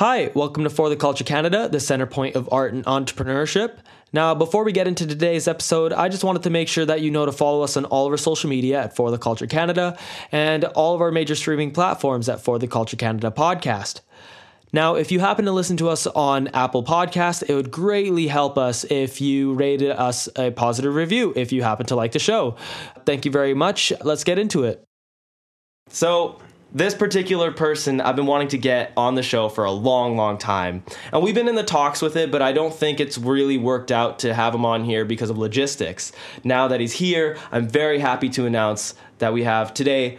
Hi, welcome to For the Culture Canada, the center point of art and entrepreneurship. Now, before we get into today's episode, I just wanted to make sure that you know to follow us on all of our social media at For the Culture Canada and all of our major streaming platforms at For the Culture Canada podcast. Now, if you happen to listen to us on Apple Podcast, it would greatly help us if you rated us a positive review if you happen to like the show. Thank you very much. Let's get into it. So, this particular person I've been wanting to get on the show for a long, long time. And we've been in the talks with it, but I don't think it's really worked out to have him on here because of logistics. Now that he's here, I'm very happy to announce that we have today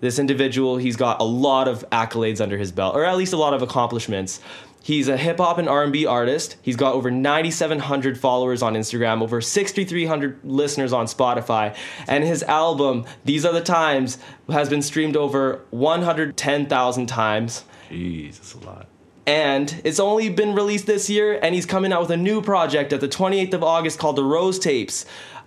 this individual. He's got a lot of accolades under his belt, or at least a lot of accomplishments. He's a hip hop and R&B artist. He's got over 9700 followers on Instagram, over 6300 listeners on Spotify, and his album These Are the Times has been streamed over 110,000 times. Jeez, that's a lot. And it's only been released this year, and he's coming out with a new project at the 28th of August called The Rose Tapes.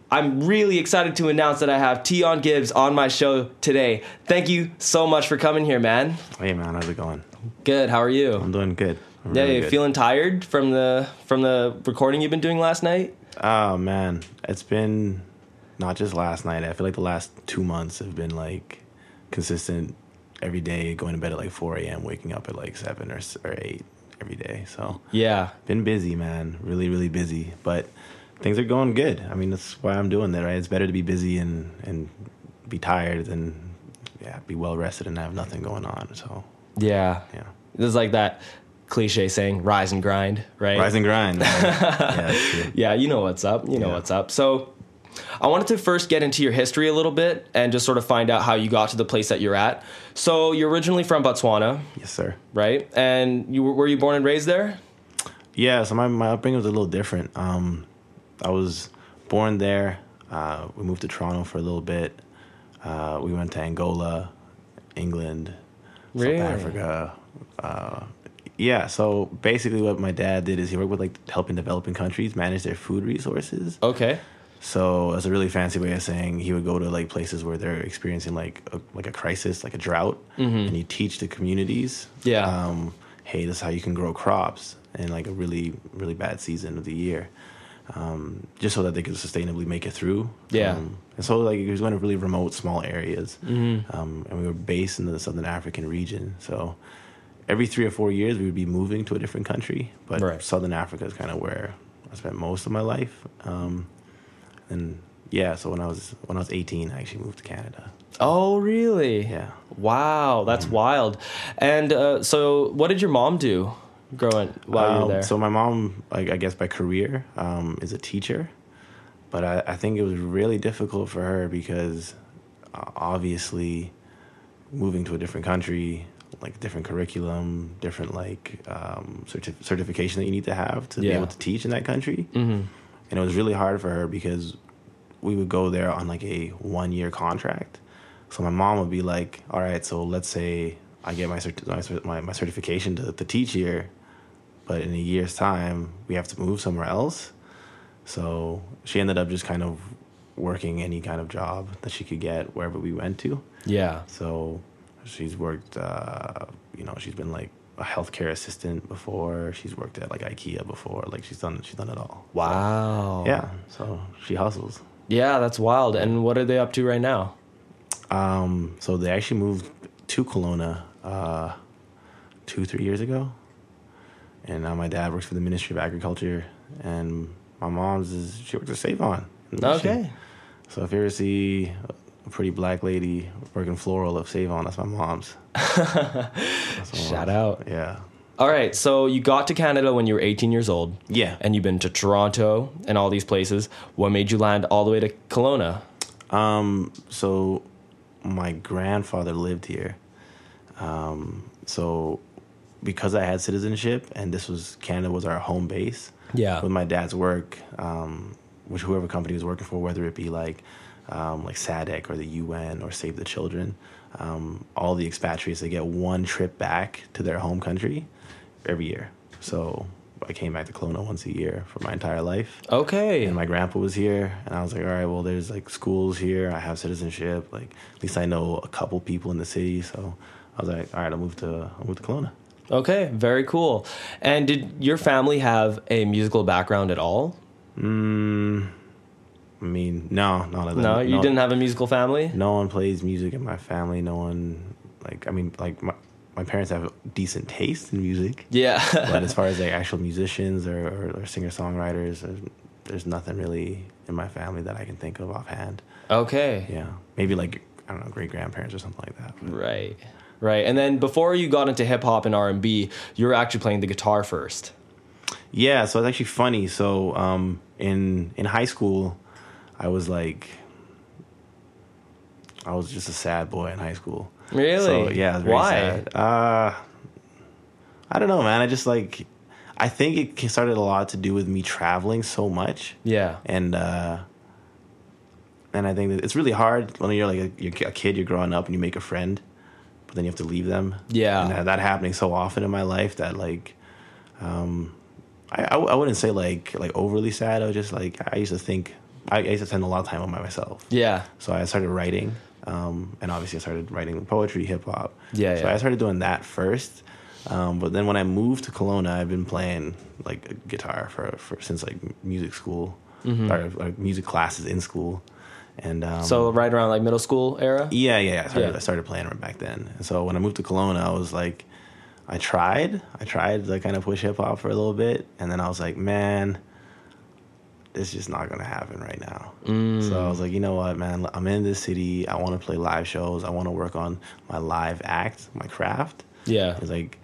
I'm really excited to announce that I have Tion Gibbs on my show today. Thank you so much for coming here, man. Hey man, how's it going? Good. How are you? I'm doing good. I'm Yeah, you good. feeling tired from the from the recording you've been doing last night? Oh man, it's been not just last night. I feel like the last two months have been like consistent every day, going to bed at like 4 a.m., waking up at like seven or or eight every day. So Yeah. been busy, man. Really, really busy. But things are going good. I mean, that's why I'm doing that, right? It's better to be busy and and be tired than yeah, be well rested and have nothing going on. So Yeah. yeah. This is like that cliche saying, rise and grind, right? Rise and grind. yeah. Yeah, you know what's up. You know Yeah. what's up. So I wanted to first get into your history a little bit and just sort of find out how you got to the place that you're at. So you're originally from Botswana, Yes, sir. right? And you were, you born and raised there? Yeah, so my, my upbringing was a little different. Um, I was born there. Uh, we moved to Toronto for a little bit. Uh, we went to Angola, England, Really? South Africa. Uh, yeah, so basically, what my dad did is he worked with like helping developing countries manage their food resources. Okay. So that's a really fancy way of saying he would go to like places where they're experiencing like a, like a crisis, like a drought, and you teach the communities, Mm-hmm. Yeah. um, hey, this is how you can grow crops in like a really really bad season of the year, um, just so that they could sustainably make it through. Yeah. Um, and so like he was going to really remote, small areas, Mm-hmm. um, and we were based in the Southern African region. So every three or four years, we would be moving to a different country, but Right. Southern Africa is kind of where I spent most of my life. Um, and yeah, so when I was when I was 18, I actually moved to Canada. Oh, really? Yeah. Wow, Mm-hmm. that's wild. And uh, so, what did your mom do growing while you Um, were there? So my mom, like I guess by career, um, is a teacher, but I, I think it was really difficult for her because uh, obviously moving to a different country, like different curriculum, different like um, certif- certification that you need to have to be able to teach in that country, mm-hmm. and it was really hard for her because we would go there on like a one year contract. So my mom would be like, "All right, so let's say I get my cert- my, cert- my my certification to, to teach here, but in a year's time we have to move somewhere else." So she ended up just kind of working any kind of job that she could get wherever we went to. Yeah. So she's worked, uh, you know, she's been like a healthcare assistant before. She's worked at like IKEA before. Like she's done she's done it all. Wow. Yeah, so she hustles. Yeah, that's wild. And what are they up to right now? Um, so they actually moved to Kelowna uh, two, three years ago, and now my dad works for the Ministry of Agriculture, and my mom's is she works at Save On. Okay. So if you ever see a pretty black lady working floral of Save On, that's my mom's. That's my Shout mom's. out. Yeah. All right. So you got to Canada when you were 18 years old. Yeah. And you've been to Toronto and all these places. What made you land all the way to Kelowna? Um, so my grandfather lived here. Um, so because I had citizenship and this was Canada was our home base. Yeah. With my dad's work, um, which whoever company he was working for, whether it be like um, like SADC or the UN or Save the Children, um, all the expatriates they get one trip back to their home country every year. So I came back to Kelowna once a year for my entire life. Okay. And my grandpa was here, and I was like, all right, well, there's like schools here. I have citizenship. Like, at least I know a couple people in the city. So I was like, all right, I'll move to I'll move to Kelowna. Okay, very cool. And did your family have a musical background at all? Mm, I mean, no, none of them. No, you didn't have a musical family? No one plays music in my family. No one, like, I mean, like, my, my parents have decent taste in music. Yeah. but as far as like actual musicians or, or, or singer songwriters, there's, there's nothing really in my family that I can think of offhand. okay. Yeah. Maybe like, I don't know, great grandparents or something like that. but- Right. Right. And then before you got into hip hop and R&B, you were actually playing the guitar first. Yeah, so it's actually funny. So um, in in high school, I was like, I was just a sad boy in high school. Really? So yeah, Why? sad. Uh, I don't know, man. I just like, I think it started a lot to do with me traveling so much, Yeah. and uh, and I think that it's really hard when you're like a, you're a kid, you're growing up, and you make a friend, but then you have to leave them. Yeah. and that, that happening so often in my life that like, um, I, I I wouldn't say like like overly sad. I was just like I used to think I, I used to spend a lot of time on myself. Yeah. So I started writing, um, and obviously I started writing poetry, hip hop. Yeah, So yeah. I started doing that first. Um, but then when I moved to Kelowna, I've been playing like guitar for, for since like music school or like music classes in school, and um, Mm-hmm. So right around like middle school era? yeah, yeah, I started, Yeah. I started playing right back then. And so when I moved to Kelowna, I was like, I tried, I tried to kind of push hip hop for a little bit, and then I was like, man, is just not gonna happen right now. So I was like, you know what, man, I'm in this city. I want to play live shows. I want to work on my live act, my craft. Yeah. It's like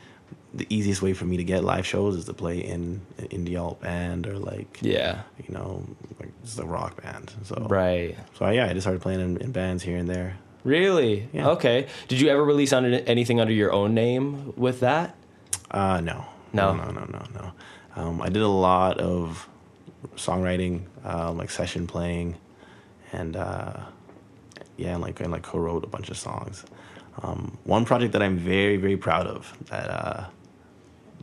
the easiest way for me to get live shows is to play in an indie alt band or like Yeah. you know like just a rock band. So Right. so yeah, I just started playing in, in bands here and there. Really? Yeah. Okay. Did you ever release under anything under your own name with that? Uh, no. No? No, no, no, no. Um, I did a lot of songwriting, um, like session playing, and uh, yeah, and like and like co-wrote a bunch of songs. Um, one project that I'm very very proud of that uh,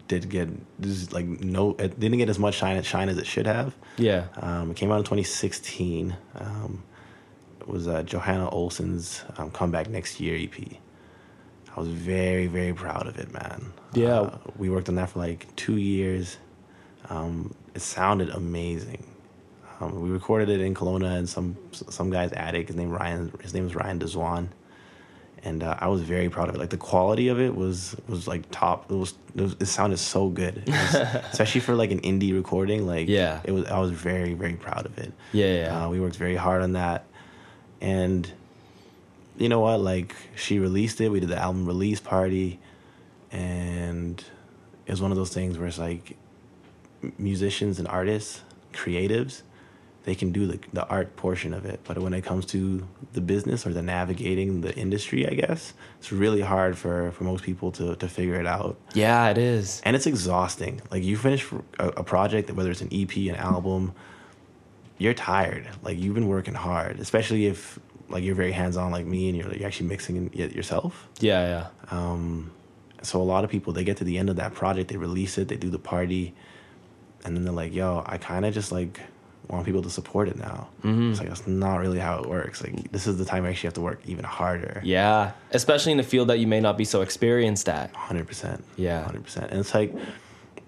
did get is like no it didn't get as much shine shine as it should have. Yeah. Um, it came out in 2016. Um, it was uh, Johanna Olsen's um, "Comeback Next Year" EP. I was very, very proud of it, man. Yeah. Uh, we worked on that for like two years. Um, it sounded amazing. Um, we recorded it in Kelowna in some some guy's attic. His name Ryan. His name was Ryan Deswan, and uh, I was very proud of it. Like the quality of it was was like top. It was it, was, it sounded so good, was- especially for like an indie recording. Like Yeah. it was. I was very very proud of it. Yeah, yeah. Uh, we worked very hard on that, and you know what? Like she released it. We did the album release party, and it was one of those things where it's like musicians and artists, creatives, they can do the the art portion of it, but when it comes to the business or the navigating the industry, I guess it's really hard for for most people to to figure it out Yeah, it is. and it's exhausting. Like you finish a, a project, whether it's an EP, an album, you're tired. Like you've been working hard, especially if like you're very hands on like me and you're, you're actually mixing it yourself. Yeah, yeah. Um, so a lot of people they get to the end of that project, they release it, they do the party, and then they're like, "Yo, I kind of just like want people to support it now." Mm-hmm. It's like that's not really how it works. Like this is the time I actually have to work even harder. Yeah. Especially in a field that you may not be so experienced at. Hundred percent. Yeah. hundred percent. And it's like,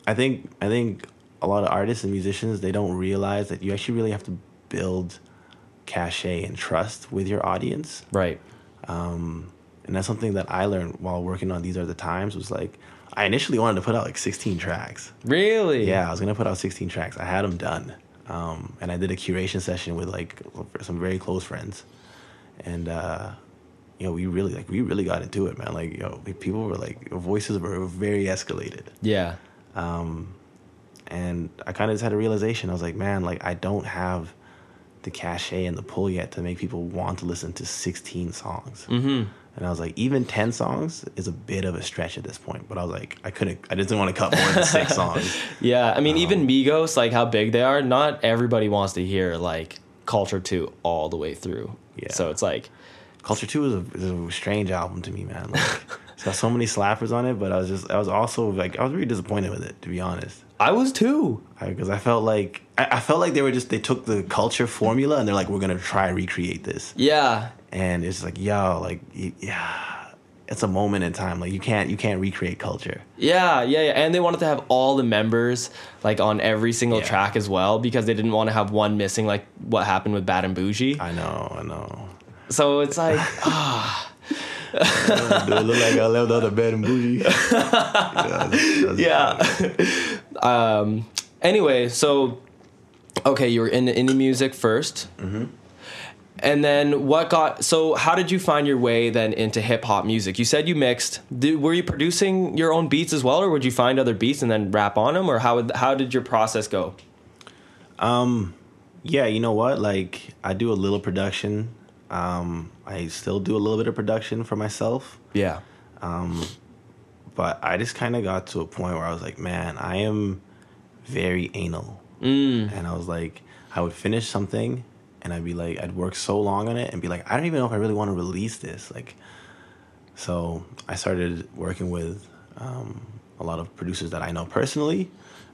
I think I think a lot of artists and musicians they don't realize that you actually really have to build cachet and trust with your audience. Right. Um, and that's something that I learned while working on These Are the Times was like, I initially wanted to put out like 16 tracks. Really? Yeah, I was gonna put out 16 tracks. I had them done, um, and I did a curation session with like some very close friends, and uh, you know we really like we really got into it, man. Like you know people were like voices were very escalated, Yeah. um, and I kind of just had a realization. I was like, man, like I don't have the cachet and the pull yet to make people want to listen to 16 songs. Mm-hmm. And I was like, even 10 songs is a bit of a stretch at this point. But I was like, I couldn't, I didn't want to cut more than six songs. Yeah. I mean, Um, even Migos, like how big they are, not everybody wants to hear like Culture 2 all the way through. Yeah. So it's like, Culture 2 is a, is a strange album to me, man. Like, it's got so many slappers on it, but I was just, I was also like, I was really disappointed with it, to be honest. I was too. Because I, felt like, I, I felt like they were just, they took the culture formula and they're like, we're going to try and recreate this. Yeah. And it's like, yo, like, yeah. it's a moment in time. Like you can't you can't recreate culture. Yeah, yeah, yeah. And they wanted to have all the members like on every single Yeah. track as well because they didn't want to have one missing like what happened with Bad and Bougie. I know, I know. So it's like ah Do it look like I left out of bed and bougie? yeah. that's- that's- yeah. um anyway, so okay, you were in indie music 1st Mm-hmm. And then what got so how did you find your way then into hip hop music? You said you mixed. Did, were you producing your own beats as well or would you find other beats and then rap on them or how would, how did your process go? Um, Yeah, you know what? Like I do a little production. Um, I still do a little bit of production for myself. Yeah. Um, but I just kind of got to a point where I was like, man, I am very anal. Mm. And I was like, I would finish something and I'd be like, I'd work so long on it and be like, I don't even know if I really want to release this. Like, so I started working with um, a lot of producers that I know personally.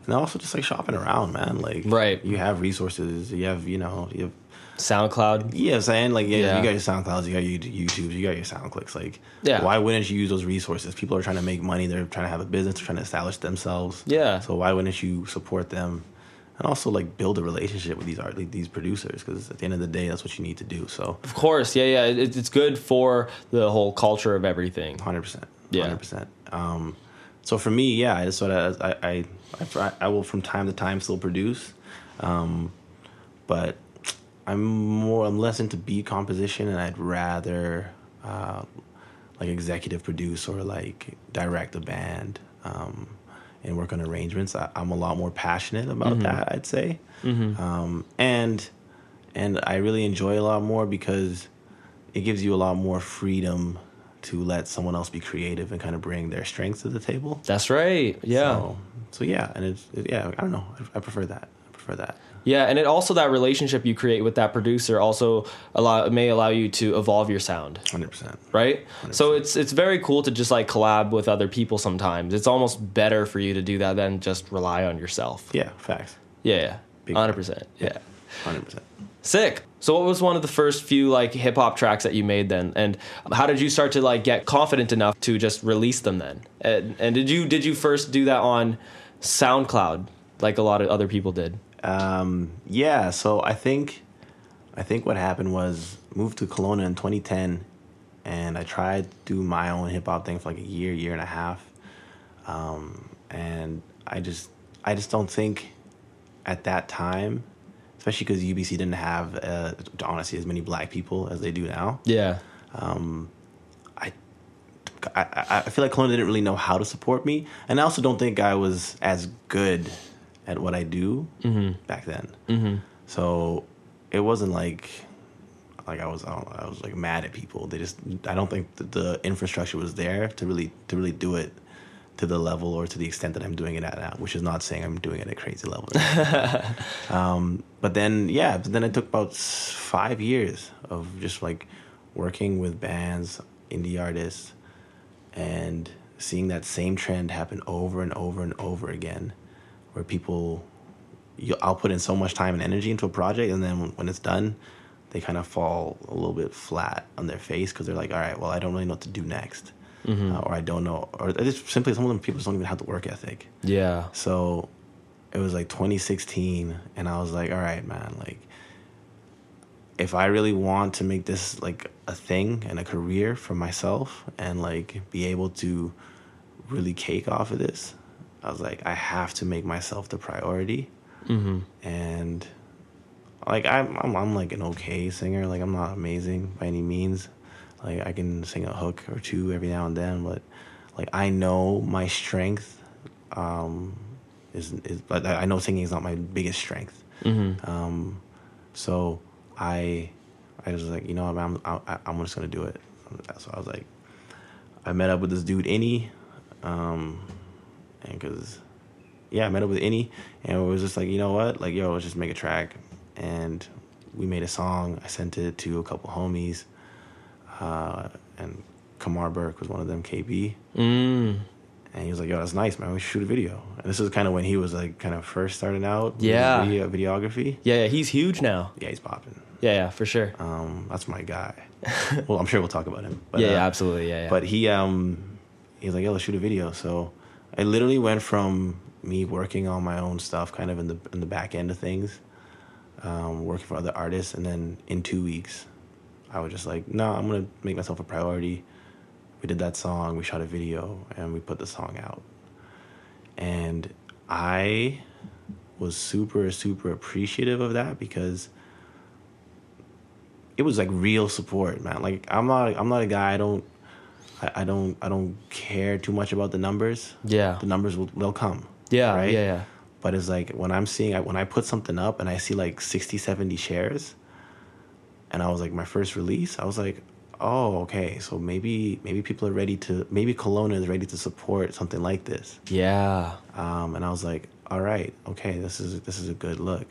And also just like shopping around, man. Like, Right. You have resources. You have, you know, you have SoundCloud. yeah, I'm saying like yeah, Yeah. you got your SoundClouds, you got your YouTube, you got your SoundClicks. Like, Yeah. why wouldn't you use those resources? People are trying to make money. They're trying to have a business. They're trying to establish themselves. Yeah. So why wouldn't you support them, and also like build a relationship with these art, like, these producers? Because at the end of the day, that's what you need to do. So, Of course, yeah, yeah. It, it's good for the whole culture of everything. hundred percent, Yeah. hundred percent. Um, so for me, yeah, I just sort of I I, I I will from time to time still produce, um, but I'm more I'm less into beat composition, and I'd rather uh, like executive produce or like direct a band um, and work on arrangements. I, I'm a lot more passionate about that. I'd say, um, and and I really enjoy a lot more because it gives you a lot more freedom to let someone else be creative and kind of bring their strengths to the table. That's right. Yeah. So, so yeah, and it's it, yeah. I don't know. I, I prefer that. Prefer that. Yeah, and it also that relationship you create with that producer also allow may allow you to evolve your sound, Hundred percent. right? So it's it's very cool to just like collab with other people sometimes. It's almost better for you to do that than just rely on yourself. Yeah. Facts. Yeah, yeah. 100%. Yeah. Hundred percent. Sick. So what was one of the first few like hip hop tracks that you made then? And how did you start to like get confident enough to just release them then? And, and did you did you first do that on SoundCloud like a lot of other people did? Um, yeah. So I think, I think what happened was moved to Kelowna in 2010, and I tried to do my own hip hop thing for like a year, year and a half. Um, and I just, I just don't think at that time, especially because UBC didn't have, uh, honestly, as many black people as they do now. Yeah. I, I, I feel like Kelowna didn't really know how to support me, and I also don't think I was as good at what I do back then. Mm-hmm. So it wasn't like like I was I, don't- I was like mad at people. They just I don't think the infrastructure was there to really to really do it to the level or to the extent that I'm doing it at now, which is not saying I'm doing it at a crazy level. um, but then yeah, but then it took about five years of just like working with bands, indie artists, and seeing that same trend happen over and over and over again, where people, you, I'll put in so much time and energy into a project, and then when, it's done, they kind of fall a little bit flat on their face because they're like, all right, well, I don't really know what to do next, uh, or I don't know, or just simply some of them people just don't even have the work ethic. Yeah. So it was like 2016, and I was like, all right, man, like if I really want to make this like a thing and a career for myself and like be able to really cake off of this, I was like, I have to make myself the priority. Mm-hmm. And like I'm, I'm, I'm like an okay singer. Like I'm not amazing by any means. Like I can sing a hook or two every now and then, but like I know my strength um, is is. But I know singing is not my biggest strength. Mm-hmm. Um, so I, I was like, you know, what, I'm, I'm, I'm just gonna do it. So I was like, I met up with this dude, Any, um, and cause, yeah, I met up with Any, and it was just like, you know what, like, yo, let's just make a track, and we made a song. I sent it to a couple homies, uh, and Kamar Burke was one of them, KB. Mm. And he was like, "Yo, that's nice, man. We should shoot a video." And this is kind of when he was like, kind of first starting out. Yeah. video, videography. Yeah, yeah, he's huge now. Yeah, he's popping. Yeah, yeah, for sure. Um, that's my guy. well, I'm sure we'll talk about him. But, yeah, uh, yeah, absolutely. Yeah, yeah. But he um he's like, yo, let's shoot a video. So I literally went from me working on my own stuff, kind of in the in the back end of things, um, working for other artists, and then in two weeks, I was just like, no, I'm gonna make myself a priority. We did that song, we shot a video, and we put the song out. And I was super, super appreciative of that because it was like real support, man. Like I'm not I'm not a guy I don't I, I don't I don't care too much about the numbers. yeah, The numbers will they'll come. yeah, right? yeah, yeah. But it's like when I'm seeing when I put something up and I see like 60, 70 shares and I was like my first release, I was like, "Oh, okay. So maybe maybe people are ready to maybe Kelowna is ready to support something like this." Yeah, Um, and I was like, "All right. Okay, this is this is a good look."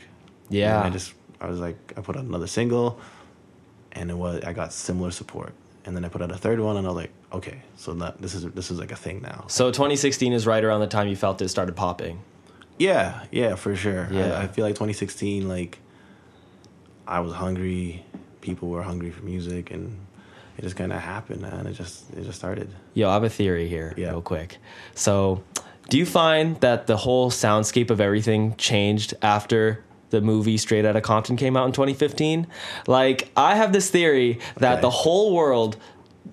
yeah. And I just I was like I put out another single, and it was I got similar support, and then I put out a third one, and I was like, okay, so that this is this is like a thing now. so 2016 is right around the time you felt it started popping. Yeah, yeah, for sure. Yeah. I, I feel like 2016, like I was hungry, people were hungry for music, and it just kind of happened, man. It just it just started. Yo, I have a theory here, Yeah. real quick. So, do you find that the whole soundscape of everything changed after the movie Straight Outta Compton came out in 2015? Like, I have this theory that Okay. the whole world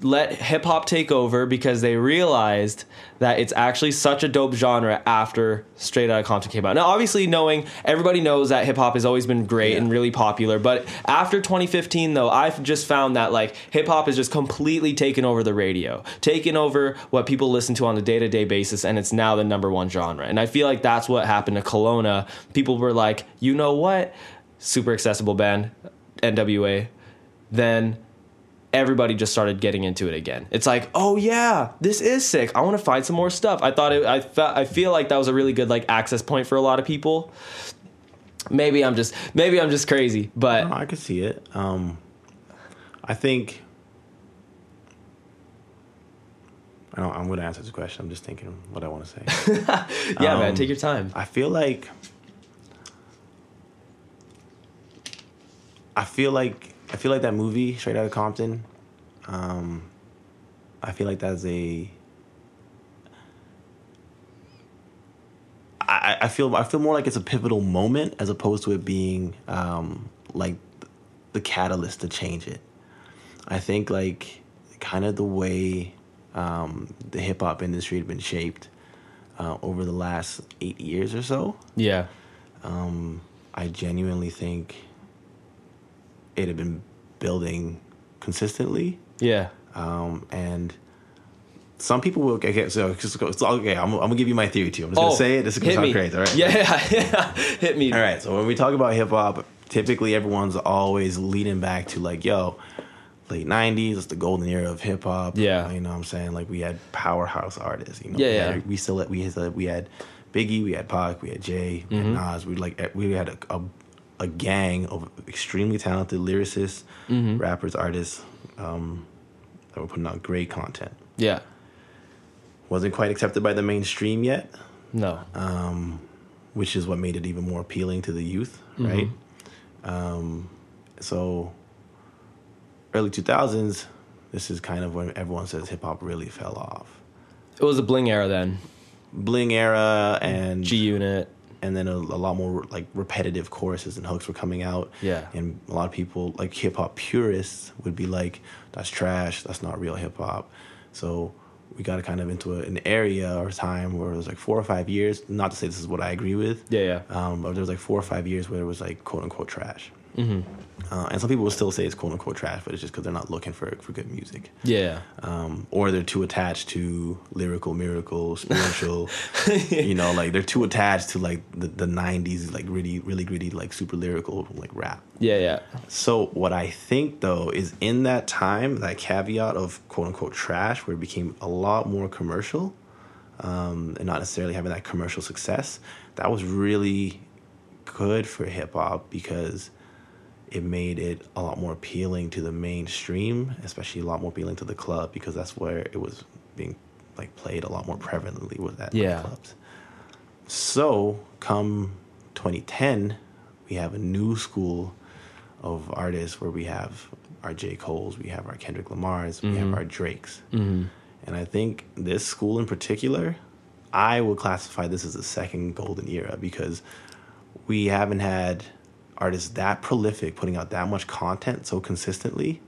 let hip hop take over because they realized that it's actually such a dope genre after Straight Outta Compton came out. Now, obviously, knowing everybody knows that hip hop has always been great Yeah. and really popular, but after 2015, though, I've just found that like hip hop has just completely taken over the radio, taken over what people listen to on a day to day basis, and it's now the number one genre. And I feel like that's what happened to Kelowna. People were like, you know what? Super accessible band, NWA. Then everybody just started getting into it again. It's like, oh yeah, this is sick. I want to find some more stuff. I thought it. I felt. I feel like that was a really good like access point for a lot of people. Maybe I'm just maybe I'm just crazy, but No, I could see it. Um, I think. I don't, I'm going to answer this question. I'm just thinking what I want to say. yeah, man, um, take your time. I feel like I feel like I feel like that movie Straight Outta Compton. Um, I feel like that's a. I, I feel I feel more like it's a pivotal moment as opposed to it being um, like the catalyst to change it. I think like kind of the way um, the hip hop industry had been shaped uh, over the last eight years or so. Yeah, Um, I genuinely think it had been building consistently. Yeah, Um, and some people will okay. So, so okay, I'm, I'm gonna give you my theory too. I'm just Oh, gonna say it. This is gonna sound me. crazy. All right. Yeah, hit me. All right. So when we talk about hip hop, typically everyone's always leading back to like, yo, late '90s. It's the golden era of hip hop. Yeah. You know what I'm saying? Like we had powerhouse artists. You know. Yeah, we yeah. Had, we still had, we had we had Biggie, we had Pac, we had Jay, we Mm-hmm. had Nas. We like we had a, a a gang of extremely talented lyricists, Mm-hmm. rappers, artists um, that were putting out great content. Yeah, Wasn't quite accepted by the mainstream yet, no, um, which is what made it even more appealing to the youth, Mm-hmm. right? Um, so, early 2000s, this is kind of when everyone says hip hop really fell off. it was a bling era then. Bling era and G Unit. and then a, a lot more like repetitive choruses and hooks were coming out. Yeah. And a lot of people, like hip hop purists, would be like, "That's trash. That's not real hip hop." So we got kind of into a, an area or time where it was like four or five years. Not to say this is what I agree with. Yeah, yeah. Um, but there was like four or five years where it was like quote unquote trash. Mm-hmm. Uh, and some people will still say it's quote unquote trash, but it's just because they're not looking for for good music. Yeah. Um, or they're too attached to lyrical, miracle, spiritual. you know, like they're too attached to like the, the '90s, like really, really gritty, like super lyrical, like rap. Yeah, yeah. So what I think though is in that time, that caveat of quote unquote trash, where it became a lot more commercial, um, and not necessarily having that commercial success, that was really good for hip hop because it made it a lot more appealing to the mainstream, especially a lot more appealing to the club because that's where it was being like played a lot more prevalently with that Yeah. clubs. So come 2010, we have a new school of artists where we have our J. Cole's, we have our Kendrick Lamar's, we Mm-hmm. have our Drake's. And I think this school in particular, I would classify this as the second golden era because we haven't had artists that prolific putting out that much content so consistently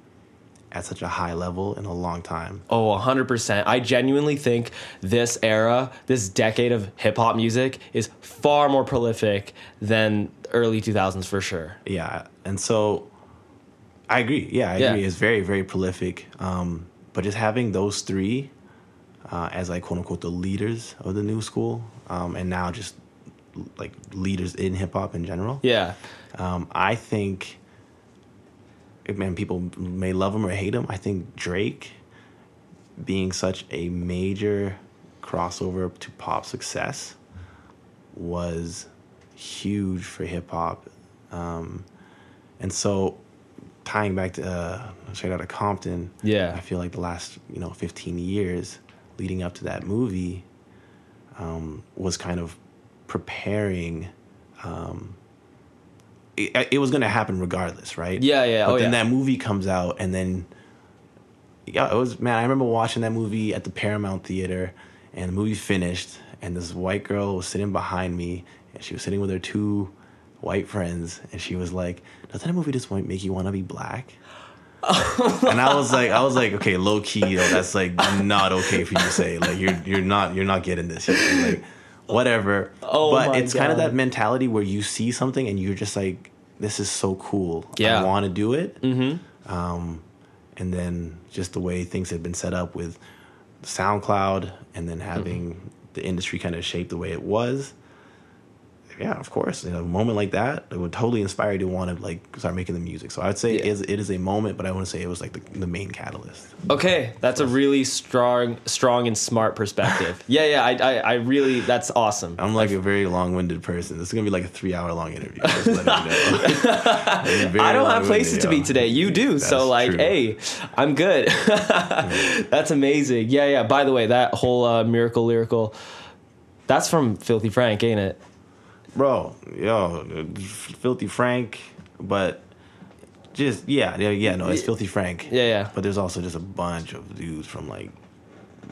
at such a high level in a long time. Oh, 100%. I genuinely think this era, this decade of hip hop music is far more prolific than early 2000s for sure. Yeah, and so I agree. Yeah, I Yeah. agree. It's very, very prolific. Um, but just having those three uh, as like quote unquote the leaders of the new school, um, and now just like leaders in hip hop in general. Yeah. Um, I think, man, people may love him or hate him. I think Drake, being such a major crossover to pop success, was huge for hip hop. Um, and so, tying back to uh, straight out of Compton, Yeah. I feel like the last you know 15 years leading up to that movie um, was kind of preparing. Um, it, it was going to happen regardless, right? Yeah, yeah, But oh, then yeah. that movie comes out, and then yeah, it was man. I remember watching that movie at the Paramount Theater, and the movie finished, and this white girl was sitting behind me, and she was sitting with her two white friends, and she was like, "Doesn't that movie just make you want to be black?" and I was like, I was like, okay, low key, that's like not okay for you to say. Like you're you're not you're not getting this. Like whatever. Oh but it's kind of that mentality where you see something and you're just like, this is so cool. Yeah. I want to do it. Mm-hmm. Um, and then just the way things had been set up with SoundCloud, and then having the industry kind of shaped the way it was. Yeah, of course. You know, a moment like that, it would totally inspire you to want to like start making the music. So I'd say Yeah. it, is, it is a moment, but I wouldn't say it was like the, the main catalyst. Okay, that's a really strong, strong and smart perspective. yeah, yeah, I, I, I really, that's awesome. I'm like a very long-winded person. This is gonna be like a three-hour-long interview. Just know. I'm very I don't have places to be today. You do. so like, true. hey, I'm good. That's amazing. Yeah, yeah. By the way, that whole uh, miracle lyrical, that's from Filthy Frank, ain't it? Bro, yo, filthy Frank, but just yeah, yeah, yeah. No, it's filthy Frank. Yeah, yeah. But there's also just a bunch of dudes from like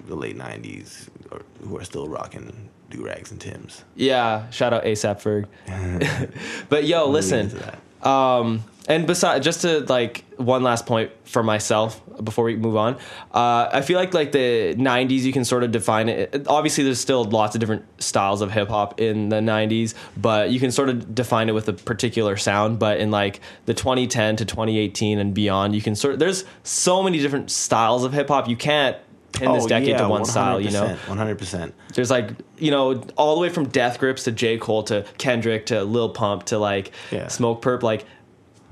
the late '90s or, who are still rocking do rags and Tims. Yeah. Shout out ASAP Ferg. but yo, listen. Um, and besides, just to like one last point for myself before we move on, uh, I feel like like the '90s, you can sort of define it. Obviously, there's still lots of different styles of hip hop in the '90s, but you can sort of define it with a particular sound. But in like the 2010 to 2018 and beyond, you can sort of there's so many different styles of hip hop. You can't pin this Oh, decade yeah, to one style. You know, 100. percent there's like you know all the way from Death Grips to J Cole to Kendrick to Lil Pump to like Yeah. Smokepurpp. Like,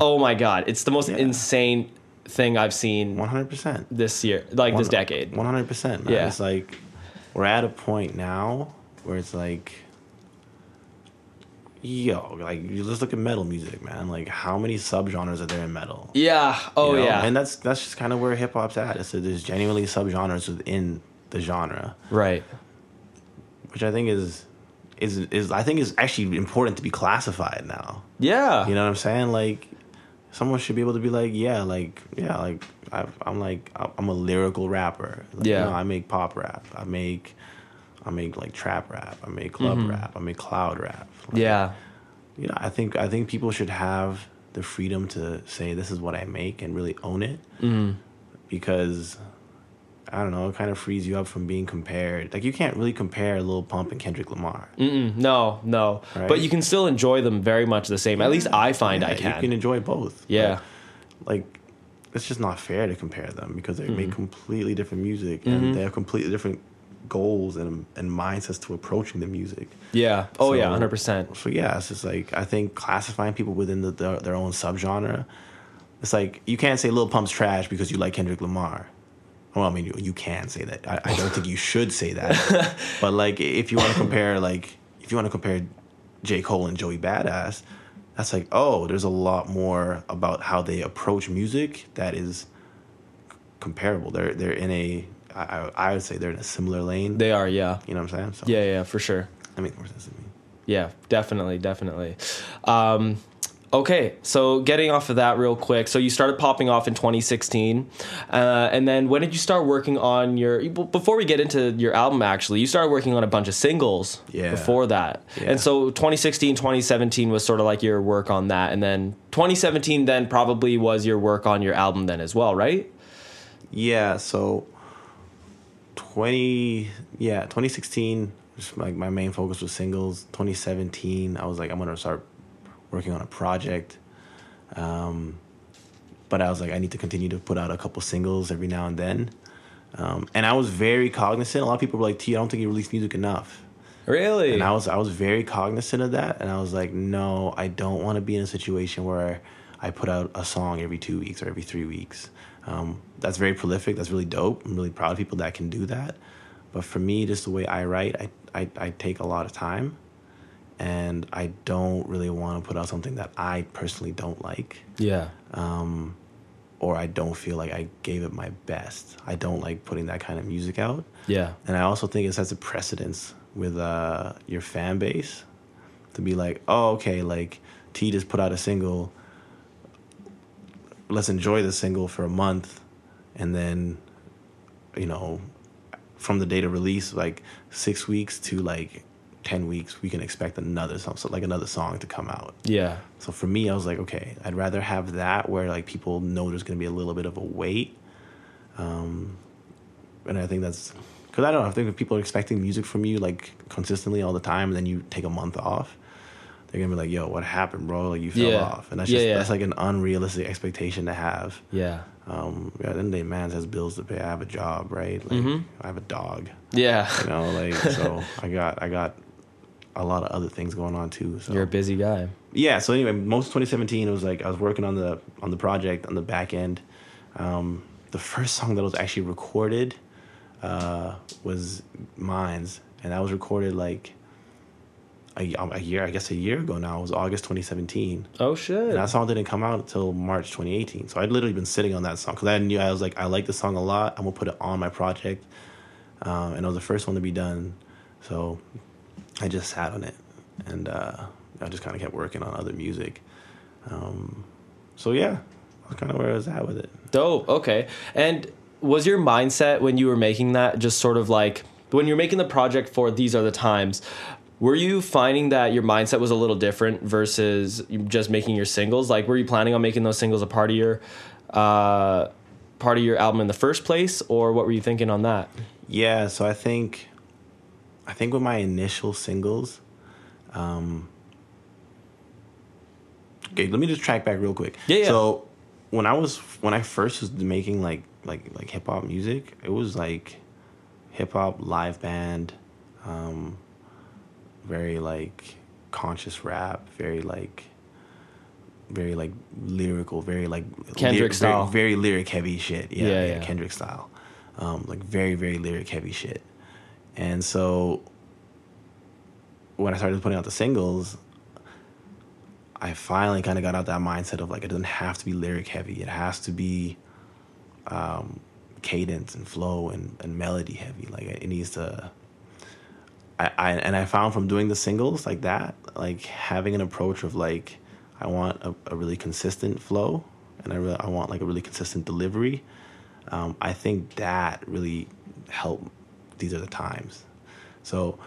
oh my god, it's the most Yeah. insane thing I've seen 100 percent. this year, like this decade. One hundred percent. Yeah. It's like we're at a point now where it's like, yo, like you just look at metal music, man. Like how many subgenres are there in metal? Yeah. Oh You know? yeah. And that's that's just kind of where hip hop's at. It's that there's genuinely subgenres within the genre, right. which I think is is is I think is actually important to be classified now. Yeah. You know what I'm saying? Like, someone should be able to be like, yeah, like, yeah, like, I, I'm like, I'm a lyrical rapper. Like, Yeah. You know, I make pop rap. I make, I make like trap rap. I make club rap. I make cloud rap. Like, Mm-hmm. yeah. You know, I think I think people should have the freedom to say this is what I make and really own it. Mm-hmm. Because. I don't know. It kind of frees you up from being compared. Like you can't really compare Lil Pump and Kendrick Lamar. Mm, no, no. Right? But you can still enjoy them very much the same. At least I find I can. You can enjoy both. Yeah. But, like, it's just not fair to compare them because they Mm-hmm. make completely different music and they have completely different goals and and mindsets to approaching the music. yeah. Oh yeah. Hundred percent. So yeah, it's just like I think classifying people within the, their, their own subgenre. It's like you can't say Lil Pump's trash because you like Kendrick Lamar. Well, I mean, you, you can say that. I, I don't think you should say that. but like, if you want to compare, like, if you want to compare J. Cole and Joey Badass, that's like, oh, there's a lot more about how they approach music that is comparable. They're they're in a, I, I I would say they're in a similar lane. They are. Yeah. you know what I'm saying? So Yeah. Yeah. For sure. that makes more sense to me. Yeah, definitely, definitely. Um, Okay, so getting off of that real quick. So you started popping off in 2016, uh, and then when did you start working on your? Before we get into your album, actually, you started working on a bunch of singles. Yeah. Before that, Yeah. and so 2016, 2017 was sort of like your work on that, and then 2017 then probably was your work on your album then as well, right? Yeah, so 20 yeah, 2016 just like my main focus was singles. 2017 I was like I'm going to start working on a project. Um but I was like I need to continue to put out a couple singles every now and then. Um and I was very cognizant. A lot of people were like, "T, I don't think you release music enough." Really? And I was I was very cognizant of that, and I was like, no, I don't want to be in a situation where I put out a song every two weeks or every three weeks. Um, that's very prolific. That's really dope. I'm really proud of people that can do that. But for me, just the way I write, I I, I take a lot of time, and I don't really want to put out something that I personally don't like yeah. Um, or I don't feel like I gave it my best. I don't like putting that kind of music out. Yeah. And I also think it sets a precedence with uh, your fan base to be like, oh, okay, like T just put out a single. Let's enjoy the single for a month, and then, you know, from the date of release, like six weeks to like ten weeks, we can expect another song, so like another song to come out. Yeah. So for me, I was like, okay, I'd rather have that where like people know there's gonna be a little bit of a wait. Um, and I think that's because I don't know. I think if people are expecting music from you like consistently all the time, and then you take a month off, they're gonna be like, "Yo, what happened, bro? Like you fell Yeah. off," and that's Yeah, just yeah. that's like an unrealistic expectation to have. Yeah. Um, yeah, then the man has bills to pay. I have a job, right? Like Mm-hmm. I have a dog, Yeah. you know. Like so, I got I got a lot of other things going on too. So You're a busy guy. yeah so anyway most of 2017 it was like i was working on the on the project on the back end um, the first song that was actually recorded uh, was mines and that was recorded like a, a year i guess a year ago now it was august 2017 Oh shit. and that song didn't come out until march 2018 so i'd literally been sitting on that song because i knew i was like i like the song a lot i'm gonna put it on my project um, and it was the first one to be done so i just sat on it and uh, i just kind of kept working on other music um, so yeah that's kind of where i was at with it Dope. Okay. And was your mindset when you were making that just sort of like when you're making the project for these are the times? Were you finding that your mindset was a little different versus just making your singles? Like, were you planning on making those singles a part of your uh, part of your album in the first place, or what were you thinking on that? Yeah, so I think I think with my initial singles, um Okay, let me just track back real quick. Yeah, yeah. So when I was when I first was making like like like hip hop music, it was like hip hop live band, um very like conscious rap, very like very like lyrical, very like Kendrick lyric- style. very, very lyric heavy shit. Yeah, Yeah, yeah, yeah. Kendrick style, um, like very very lyric heavy shit. And so when I started putting out the singles, I finally kind of got out that mindset of like it doesn't have to be lyric heavy. It has to be um, cadence and flow and, and melody heavy. Like it needs to. I, I and I found from doing the singles like that, like having an approach of like I want a, a really consistent flow and I really, I want like a really consistent delivery. Um, I think that really helped. These are the times. So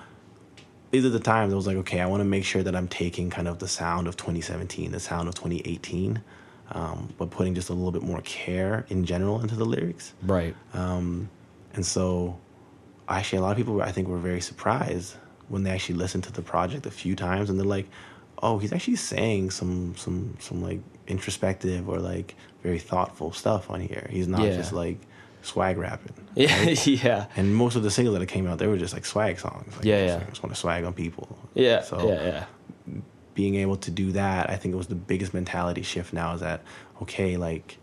these are the times I was like, okay, I want to make sure that I'm taking kind of the sound of 2017, the sound of 2018, um, but putting just a little bit more care in general into the lyrics. Right. Um, and so, actually, a lot of people I think were very surprised when they actually listened to the project a few times, and they're like, "Oh, he's actually saying some some some like introspective or like very thoughtful stuff on here. He's not Yeah. just like swag rapping." Yeah. yeah. And most of the singles that came out, they were just like swag songs. Like, Yeah, yeah. like, I just want to swag on people. Yeah. So yeah. Yeah. being able to do that, I think it was the biggest mentality shift now is that, okay, like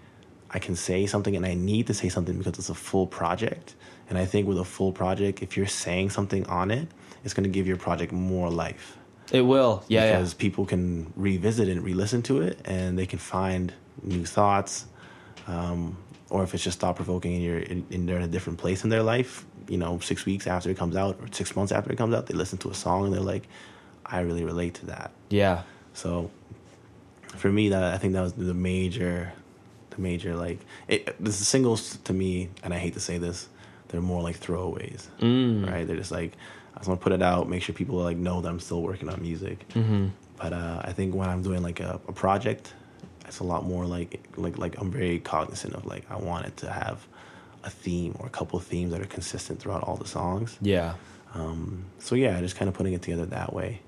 I can say something and I need to say something because it's a full project. And I think with a full project, if you're saying something on it, it's going to give your project more life. It will. Yeah. yeah. because people can revisit it and re-listen to it and they can find new thoughts um, or if it's just thought provoking and you're in, in they're in a different place in their life you know six weeks after it comes out or six months after it comes out they listen to a song and they're like i really relate to that Yeah. so for me, that I think that was the major, the major like it. The singles to me, and I hate to say this, they're more like throwaways, Mm. right? They're just like I just want to put it out, make sure people like know that I'm still working on music. Mm-hmm. But uh, I think when I'm doing like a, a project, it's a lot more like like like I'm very cognizant of like I want it to have a theme or a couple of themes that are consistent throughout all the songs. Yeah. Um, so yeah, just kind of putting it together that way.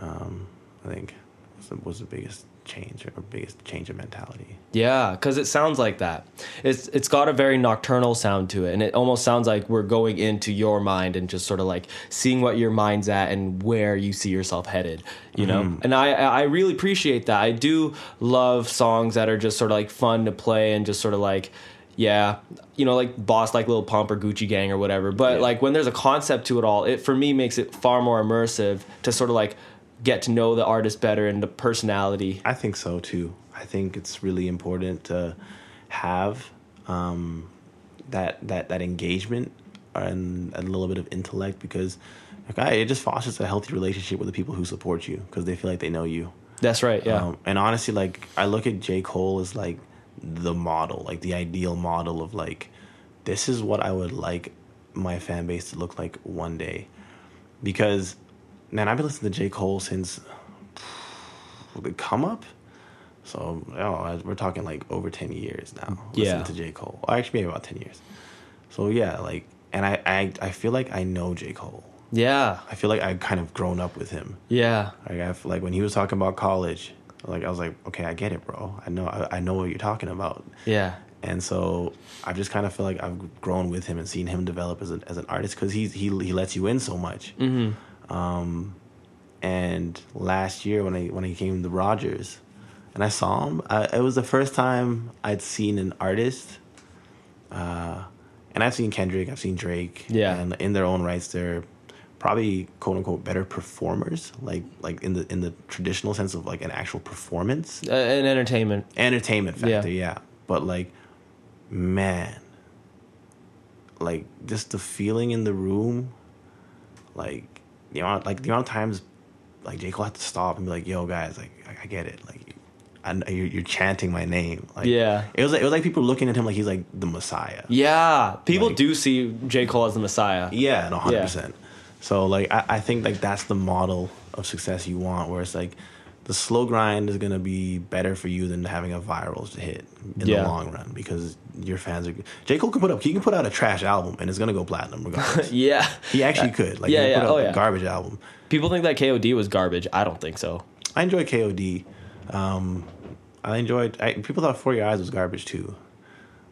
Um, I think was the, was the biggest change or biggest change of mentality. Yeah, because it sounds like that. It's it's got a very nocturnal sound to it, and it almost sounds like we're going into your mind and just sort of like seeing what your mind's at and where you see yourself headed. You know, mm-hmm. and I I really appreciate that. I do love songs that are just sort of like fun to play and just sort of like. Yeah, you know, like Boss, like Lil Pump or Gucci Gang or whatever. But Yeah. like when there's a concept to it all, it for me makes it far more immersive to sort of like get to know the artist better and the personality. I think so too. I think it's really important to have um, that that that engagement and a little bit of intellect because like, it just fosters a healthy relationship with the people who support you because they feel like they know you. That's right. Yeah. Um, and honestly, like I look at J. Cole as like the model, like the ideal model of like this is what I would like my fan base to look like one day. Because man, I've been listening to J. Cole since the come up. So oh, we're talking like over ten years now. Yeah. Listening to J. Cole. Or actually maybe about ten years. So yeah, like and I, I I feel like I know J. Cole. yeah. I feel like I've kind of grown up with him. Yeah. Like I feel like when he was talking about college, like I was like, okay, I get it, bro. I know, I, I know what you're talking about. Yeah. And so I just kind of feel like I've grown with him and seen him develop as an as an artist because he's he he lets you in so much. Mm-hmm. Um, and last year when I when I came to Rogers, and I saw him, I, it was the first time I'd seen an artist. Uh, and I've seen Kendrick, I've seen Drake, Yeah. and in their own rights, they're probably quote unquote better performers, like like in the in the traditional sense of like an actual performance Uh, and entertainment. entertainment Yeah. factor, yeah. But like, man, like just the feeling in the room, like the amount, like the amount of times, like J Cole had to stop and be like, "Yo, guys, like I, I get it, like." I, you're, you're chanting my name, like Yeah. It was like, it was like people looking at him like he's like the Messiah. Yeah. People Like- do see J. Cole as the Messiah. Yeah, one hundred percent. So like I, I think like that's the model of success you want, where it's like the slow grind is gonna be better for you than having a viral hit in Yeah. the long run because your fans are. J Cole can put up he can put out a trash album and it's gonna go platinum regardless. Yeah. he actually could like Yeah, he yeah, put out oh, a yeah. garbage album. People think that KOD was garbage. I don't think so. I enjoy KOD. Um, I enjoyed. I, people thought For Your Eyes was garbage too.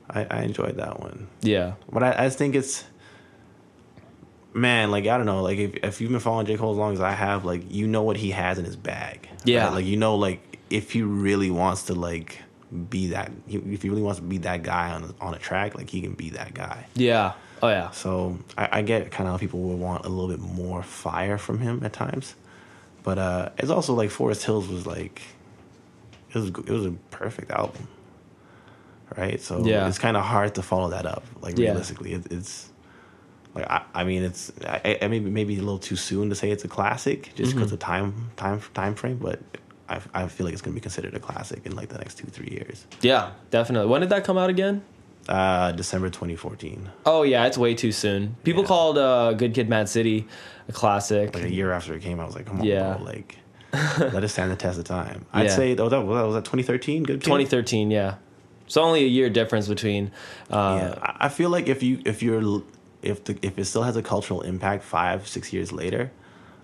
I, I enjoyed that one. Yeah. But I, I just think it's man, like I don't know, like if if you've been following J. Cole as long as I have, like you know what he has in his bag. Yeah. Like you know like if he really wants to like be that if he really wants to be that guy on a, on a track, like he can be that guy. Yeah. Oh yeah. So I, I get kind of how people would want a little bit more fire from him at times, but uh, it's also like Forest Hills was like it was it was a perfect album, right? So Yeah. it's kind of hard to follow that up. Like Yeah. realistically, it, it's like I, I mean it's I, I maybe maybe a little too soon to say it's a classic just Mm-hmm. because of time time time frame, but. I, I feel like it's gonna be considered a classic in like the next two three years. Yeah. Definitely. When did that come out again? Uh, December 2014, Oh yeah, it's way too soon. People Yeah. called uh, Good Kid, Mad City a classic. like a year after it came out, I was like, come on, Yeah. bro, like let it stand the test of time. I'd Yeah. say oh that was that, 2013. Good, Kid? 2013. Yeah. It's only a year difference between. Uh, Yeah, I I feel like if you if you're if the if it still has a cultural impact five six years later,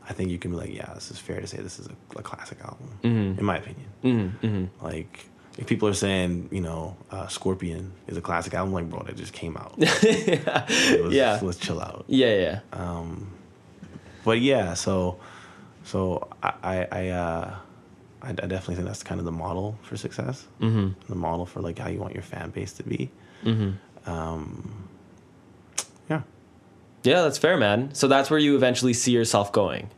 I think you can be like, yeah, this is fair to say this is a, a classic album, Mm-hmm. in my opinion. Like if people are saying, you know, uh, Scorpion is a classic album, like bro, that just came out. Let's- Yeah. let's chill out. Yeah. Yeah. but yeah, so so I I uh, I definitely think that's kind of the model for success. Mm-hmm. The model for like how you want your fan base to be. Mm-hmm. Um, yeah, Yeah, that's fair, man. So that's where you eventually see yourself going.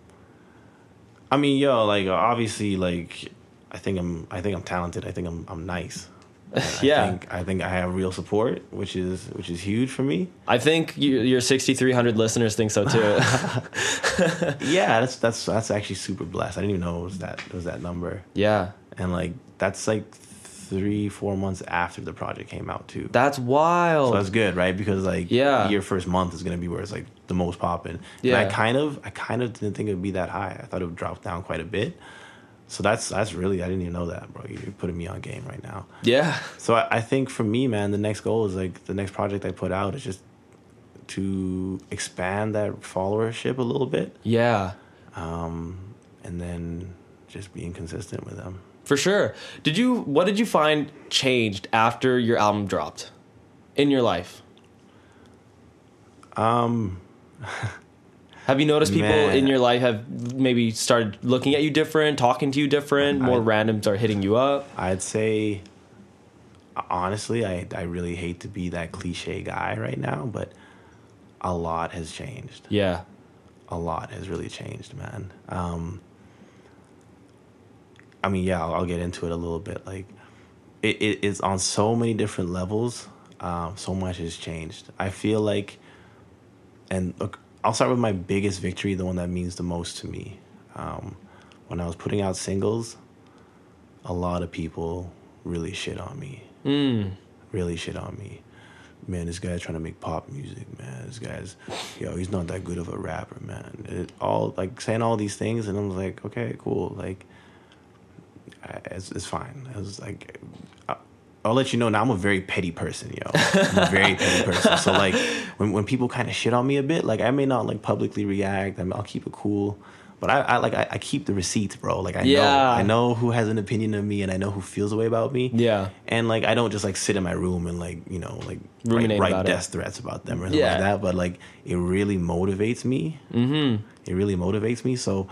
I mean, yo, like uh, obviously, like I think I'm I think I'm talented. I think I'm I'm nice. I Yeah. think, I think I have real support, which is which is huge for me. I think you, your 6,300 listeners think so too. Yeah, that's that's that's actually super blessed. I didn't even know it was that it was that number. yeah. and like that's like three, four months after the project came out too. That's wild. So that's good, right? Because like Yeah. your first month is gonna be where it's like the most popping. Yeah. And I kind of I kind of didn't think it would be that high. I thought it would drop down quite a bit. So that's that's really I didn't even know that, bro. You're putting me on game right now. yeah. So I, I think for me, man, the next goal is like the next project I put out is just to expand that followership a little bit, Yeah. um, and then just being consistent with them. For sure. Did you what did you find changed after your album dropped in your life? Um, Have you noticed people Man. in your life have maybe started looking at you different, talking to you different, more I- randoms are hitting you up? I'd say honestly, I I really hate to be that cliche guy right now, but a lot has changed. Yeah. A lot has really changed, man. Um, I mean, yeah, I'll, I'll get into it a little bit. Like, it, it is on so many different levels. Um, so much has changed. I feel like, and look, I'll start with my biggest victory, the one that means the most to me. Um, when I was putting out singles, a lot of people really shit on me. Mm. Really shit on me. Man, this guy's trying to make pop music, man. This guy's, yo, he's not that good of a rapper, man. It, all like saying all these things, and I was like, okay, cool, like, it's, it's fine. I was like, I'll let you know now. I'm a very petty person, yo. I'm a very petty person. So like, when when people kind of shit on me a bit, like I may not like publicly react. I mean, I'll keep it cool. But I, I like I, I keep the receipts, bro. Like I know I know who has an opinion of me, and I know who feels a way about me. Yeah. And like I don't just like sit in my room and like you know like Ruminate write, write it. death threats about them or anything Yeah. like that. But like it really motivates me. Mm-hmm. It really motivates me. So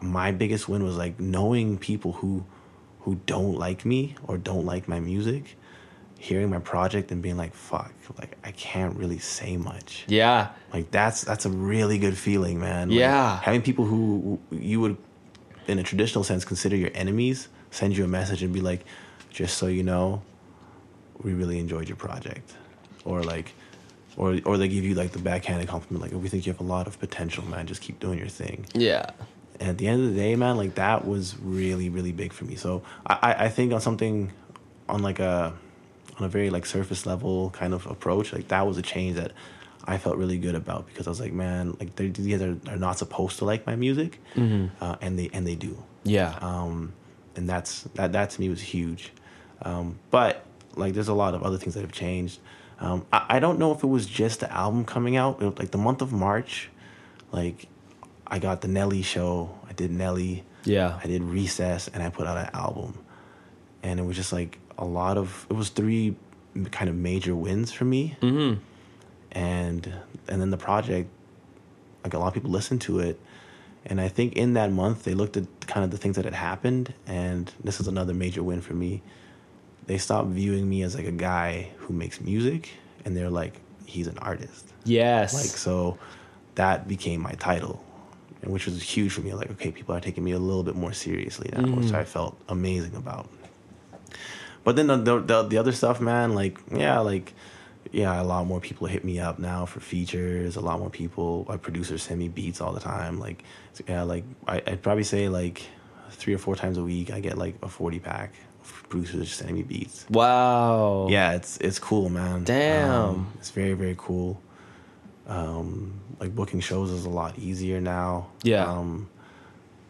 my biggest win was like knowing people who who don't like me or don't like my music, hearing my project and being like, "Fuck!" Like I can't really say much. Yeah. Like that's that's a really good feeling, man. Like, Yeah. having people who you would, in a traditional sense, consider your enemies send you a message and be like, "Just so you know, we really enjoyed your project," or like, or or they give you like the backhanded compliment, like, oh, "We think you have a lot of potential, man. Just keep doing your thing." Yeah. And at the end of the day, man, like that was really, really big for me. So I, I- think on something, on like a, on a very like surface level kind of approach, like that was a change that I felt really good about because I was like, man, like these guys are, are not supposed to like my music, uh, and they and they do. Yeah. Um, and that's that that to me was huge. Um, but like, there's a lot of other things that have changed. Um, I, I don't know if it was just the album coming out. It like the month of March, like I got the Nelly show. I did Nelly. yeah. I did Recess, and I put out an album. And it was just like a lot of. It was three kind of major wins for me. Mm-hmm. And and then the project, like a lot of people listened to it, and I think in that month they looked at kind of the things that had happened, and this is another major win for me. They stopped viewing me as like a guy who makes music, and they're like, he's an artist. Yes. Like so, that became my title, and which was huge for me. Like, okay, people are taking me a little bit more seriously now, which I felt amazing about. But then the, the the the other stuff, man, like yeah, like yeah, a lot more people hit me up now for features. A lot more people, my producers send me beats all the time. Like yeah, like I, I'd probably say like three or four times a week, I get like a forty pack of producers just sending me beats. wow. Yeah, it's it's cool, man. Damn. Um, it's very very cool. Um, like booking shows is a lot easier now. Yeah. Um,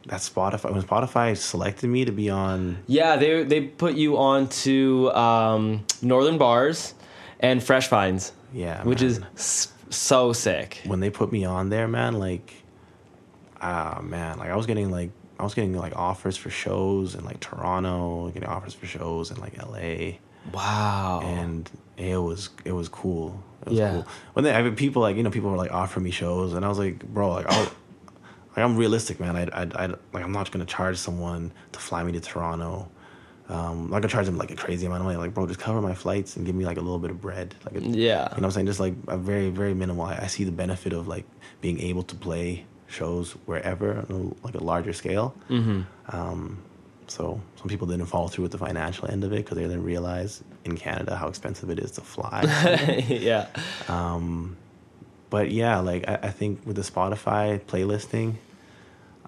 that Spotify when Spotify selected me to be on. Yeah, they they put you on to um, Northern Bars and Fresh Finds, Yeah, which man. is s- so sick. when they put me on there, man. Like, ah, man. Like I was getting like I was getting like offers for shows in like Toronto, getting offers for shows in like L.A. Wow. and it was it was cool. Yeah. cool. When they, I mean, people like you know people were like offering me shows, and I was like, bro, like I'll, like I'm realistic, man. I I I like I'm not gonna charge someone to fly me to Toronto. Um, I'm not gonna charge them like a crazy amount of money. Like, bro, just cover my flights and give me like a little bit of bread. Like, a, Yeah. you know what I'm saying? Just like a very very minimal. I, I see the benefit of like being able to play shows wherever on a, like a larger scale. mm-hmm. Um, so some people didn't follow through with the financial end of it because they didn't realize in Canada how expensive it is to fly. yeah. um, but yeah, like I, I think with the Spotify playlisting,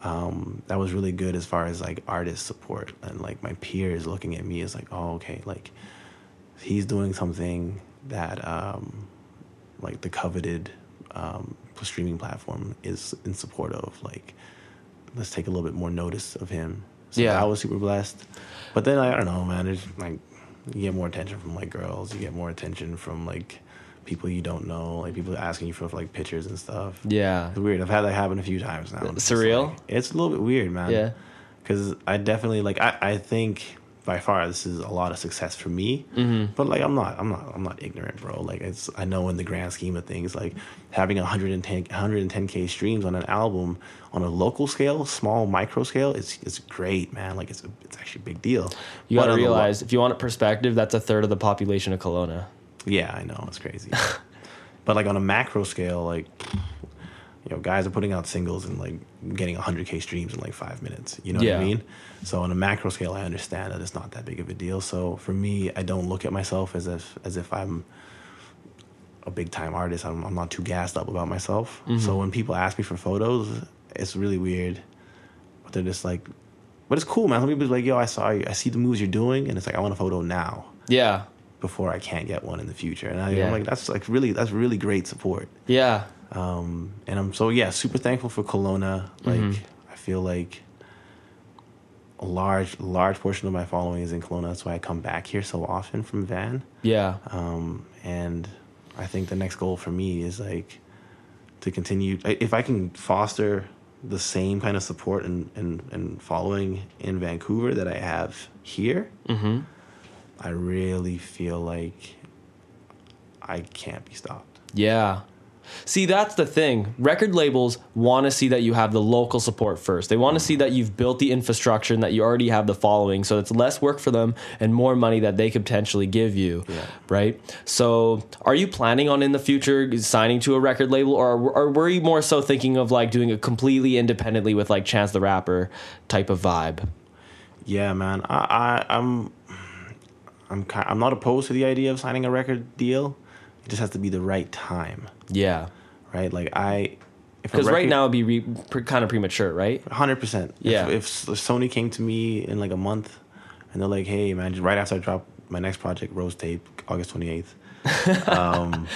um, that was really good as far as like artist support and like my peers looking at me as like, oh, okay, like he's doing something that um, like the coveted um, streaming platform is in support of. Like, let's take a little bit more notice of him. So Yeah. I was super blessed. But then I, I don't know, man. It's like you get more attention from like girls. You get more attention from like people you don't know, like people asking you for like pictures and stuff. Yeah. It's weird. I've had that happen a few times now. It's just, Surreal? like- it's a little bit weird, man. Yeah. Because I definitely like. I, I think by far this is a lot of success for me. Mm-hmm. But like, I'm not. I'm not. I'm not ignorant, bro. Like, it's. I know in the grand scheme of things, like having 110 110k streams on an album on a local scale, small micro scale, it's it's great, man. Like, it's it's actually a big deal. You got to on the lo- realize, if you want a perspective, that's a third of the population of Kelowna. Yeah, I know it's crazy. but like on a macro scale, like you know, guys are putting out singles and like getting 100k streams in like five minutes. You know Yeah. what I mean? So on a macro scale, I understand that it's not that big of a deal. So for me, I don't look at myself as if as if I'm a big time artist. I'm, I'm not too gassed up about myself. So mm-hmm. when people ask me for photos, it's really weird. But they're just like, but it's cool, man. Some people like, yo, I saw you. I see the moves you're doing, and it's like I want a photo now Yeah. before I can't get one in the future. And I, Yeah. I'm like, that's like really, that's really great support. Yeah. Um, and I'm so yeah, super thankful for Kelowna. Like, Mm-hmm. I feel like a large, large portion of my following is in Kelowna. That's why I come back here so often from Van. Yeah. Um, and I think the next goal for me is like to continue. If I can foster the same kind of support and, and, and following in Vancouver that I have here, Mm-hmm. I really feel like I can't be stopped. Yeah. See, that's the thing. Record labels want to see that you have the local support first. They want to see that you've built the infrastructure and that you already have the following. So it's less work for them and more money that they could potentially give you. Yeah. Right? So are you planning on in the future signing to a record label or, or were you more so thinking of like doing it completely independently with like Chance the Rapper type of vibe? Yeah, man. I, I I'm I'm I'm not opposed to the idea of signing a record deal. It just has to be the right time, Yeah. right? Like I, Because right now it'd be re- pre- kind of premature, right? hundred percent. Yeah. If, if Sony came to me in like a month, and they're like, "Hey, man," just right after I drop my next project, Rose Tape, August twenty eighth. um,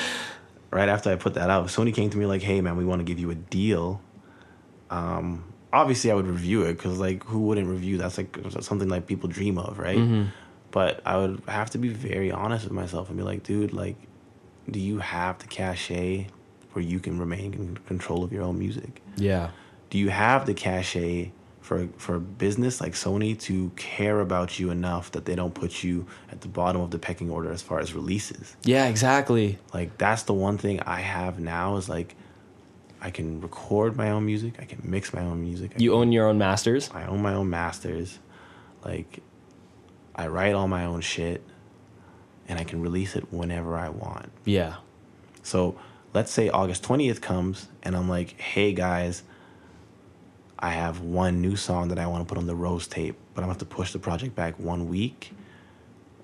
right after I put that out, Sony came to me like, "Hey, man, we want to give you a deal." Um, obviously, I would review it because, like, who wouldn't review? That's like something like people dream of, right? Mm-hmm. But I would have to be very honest with myself and be like, dude, like, do you have the cachet where you can remain in control of your own music? Yeah. do you have the cachet for for a business like Sony to care about you enough that they don't put you at the bottom of the pecking order as far as releases? Yeah, exactly. Like that's the one thing I have now is like I can record my own music, I can mix my own music. I You can- own your own masters. I own my own masters. Like I write all my own shit and I can release it whenever I want. Yeah. So let's say August 20th comes and I'm like, hey guys, I have one new song that I want to put on the Rose tape, but I'm going to have to push the project back one week.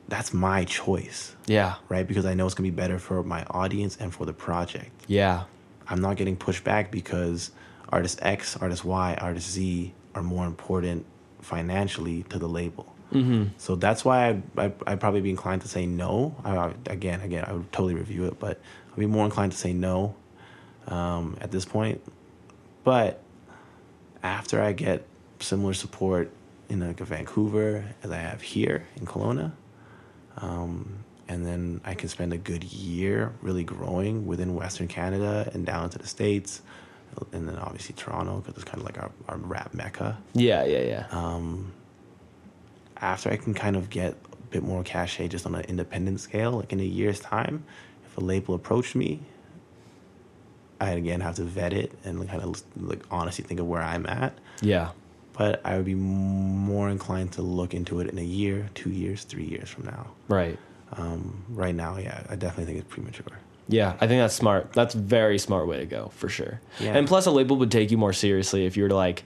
That's my choice, Yeah. right? Because I know it's going to be better for my audience and for the project. Yeah. I'm not getting pushed back because artist X, artist Y, artist Z are more important financially to the label. Mm-hmm. So that's why I, I, I'd probably be inclined to say no. I, I- again, again, I would totally review it, but I'd be more inclined to say no um, at this point. But after I get similar support in like Vancouver as I have here in Kelowna, um, and then I can spend a good year really growing within Western Canada and down into the States, and then obviously Toronto because it's kind of like our, our rap mecca. Yeah. Yeah. Yeah. Um, after I can kind of get a bit more cachet just on an independent scale, like in a year's time, if a label approached me, I'd again have to vet it and kind of like honestly think of where I'm at. yeah. But I would be more inclined to look into it in a year, two years, three years from now. Right. Um, right now, yeah, I definitely think it's premature. Yeah, I think that's smart. That's very smart way to go for sure. Yeah. And plus, a label would take you more seriously if you were to like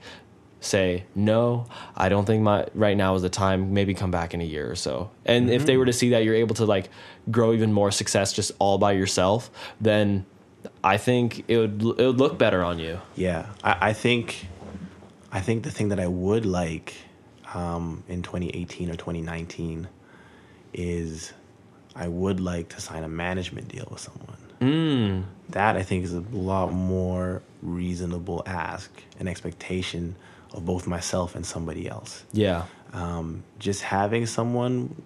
say, "No, I don't think my right now is the time. Maybe come back in a year or so." And if they were to see that you're able to like grow even more success just all by yourself, then I think it would it would look better on you. Yeah, I, I think I think the thing that I would like um, in 2018 or 2019 is I would like to sign a management deal with someone. Mm. That I think is a lot more reasonable ask and expectation of both myself and somebody else. Yeah. Um, just having someone,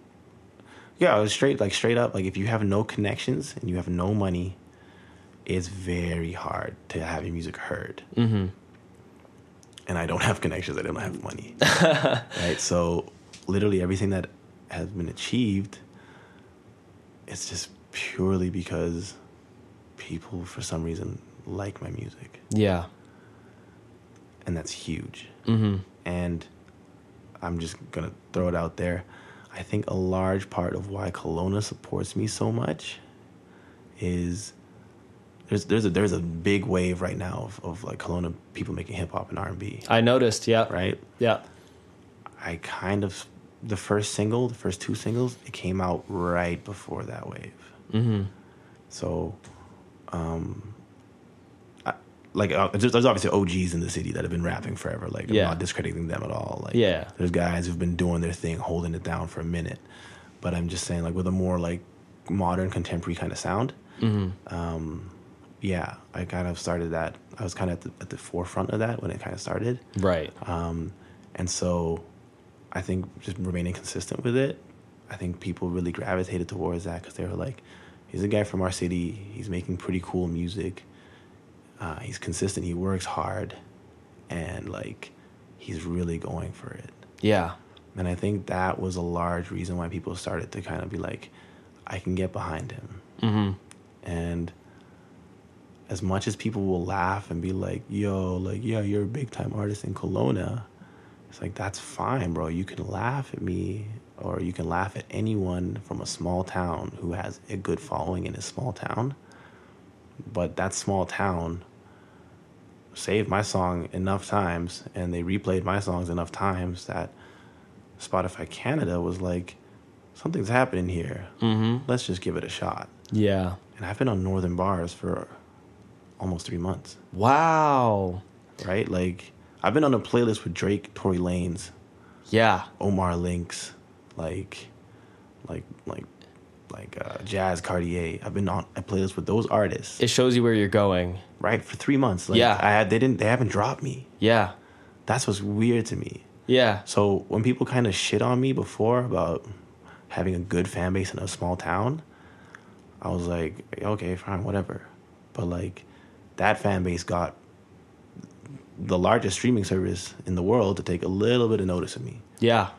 yeah, straight like straight up, like if you have no connections and you have no money, it's very hard to have your music heard. Mm-hmm. And I don't have connections. I don't have money. right. So literally everything that has been achieved, it's just purely because people, for some reason, like my music, Yeah. and that's huge. Mm-hmm. And I'm just gonna throw it out there. I think a large part of why Kelowna supports me so much is there's there's a there's a big wave right now of, of like Kelowna people making hip hop and R and B, I noticed. Yeah. right? Yeah. I kind of the first single, the first two singles, it came out right before that wave. Mm-hmm. So, um, like uh, there's, there's obviously OGs in the city that have been rapping forever. Like Yeah. I'm not discrediting them at all. Like Yeah. there's guys who've been doing their thing, holding it down for a minute. But I'm just saying, like with a more like modern, contemporary kind of sound. Mm-hmm. Um, yeah, I kind of started that. I was kind of at the, at the forefront of that when it kind of started. Right. Um, and so I think just remaining consistent with it, I think people really gravitated towards that because they were like, he's a guy from our city. He's making pretty cool music. Uh, he's consistent. He works hard. And like, he's really going for it. Yeah. And I think that was a large reason why people started to kind of be like, I can get behind him. Mm-hmm. And as much as people will laugh and be like, yo, like, yeah, you're a big time artist in Kelowna, it's like, that's fine, bro. You can laugh at me or you can laugh at anyone from a small town who has a good following in a small town. But that small town saved my song enough times and they replayed my songs enough times that Spotify Canada was like, something's happening here. Mm-hmm. Let's just give it a shot. Yeah. And I've been on Northern Bars for almost three months, Wow. right? Like, I've been on a playlist with Drake, Tory Lanez, Yeah. Omar Linx, like, like, like, like uh, Jazz Cartier. I've been on a playlist with those artists, It shows you where you're going. right, for three months. Like, Yeah. I had, they didn't, they haven't dropped me. Yeah. That's what's weird to me. Yeah. So when people kind of shit on me before about having a good fan base in a small town, I was like, okay, fine, whatever. But like that fan base got the largest streaming service in the world to take a little bit of notice of me. Yeah.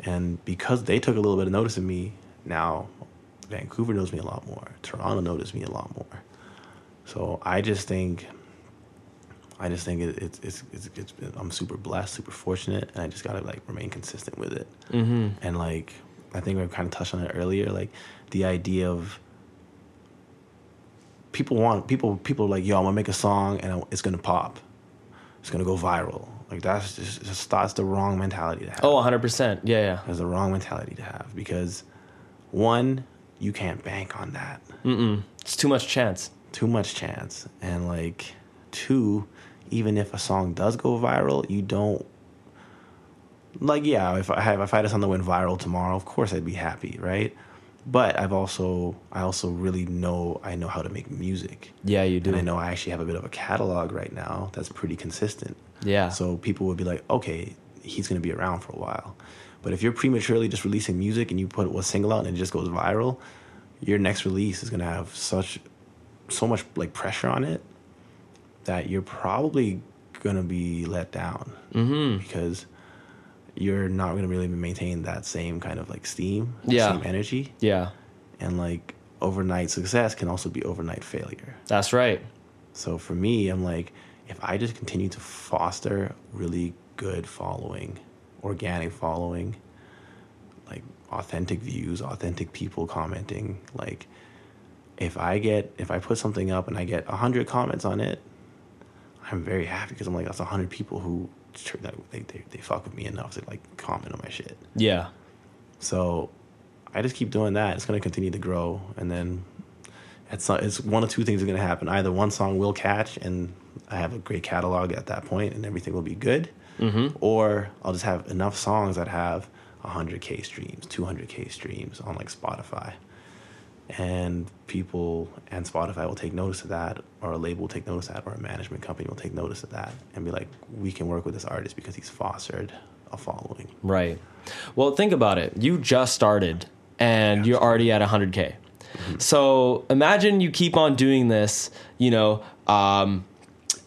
And because they took a little bit of notice of me, now Vancouver knows me a lot more. Toronto noticed me a lot more. So I just think, I just think it, it's it's it's, it's been, I'm super blessed, super fortunate, and I just gotta like remain consistent with it. Mm-hmm. And like I think we kind of touched on it earlier, like the idea of people want people people are like yo, I'm gonna make a song and it's gonna pop, it's gonna go viral. Like that's just, just that's the wrong mentality to have. Oh, 100%. Yeah, yeah. That's the wrong mentality to have because one, you can't bank on that. Mm-mm. It's too much chance. Too much chance. And like two, even if a song does go viral, you don't like yeah, if I have if I had a song that went viral tomorrow, of course I'd be happy, right? But I've also I also really know I know how to make music. Yeah, you do. And I know I actually have a bit of a catalog right now that's pretty consistent. Yeah. So people would be like, okay, he's going to be around for a while. But if you're prematurely just releasing music and you put a single out and it just goes viral, your next release is going to have such so much like pressure on it that you're probably going to be let down mm-hmm. because you're not going to really maintain that same kind of like steam, Yeah. same energy, Yeah. and like overnight success can also be overnight failure. That's right. So for me, I'm like, if I just continue to foster really good following, organic following, like authentic views, authentic people commenting, like if I get if I put something up and I get hundred comments on it, I'm very happy because I'm like that's hundred people who that they, they they fuck with me enough to like comment on my shit. Yeah. So I just keep doing that. It's gonna continue to grow, and then it's not, it's one of two things are gonna happen. Either one song will catch, and I have a great catalog at that point, and everything will be good, or I'll just have enough songs that have 100k streams, 200k streams on like Spotify, and people and Spotify will take notice of that, or a label will take notice of that, or a management company will take notice of that, and be like, we can work with this artist because he's fostered a following. Right. Well, think about it. You just started and you're already at 100K. So imagine you keep on doing this, you know, um,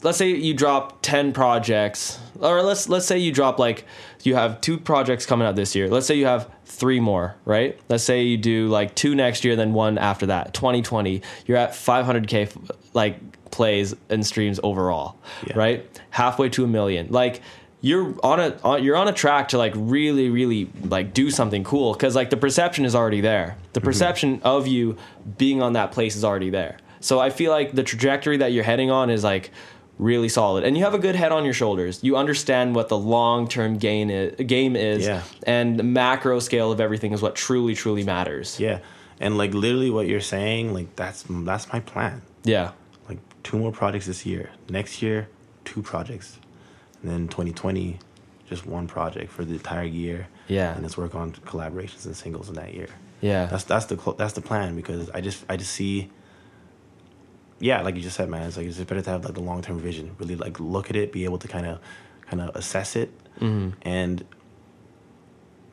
let's say you drop 10 projects or let's let's say you drop like you have two projects coming out this year. Let's say you have three more, right? Let's say you do like two next year then one after that. 2020, you're at 500k like plays and streams overall, Yeah. right? Halfway to a million. Like you're on a on, you're on a track to like really really like do something cool cuz like the perception is already there. The mm-hmm. perception of you being on that place is already there. So I feel like the trajectory that you're heading on is like really solid and you have a good head on your shoulders. You understand what the long-term gain is, game is Yeah. and the macro scale of everything is what truly truly matters. Yeah, and like literally what you're saying, like that's that's my plan. Yeah. Like two more projects this year. Next year, two projects, and then 2020, just one project for the entire year. Yeah. and let's work on collaborations and singles in that year. Yeah. That's that's the that's the plan because I just I just see. Yeah, like you just said, man, it's like it's better to have like the long term vision. Really like look at it, be able to kind of kind of assess it, and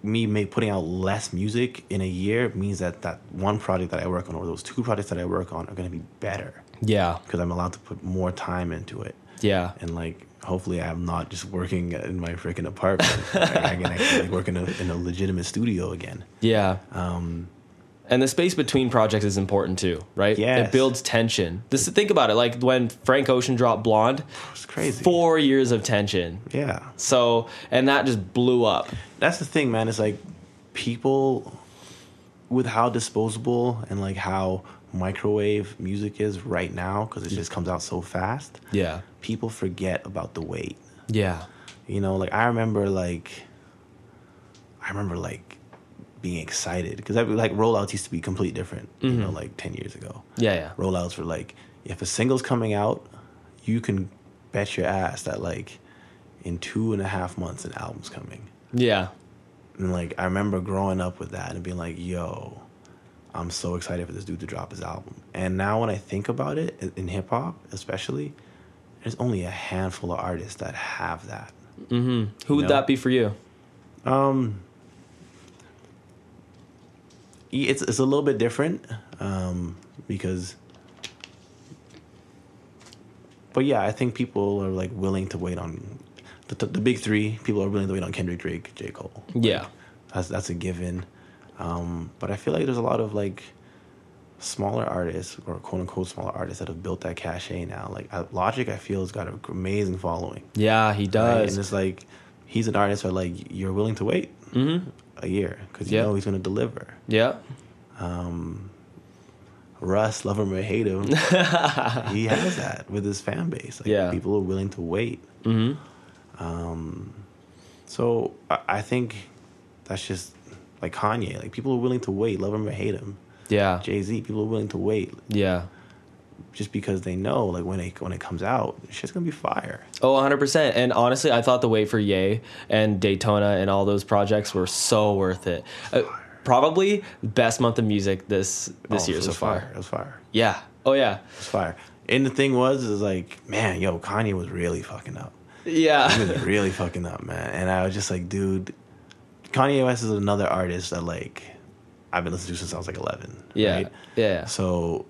me make, putting out less music in a year means that that one project that I work on or those two projects that I work on are going to be better yeah. because I'm allowed to put more time into it. Yeah. And like, hopefully, I'm not just working in my freaking apartment. I can actually like, work in a, in a legitimate studio again. Yeah. Um, And the space between projects is important too, right? Yeah, It builds tension. This think about it, like when Frank Ocean dropped Blonde, it's crazy. four years of tension. Yeah, So and that just blew up. that's the thing, man. It's like people with how disposable and like how microwave music is right now because it just comes out so fast. Yeah. People forget about the wait. Yeah. You know, like I remember like I remember like being excited because I like rollouts used to be completely different. You know, like ten years ago. Yeah, yeah. Rollouts were like if a single's coming out, you can bet your ass that like in two and a half months an album's coming. Yeah. And like I remember growing up with that and being like, yo, I'm so excited for this dude to drop his album. And now when I think about it in- hip hop, especially, there's only a handful of artists that have that. Who would know? that be for you? Um, it's it's a little bit different, um, because. But yeah, I think people are like willing to wait on the, the, the big three. People are willing to wait on Kendrick, Drake, J Cole. Yeah. That's that's a given. Um, but I feel like there's a lot of like smaller artists or quote unquote smaller artists that have built that cachet now. Like Logic, I feel has got an amazing following. Yeah, he right? does. And it's like he's an artist that like you're willing to wait a year because you Yeah. know he's going to deliver. yeah. Um, Russ, love him or hate him, he has that with his fan base. Like, Yeah. people are willing to wait. Mm-hmm. Um, so I, I think that's just like Kanye. Like people are willing to wait, love him or hate him. Yeah. Jay Z, people are willing to wait Yeah. Just because they know like when it when it comes out, shit's gonna be fire. Oh, 100%. And honestly, I thought the wait for Ye and Daytona and all those projects were so worth it. Uh, probably best month of music this this Oh, year so far. fire. It was fire. Yeah. Oh yeah. It was fire. And the thing was, is like, man, yo, Kanye was really fucking up. He Yeah. was really fucking up, man. And I was just like, dude, Kanye West is another artist that like I've been listening to since I was like 11. Yeah. Right? Yeah. So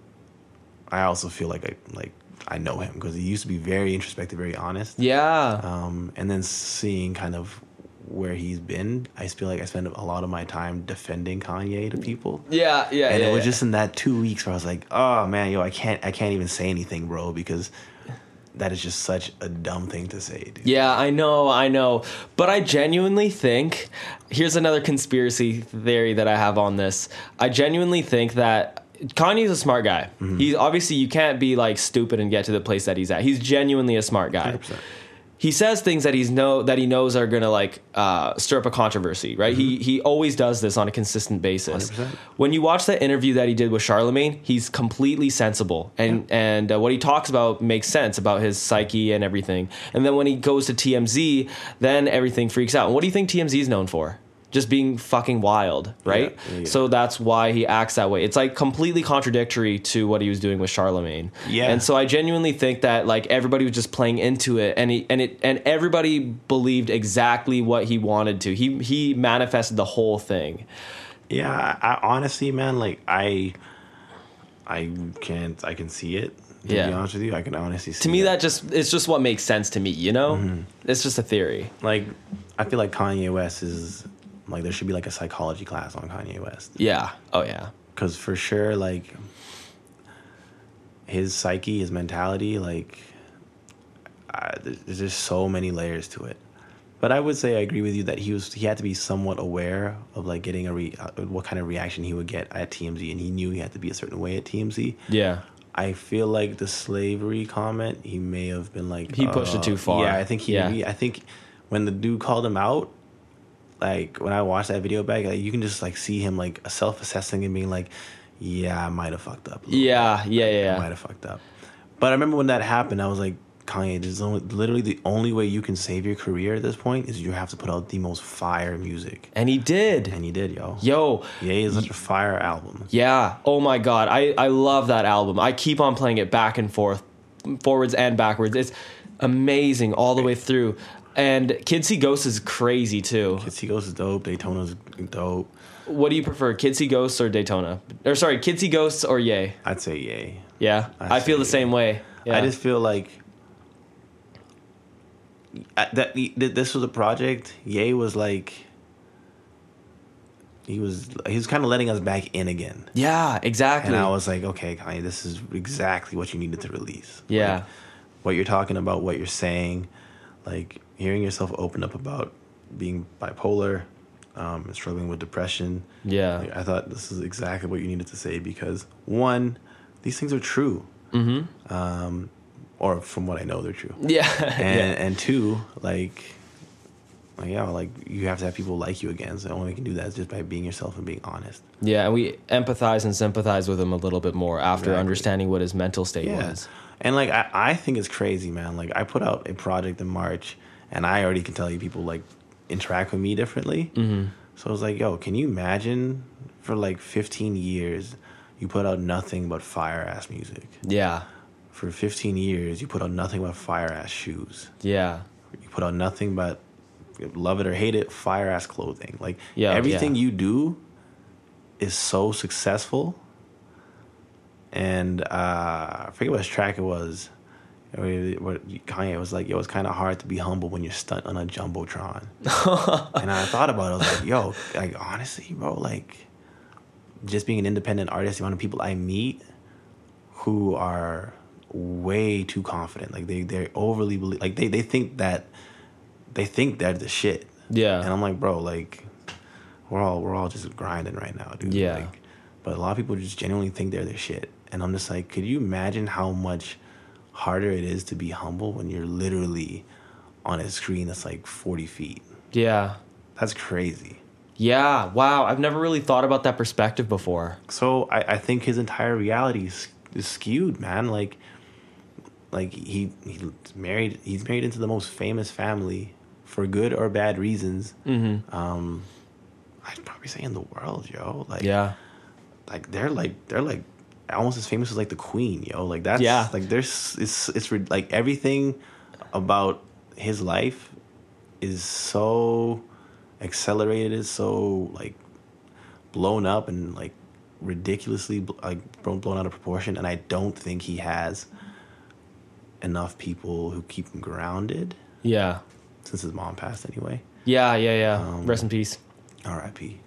I also feel like I like I know him because he used to be very introspective, very honest. Yeah. Um, and then seeing kind of where he's been, I feel like I spend a lot of my time defending Kanye to people. Yeah. Yeah. And yeah, it was yeah. just in that two weeks where I was like, oh man, yo, I can't I can't even say anything, bro, because that is just such a dumb thing to say, dude. Yeah, I know, I know. But I genuinely think here's another conspiracy theory that I have on this. I genuinely think that Kanye's a smart guy. Mm-hmm. He's obviously you can't be like stupid and get to the place that he's at. He's genuinely a smart guy. 100%. he says things that he's know that he knows are gonna like uh, stir up a controversy, right? He he always does this on a consistent basis. 100%. When you watch that interview that he did with Charlemagne, he's completely sensible, and and uh, what he talks about makes sense about his psyche and everything. And then when he goes to TMZ, then everything freaks out. And what do you think TMZ is known for? Just being fucking wild, right? yeah, yeah. So that's why he acts that way. It's like completely contradictory to what he was doing with Charlemagne. Yeah. And so I genuinely think that like everybody was just playing into it and he and it and everybody believed exactly what he wanted to. He he manifested the whole thing. Yeah, I, I honestly, man, like I, I can't, I can see it. To Yeah. be honest with you, I can honestly see. To me it. that just it's just what makes sense to me, you know? Mm-hmm. It's just a theory. like, I feel like Kanye West is like there should be like a psychology class on Kanye West Yeah. Oh yeah. because for sure, like his psyche, his mentality, like uh, there's just so many layers to it. But I would say I agree with you that he was he had to be somewhat aware of like getting a re, uh, what kind of reaction he would get at TMZ, and he knew he had to be a certain way at TMZ. Yeah. I feel like the slavery comment, he may have been like He pushed it uh, too far. Yeah, I think he. Yeah. he- I think when the dude called him out, like when I watched that video back, like, you can just like see him like self-assessing and being like, "Yeah, I might have fucked up." Yeah, little Yeah, yeah. I might have fucked up. But I remember when that happened, I was like, Kanye, this is only, literally the only way you can save your career at this point is you have to put out the most fire music, And he did. and he did, yo. Yo, Ye is such a fire album. Yeah. Oh my god. I I love that album. I keep on playing it back and forth, forwards and backwards. It's amazing all the way through. And Kid See Ghosts is crazy too. Kids See Ghosts is dope. Daytona's dope. What do you prefer, Kid See Ghosts or Daytona? Or sorry, Kid See Ghosts or Ye? I'd say yay. Yeah. I I feel the same way. Yeah. I just feel like I- that this was a project. Ye was like he was he was kind of letting us back in again, yeah, exactly. and I was like, okay, Kanye, this is exactly what you needed to release. Yeah. Like, what you're talking about, what you're saying, like hearing yourself open up about being bipolar, um, and struggling with depression. Yeah. Like, I thought this is exactly what you needed to say because one, these things are true. Mm-hmm. Um, or from what I know, they're true. yeah. And yeah. and two, like, like yeah, like you have to have people like you again. So the only way you can do that is just by being yourself and being honest. Yeah, and we empathize and sympathize with him a little bit more after Exactly. understanding what his mental state Yeah. was. And like I, I think it's crazy, man. Like I put out a project in March, and I already can tell you people like interact with me differently. Mm-hmm. So I was like, yo, can you imagine for like 15 years you put out nothing but fire ass music? Yeah. For 15 years you put out nothing but fire ass shoes. Yeah. You put out nothing but love it or hate it, fire ass clothing. Like Yeah, everything yeah. you do is so successful. And uh, I forget what track it was. What Kanye was like, yo, it's kind of hard to be humble when you're stuck on a jumbotron. and I thought about it. I was like, yo, like honestly, bro, like just being an independent artist, the amount of people I meet who are way too confident. Like they they're overly belie- like they they think that they think they're the shit. Yeah. And I'm like, bro, like we're all we're all just grinding right now, dude. Yeah. Like, but a lot of people just genuinely think they're the shit. And I'm just like, could you imagine how much harder it is to be humble when you're literally on a screen that's like 40 feet? Yeah. That's crazy. Yeah. Wow. I've never really thought about that perspective before. So I, I think his entire reality is, is skewed, man. Like, like he he's married. He's married into the most famous family for good or bad reasons. Mm-hmm. Um, I'd probably say in the world, yo. Like, Yeah. like they're like they're like almost as famous as like the Queen, yo. Like that's Yeah. Like there's it's it's like everything about his life is so accelerated, is so like blown up and like ridiculously like blown blown out of proportion. And I don't think he has enough people who keep him grounded Yeah. since his mom passed anyway. Yeah. Yeah. Yeah. Um, Rest in peace. R.I.P.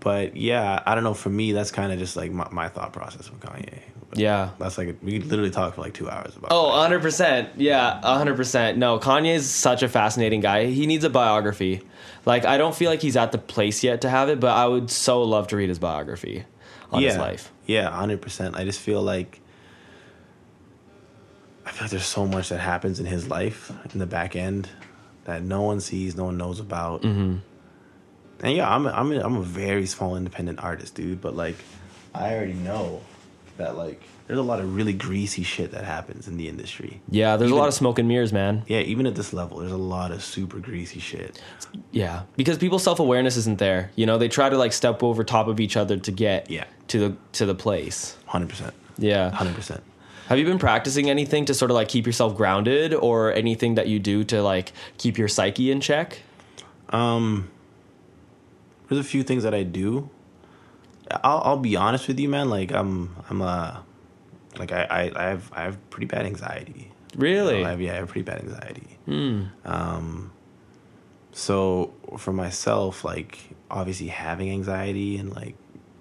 But yeah, I don't know. For me, that's kind of just like my, my thought process with Kanye. But Yeah. that's like we could literally talk for like two hours about. Oh, Kanye. 100%. Yeah, 100%. No, Kanye's such a fascinating guy. He needs a biography. Like, I don't feel like he's at the place yet to have it, but I would so love to read his biography on yeah, his life. Yeah, hundred percent. I just feel like I feel like there's so much that happens in his life in the back end that no one sees, no one knows about. Mm-hmm. And yeah, I'm a, I'm a, I'm a very small independent artist, dude. But like, I already know that like there's a lot of really greasy shit that happens in the industry. Yeah, there's Even- a lot of smoke and mirrors, man. Yeah, even at this level, there's a lot of super greasy shit. Yeah, because people's self awareness isn't there. You know, they try to like step over top of each other to get Yeah. to the to the place. Hundred percent. Yeah. Hundred percent. Have you been practicing anything to sort of like keep yourself grounded, or anything that you do to like keep your psyche in check? Um, there's a few things that I do. I'll I'll be honest with you, man. Like I'm I'm a like I I, I have I have pretty bad anxiety. Really? You know, I have, yeah, I have pretty bad anxiety. Um, so for myself, like obviously having anxiety and like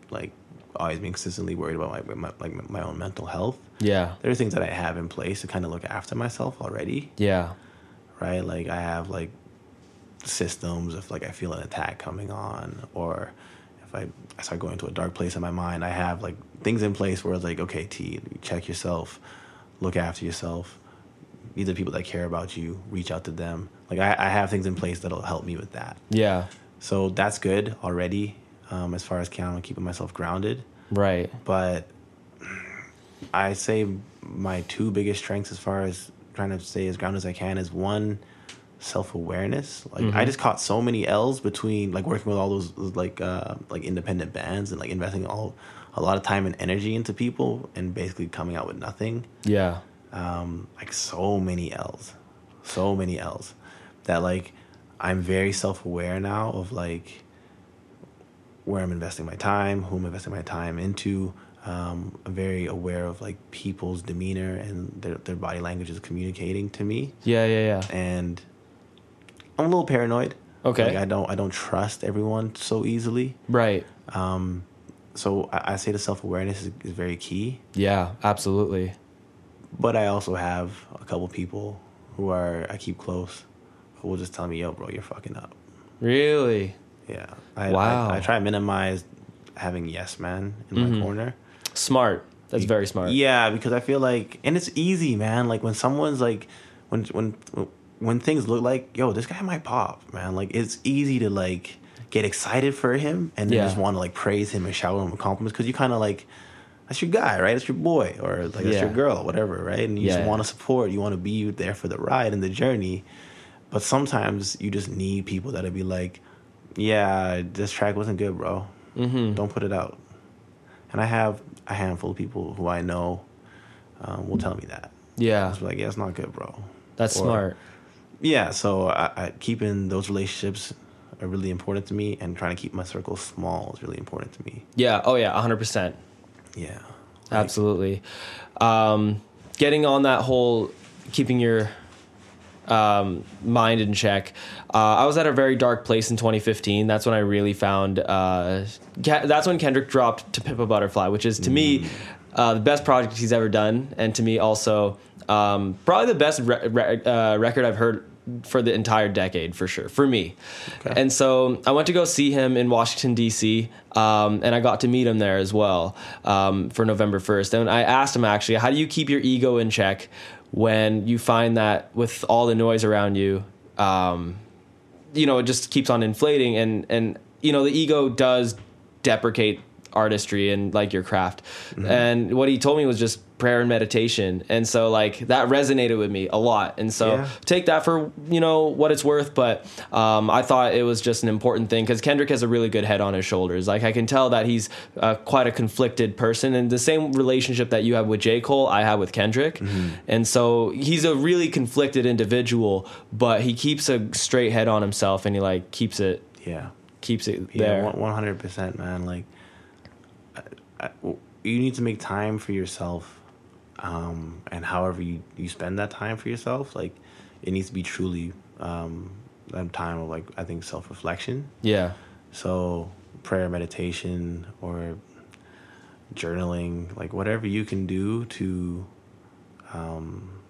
like always being consistently worried about my, my like my own mental health. Yeah. There are things that I have in place to kind of look after myself already Yeah. right? Like I have like systems if like I feel an attack coming on or if I, I start going to a dark place in my mind, I have like things in place where it's like, okay, T, check yourself, look after yourself. These are people that care about you, reach out to them. Like I, I have things in place that'll help me with that. Yeah. So that's good already, um, as far as kind of keeping myself grounded. Right. But I say my two biggest strengths as far as trying to stay as grounded as I can is one self awareness. Like I just caught so many L's between like working with all those those, like uh, like independent bands and like investing all a lot of time and energy into people and basically coming out with nothing. Yeah. Um, like so many L's, so many L's that like I'm very self aware now of like where I'm investing my time, who I'm investing my time into. Um, I'm very aware of like people's demeanor and their their body language is communicating to me, Yeah. Yeah. Yeah. and I'm a little paranoid. Okay. like I don't I don't trust everyone so easily. Right. Um, so I, I say the self awareness is, is very key. Yeah. Absolutely. But I also have a couple people who are I keep close who will just tell me, "Yo, bro, you're fucking up." Really. Yeah. I, Wow. I, I try to minimize having yes man in Mm-hmm. my corner. Smart. That's very smart. Yeah, because I feel like, and it's easy, man. Like when someone's like, when when when things look like, yo, this guy might pop, man. Like it's easy to like get excited for him and then Yeah. just want to like praise him and shower him with compliments because you kind of like. That's your guy, right? That's your boy, or like that's your girl, whatever, right? And you Yeah. just want to support. You want to be there for the ride and the journey. But sometimes you just need people that'll be like, "Yeah, this track wasn't good, bro. Mm-hmm. Don't put it out." And I have a handful of people who I know um, will tell me that. Yeah. It's like, yeah, it's not good, bro. That's Or- smart. Yeah, so I, I, keeping those relationships are really important to me, and trying to keep my circle small is really important to me. Yeah. Oh yeah. hundred percent. Yeah, Absolutely. Um, getting on that whole keeping your um, mind in check. Uh, I was at a very dark place in 2015. That's when I really found. Uh, Ke- that's when Kendrick dropped "To Pimp a Butterfly," which is to me uh, the best project he's ever done, and to me also um, probably the best re- re- uh, record I've heard for the entire decade for sure for me. Okay. And so I went to go see him in Washington D.C. Um, and I got to meet him there as well um, for November 1st. And I asked him actually, how do you keep your ego in check when you find that with all the noise around you, um, you know, it just keeps on inflating and and you know the ego does deprecate artistry and like your craft. And what he told me was just prayer and meditation. And so like that resonated with me a lot. And so Yeah. take that for you know what it's worth but um, i thought it was just an important thing because kendrick has a really good head on his shoulders like i can tell that he's uh, quite a conflicted person and the same relationship that you have with j cole i have with kendrick and so he's a really conflicted individual but he keeps a straight head on himself and he like keeps it yeah, keeps it yeah, there one hundred percent, man. Like, you need to make time for yourself, um, and however you you spend that time for yourself, like, it needs to be truly um, a time of like I think self reflection. yeah So prayer, meditation, or journaling, like whatever you can do to, um,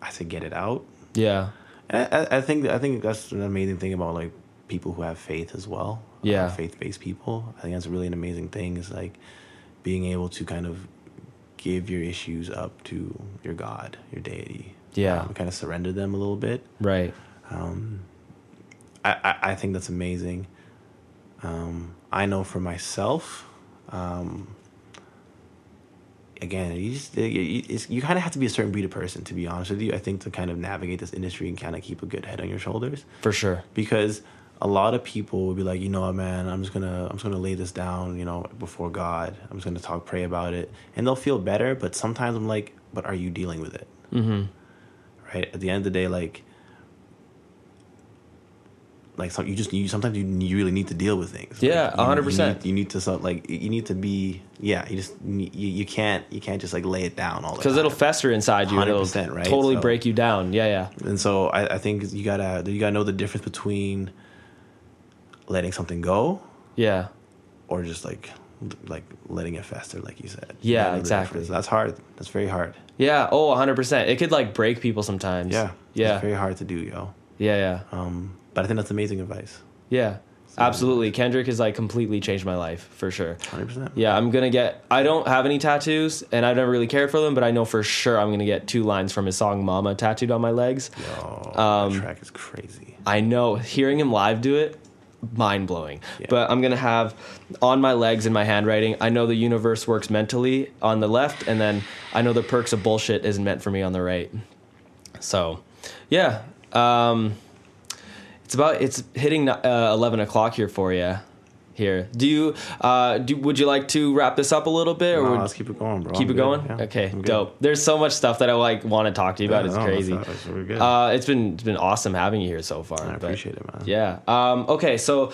I say get it out. yeah I, I think I think that's an amazing thing about like people who have faith as well. Yeah. faith based people. I think that's really an amazing thing. Is like being able to kind of give your issues up to your God, your deity. Yeah. um, kind of surrender them a little bit. Right. Um, I, I, I think that's amazing. Um, I know for myself, um, again, you just you, you kind of have to be a certain breed of person, to be honest with you. I think to kind of navigate this industry and kind of keep a good head on your shoulders, For sure. because a lot of people will be like, you know what, man, I'm just gonna I'm just gonna lay this down, you know, before God. I'm just gonna talk, pray about it, and they'll feel better. But sometimes I'm like, but are you dealing with it? Mm-hmm. right? At the end of the day, like, like some, you just you sometimes you, you really need to deal with things. Yeah, Like, 100%. You need, you need to so, like you need to be yeah. You just you, you can't you can't just like lay it down all the Because it'll fester inside you. 100%, right? totally So- break you down. Yeah, yeah. and so I, I think you gotta you gotta know the difference between letting something go Yeah. or just like like letting it fester, like you said. Yeah, You gotta know the exactly. That's hard. That's very hard. Yeah. Oh, 100%. It could like break people sometimes. Yeah, Yeah. It's very hard to do, yo. Yeah, yeah. Um, but I think that's amazing advice. Yeah. Absolutely. Kendrick has like completely changed my life for sure. Hundred percent. Yeah, I'm gonna get. I don't have any tattoos, and I've never really cared for them, but I know for sure I'm gonna get two lines from his song "Mama" tattooed on my legs. Yo, Um, that track is crazy. I know hearing him live do it, mind blowing. Yeah. But I'm gonna have on my legs in my handwriting. I know the universe works mentally on the left, and then I know the perks of bullshit isn't meant for me on the right. So, yeah, um, it's about it's hitting uh, eleven o'clock here for you. Here, do you uh, do? Would you like to wrap this up a little bit, or No, would, let's keep it going, bro. keep I'm it good. going? Yeah, okay, dope. There's so much stuff that I like want to talk to you about. Yeah, it's no, crazy. that's- that's- we're good. Uh, it's been it's been awesome having you here so far. I but- appreciate it, man. yeah. Um, okay, so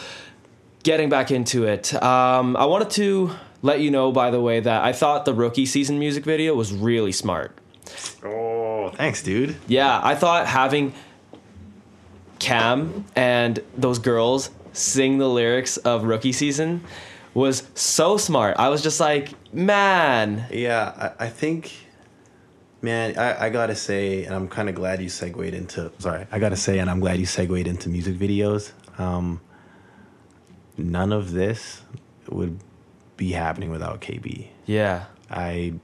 getting back into it, um, I wanted to let you know, by the way, that I thought the rookie season music video was really smart. Oh, thanks, dude. Yeah, I thought having Cam and those girls sing the lyrics of rookie season was so smart. I was just like, man. Yeah, I, I think, man, I, I gotta say, and I'm kind of glad you segued into. Sorry, I gotta say, and I'm glad you segued into music videos. Um, none of this would be happening without KB. Yeah. I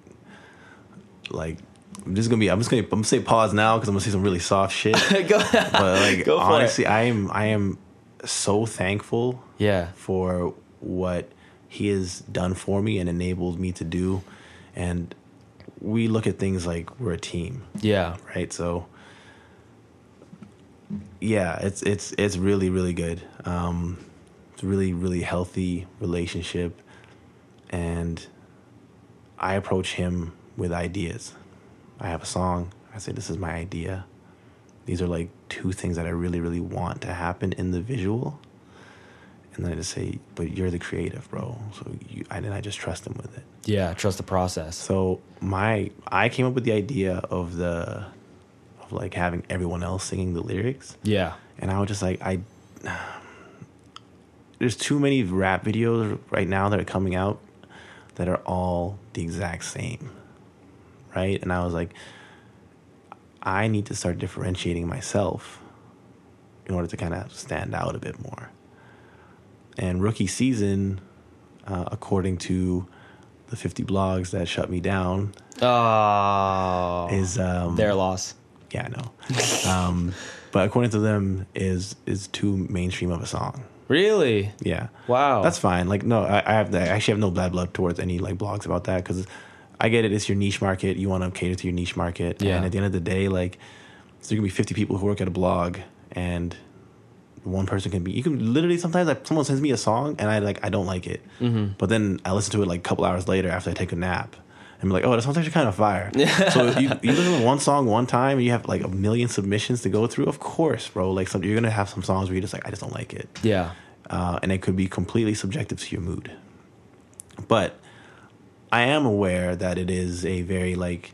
like. I'm just gonna be. I'm just gonna. I'm gonna say pause now because I'm gonna say some really soft shit. Go. but like Go for honestly, I am. I am so thankful Yeah. for what he has done for me and enabled me to do. And we look at things like we're a team, Yeah. right? So yeah, it's it's it's really really good. Um, it's a really really healthy relationship, and I approach him with ideas. I have a song. I say this is my idea. These are like two things that I really really want to happen in the visual. And then I just say, but you're the creative, bro. So you, and then I just trust him with it. Yeah. Trust the process. So my, I came up with the idea of the, of like having everyone else singing the lyrics, Yeah. and I was just like, I, there's too many rap videos right now that are coming out that are all the exact same, right? And I was like, I need to start differentiating myself in order to kind of stand out a bit more. And rookie season, uh, according to the 50 blogs that shut me down, Oh. is um, their loss. yeah, I know. um, but according to them, is is too mainstream of a song. Really? Yeah. Wow. That's fine. Like, no, I, I have I actually have no bad blood towards any like blogs about that because I get it. It's your niche market. You want to cater to your niche market. Yeah. And at the end of the day, like, so there can be fifty people who work at a blog, and one person can be. You can literally sometimes like someone sends me a song and I like I don't like it, Mm-hmm. but then I listen to it like a couple hours later after I take a nap. And be like, oh, that song's actually kind of fire. so if you, you listen to one song one time and you have like a million submissions to go through. Of course, bro. Like, some, you're gonna have some songs where you're just like, I just don't like it Yeah. uh, and it could be completely subjective to your mood. But I am aware that it is a very like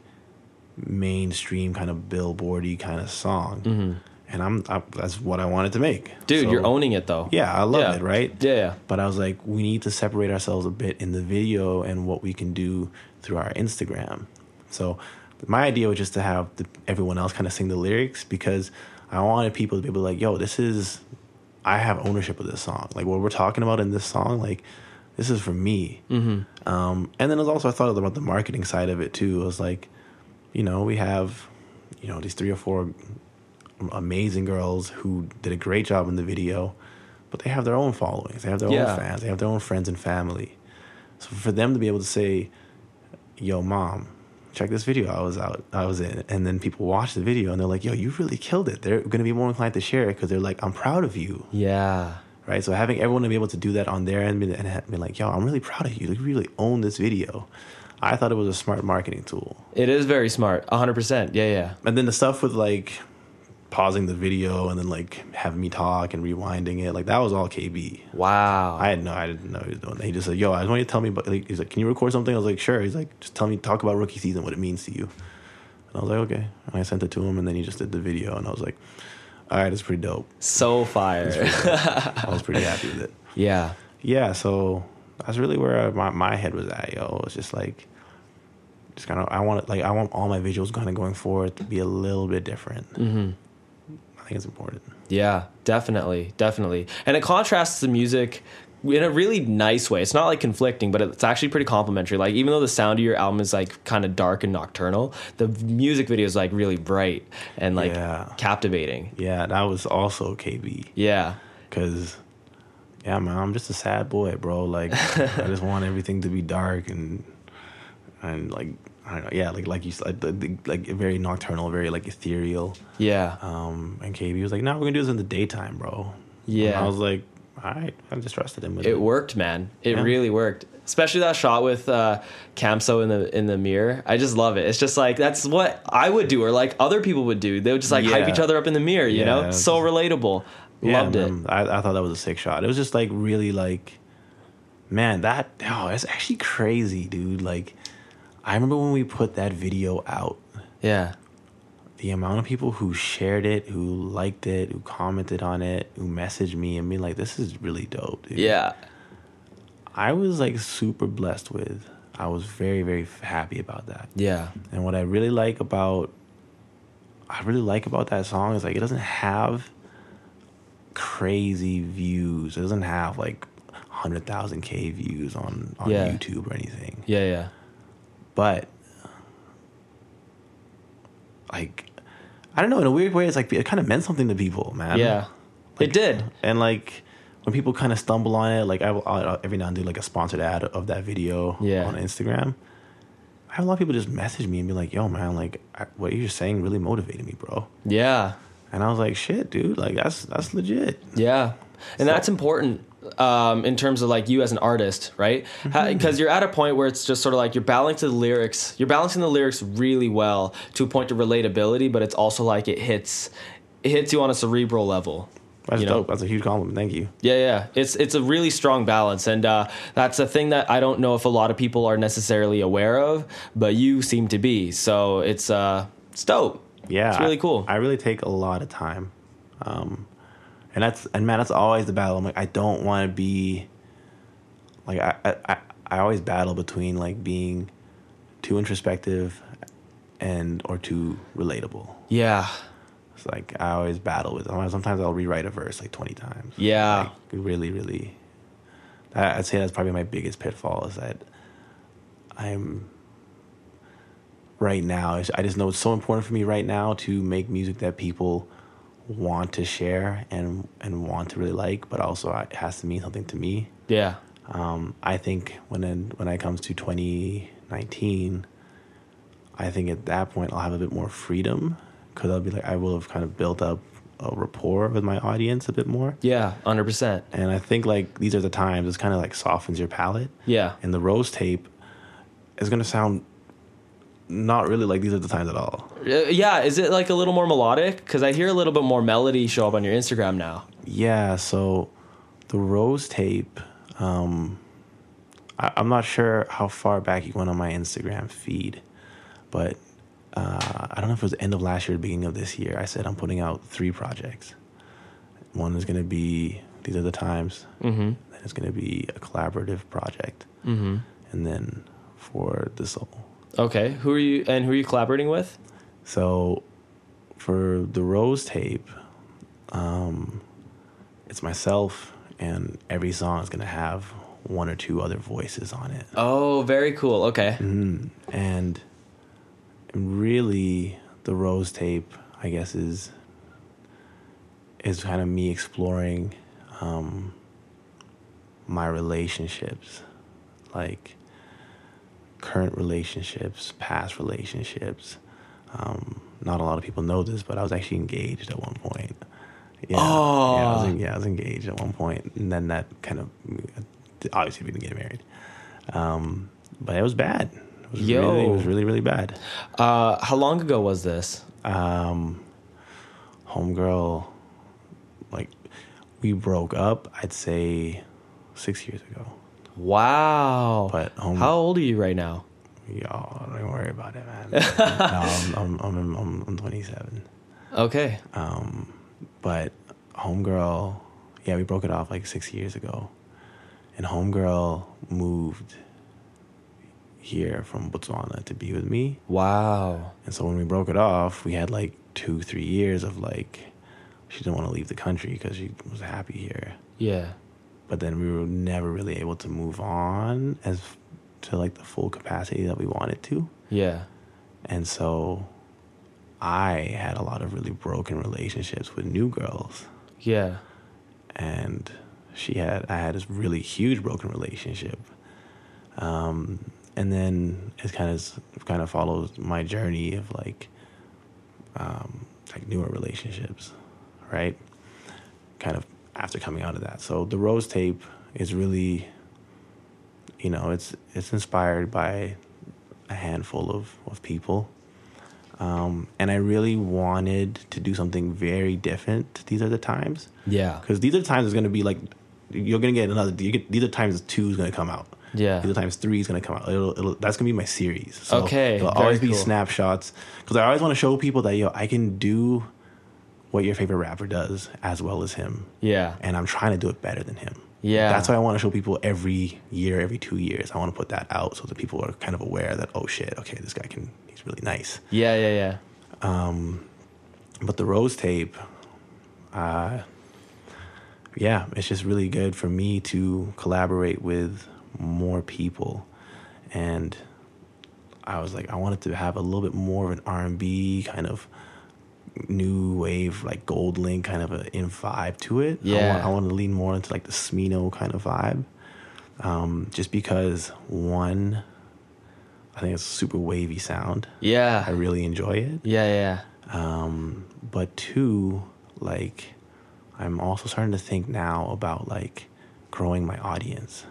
mainstream kind of billboardy kind of song, and I'm I, that's what I wanted to make. Mm-hmm. Dude, So, you're owning it though. Yeah, I love Yeah. it, right? Yeah, yeah. But I was like, we need to separate ourselves a bit in the video and what we can do through our Instagram. So my idea was just to have the, everyone else kind of sing the lyrics because I wanted people to be able to like, yo, this is, I have ownership of this song. Like what we're talking about in this song, like this is for me. Mm-hmm. Um, and then it was also I thought about the marketing side of it too. It was like, you know, we have, you know, these three or four amazing girls who did a great job in the video, but they have their own followings. They have their Yeah. own fans. They have their own friends and family. So for them to be able to say, "Yo, mom." Check this video I was out, I was in, and then people watch the video and they're like, "Yo, you really killed it." They're going to be more inclined to share it because they're like, "I'm proud of you." Yeah. Right? So having everyone to be able to do that on their end and be like, "Yo, I'm really proud of you. You really own this video." I thought it was a smart marketing tool. It is very smart. 100%. Yeah, yeah. And then the stuff with like pausing the video and then like having me talk and rewinding it, like that was all KB. Wow. I had no, I didn't know he was doing that. He just said, "Yo, I just want you to tell me." About, like, he's like, "Can you record something?" I was like, "Sure." He's like, "Just tell me, talk about rookie season, what it means to you." And I was like, "Okay." And I sent it to him, and then he just did the video, and I was like, "All right, it's pretty dope." so fire. I was pretty happy with it. yeah. yeah, so that's really where my, my head was at, yo. It's just like, just kind of, I want like, I want all my visuals kind of going forward to be a little bit different. Mm-hmm. I think it's important. Yeah, definitely, definitely. And it contrasts the music in a really nice way. It's not like conflicting, but it's actually pretty complimentary. Like even though the sound of your album is like kind of dark and nocturnal, the music video is like really bright and like Yeah. captivating. Yeah, that was also KB. Yeah. Cause, yeah, man, I'm just a sad boy, bro. Like, I just want everything to be dark and, and like, I don't know, yeah, like like you said, like, like very nocturnal, very like ethereal. Yeah. Um, and KB was like, "No, we're gonna do this in the daytime, bro." Yeah. And I was like, "All right," I just trusted him with It it. worked, man. It Yeah. really worked. Especially that shot with uh, Camso in the in the mirror. I just love it. It's just like that's what I would do, or like other people would do. They would just like hype each other up in the mirror. You Yeah, know, so relatable. Yeah, Loved it. I, I thought that was a sick shot. It was just like really like, man, that oh, it's actually crazy, dude. Like, I remember when we put that video out, Yeah. The amount of people who shared it, who liked it, who commented on it, who messaged me and be like, "This is really dope." Dude. Yeah. I was like super blessed with. I was very very happy about that. Yeah. And what I really like about I really like about that song is like it doesn't have crazy views. It doesn't have like 100,000 K views on on Yeah. YouTube or anything. Yeah. Yeah. But like I don't know in a weird way it's like it kind of meant something to people, man. Yeah. it did. And like when people kind of stumble on it, like I will I'll every now and then do like a sponsored ad of that video Yeah. on Instagram. I have a lot of people just message me and be like, "Yo, man, like I, what you're saying really motivated me, bro." Yeah. And I was like, "Shit, dude, like that's that's legit." Yeah. And that's important um, in terms of like you as an artist, right? Because you're at a point where it's just sort of like you're balancing the lyrics, you're balancing the lyrics really well to a point of relatability, but it's also like it hits, it hits you on a cerebral level. That's you know? dope. That's a huge compliment. Thank you. Yeah, yeah. It's it's a really strong balance, and uh, that's a thing that I don't know if a lot of people are necessarily aware of, but you seem to be. So it's uh, it's dope. Yeah, it's really I- cool. I, really take a lot of time, um, and that's and man, that's always the battle. I'm like, I don't want to be like I, I I always battle between like being too introspective and or too relatable. yeah, It's like I always battle with. Them. Sometimes I'll rewrite a verse like twenty times. Yeah. like, really, really. I'd say that's probably my biggest pitfall is that I'm right now. I just know it's so important for me right now to make music that people want to share and and want to really like, but also it has to mean something to me. yeah, Um, I think when it, when it comes to 2019, I think at that point I'll have a bit more freedom because I'll be like I will have kind of built up a rapport with my audience a bit more, yeah, hundred percent. and I think like these are the times it's kind of like softens your palate. Yeah, And the rose tape is gonna sound not really like these are the times at all. Uh, yeah. Is it like a little more melodic? Because I hear a little bit more melody show up on your Instagram now. Yeah, so the rose tape, um, I, I'm not sure how far back you went on my Instagram feed, but uh, I don't know if it was the end of last year or beginning of this year. I said I'm putting out three projects. One is going to be These Are the Times, Mm-hmm. then it's going to be a collaborative project, Mm-hmm. and then for the soul. Okay. Who are you and who are you collaborating with? So for the rose tape, um, it's myself, and every song is gonna have one or two other voices on it. Oh, very cool. Okay. and really the rose tape i guess is is kind of me exploring um, my relationships like current relationships past relationships um, not a lot of people know this but i was actually engaged at one point yeah, yeah, I was, en- yeah, I was engaged at one point, and then that kind of obviously we didn't get married. Um, but it was bad. It was Yo. really, it was really, really bad. Uh, how long ago was this? Um, homegirl, like we broke up. I'd say six years ago. Wow. But home- how old are you right now? Y'all don't worry about it, man. no, I'm, I'm, I'm, I'm, I'm 27. Okay. Um, but homegirl, yeah, we broke it off like six years ago, and homegirl moved here from Botswana to be with me. Wow. And so when we broke it off, we had like two, three years of like, she didn't want to leave the country because she was happy here. Yeah. But then we were never really able to move on as to like the full capacity that we wanted to. Yeah. And so I had a lot of really broken relationships with new girls. Yeah. And she had, I had this really huge broken relationship. Um, and then it kind of kind of follows my journey of like um, like newer relationships, right? Kind of after coming out of that. So the rose tape is really, you know, it's it's inspired by a handful of of people, um, and I really wanted to do something very different. These are the times Yeah. because these are the times it's going to be like you're going to get another. You get, these are times two is going to come out. Yeah. These are times three is going to come out. It'll, it'll, that's going to be my series. So Okay, It'll always be cool. snapshots because I always want to show people that yo I can do what your favorite rapper does as well as him, Yeah. and I'm trying to do it better than him. Yeah. That's why I want to show people every year, every two years. I want to put that out so that people are kind of aware that oh shit, okay, this guy can he's really nice. Yeah. Yeah. Yeah. But the rose tape, uh, yeah, it's just really good for me to collaborate with more people, and I was like, I wanted to have a little bit more of an R and B kind of new wave, like GoldLink kind of a in vibe to it. I Yeah. want, I want to lean more into like the Smino kind of vibe, um, just because one, I think it's a super wavy sound. Yeah. I really enjoy it. Yeah. Yeah. Um, but two, like, I'm also starting to think now about like growing my audience,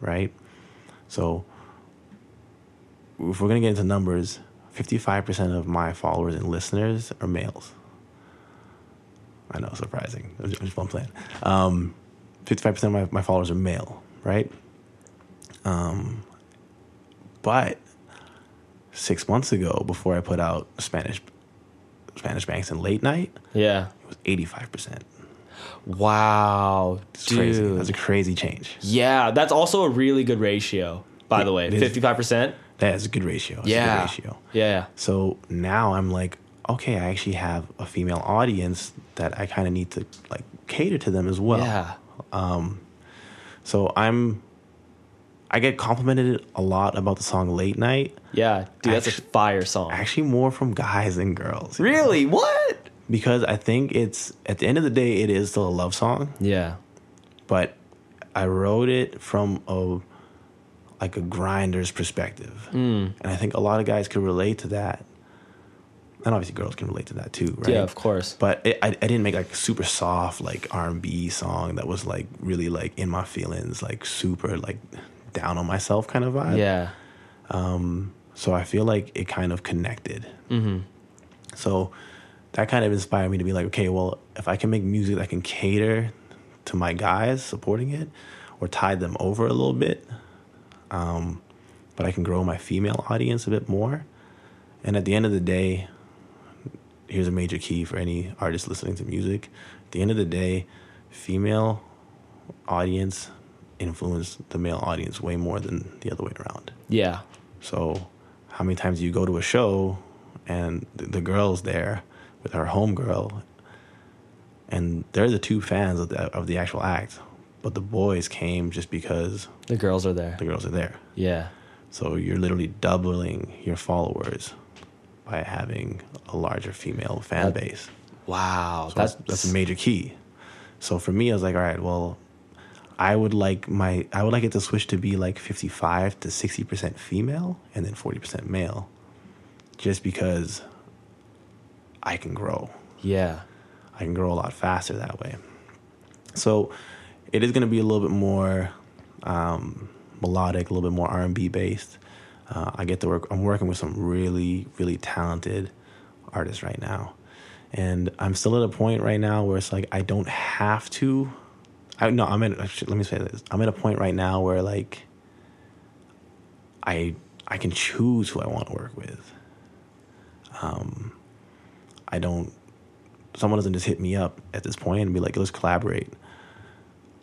right? So, if we're gonna get into numbers, 55% of my followers and listeners are males. I know, surprising. I'm just, I'm playing. Um, 55% of my, my followers are male, right? Um, but six months ago, before I put out Spanish Spanish Banks and Late Night, Yeah. it was 85%. Wow. It's Dude. crazy. That's a crazy change. yeah. That's also a really good ratio, by the way. 55%. That is a good ratio. That's Yeah. a good ratio. Yeah. So now I'm like, okay, I actually have a female audience that I kind of need to like cater to them as well. Yeah. Um, So I'm, I get complimented a lot about the song Late Night. Yeah. Dude, that's a fire song. Actually, more from guys than girls. you know? Really? What? Because I think it's at the end of the day, it is still a love song. Yeah. but I wrote it from a like a grinder's perspective, Mm. and I think a lot of guys could relate to that, and obviously girls can relate to that too, right? Yeah, of course. But it, I, I didn't make like a super soft like R and B song that was like really like in my feelings, like super like down on myself kind of vibe. Yeah. So I feel like it kind of connected. Mm-hmm. So that kind of inspired me to be like, okay, well, if I can make music that can cater to my guys supporting it or tide them over a little bit, um, but I can grow my female audience a bit more. And at the end of the day, here's a major key for any artist listening to music. At the end of the day, female audience influence the male audience way more than the other way around. Yeah. So, how many times do you go to a show and the, the girl's there with her homegirl, and they're the two fans of the of the actual act, but the boys came just because The girls are there. the girls are there. Yeah. So you're literally doubling your followers by having a larger female fan That- base. Wow. So that's that's a major key. So for me, I was like, all right, well, I would like my I would like it to switch to be like 55 to 60 percent female and then 40 percent male, just because I can grow. yeah. I can grow a lot faster that way. So it is going to be a little bit more um, melodic, a little bit more R and B based. Uh, I get to work. I'm working with some really, really talented artists right now, and I'm still at a point right now where it's like I don't have to. I no. I'm at. Let me say this. I'm at a point right now where like I I can choose who I want to work with. Um, I don't someone doesn't just hit me up at this point and be like, let's collaborate.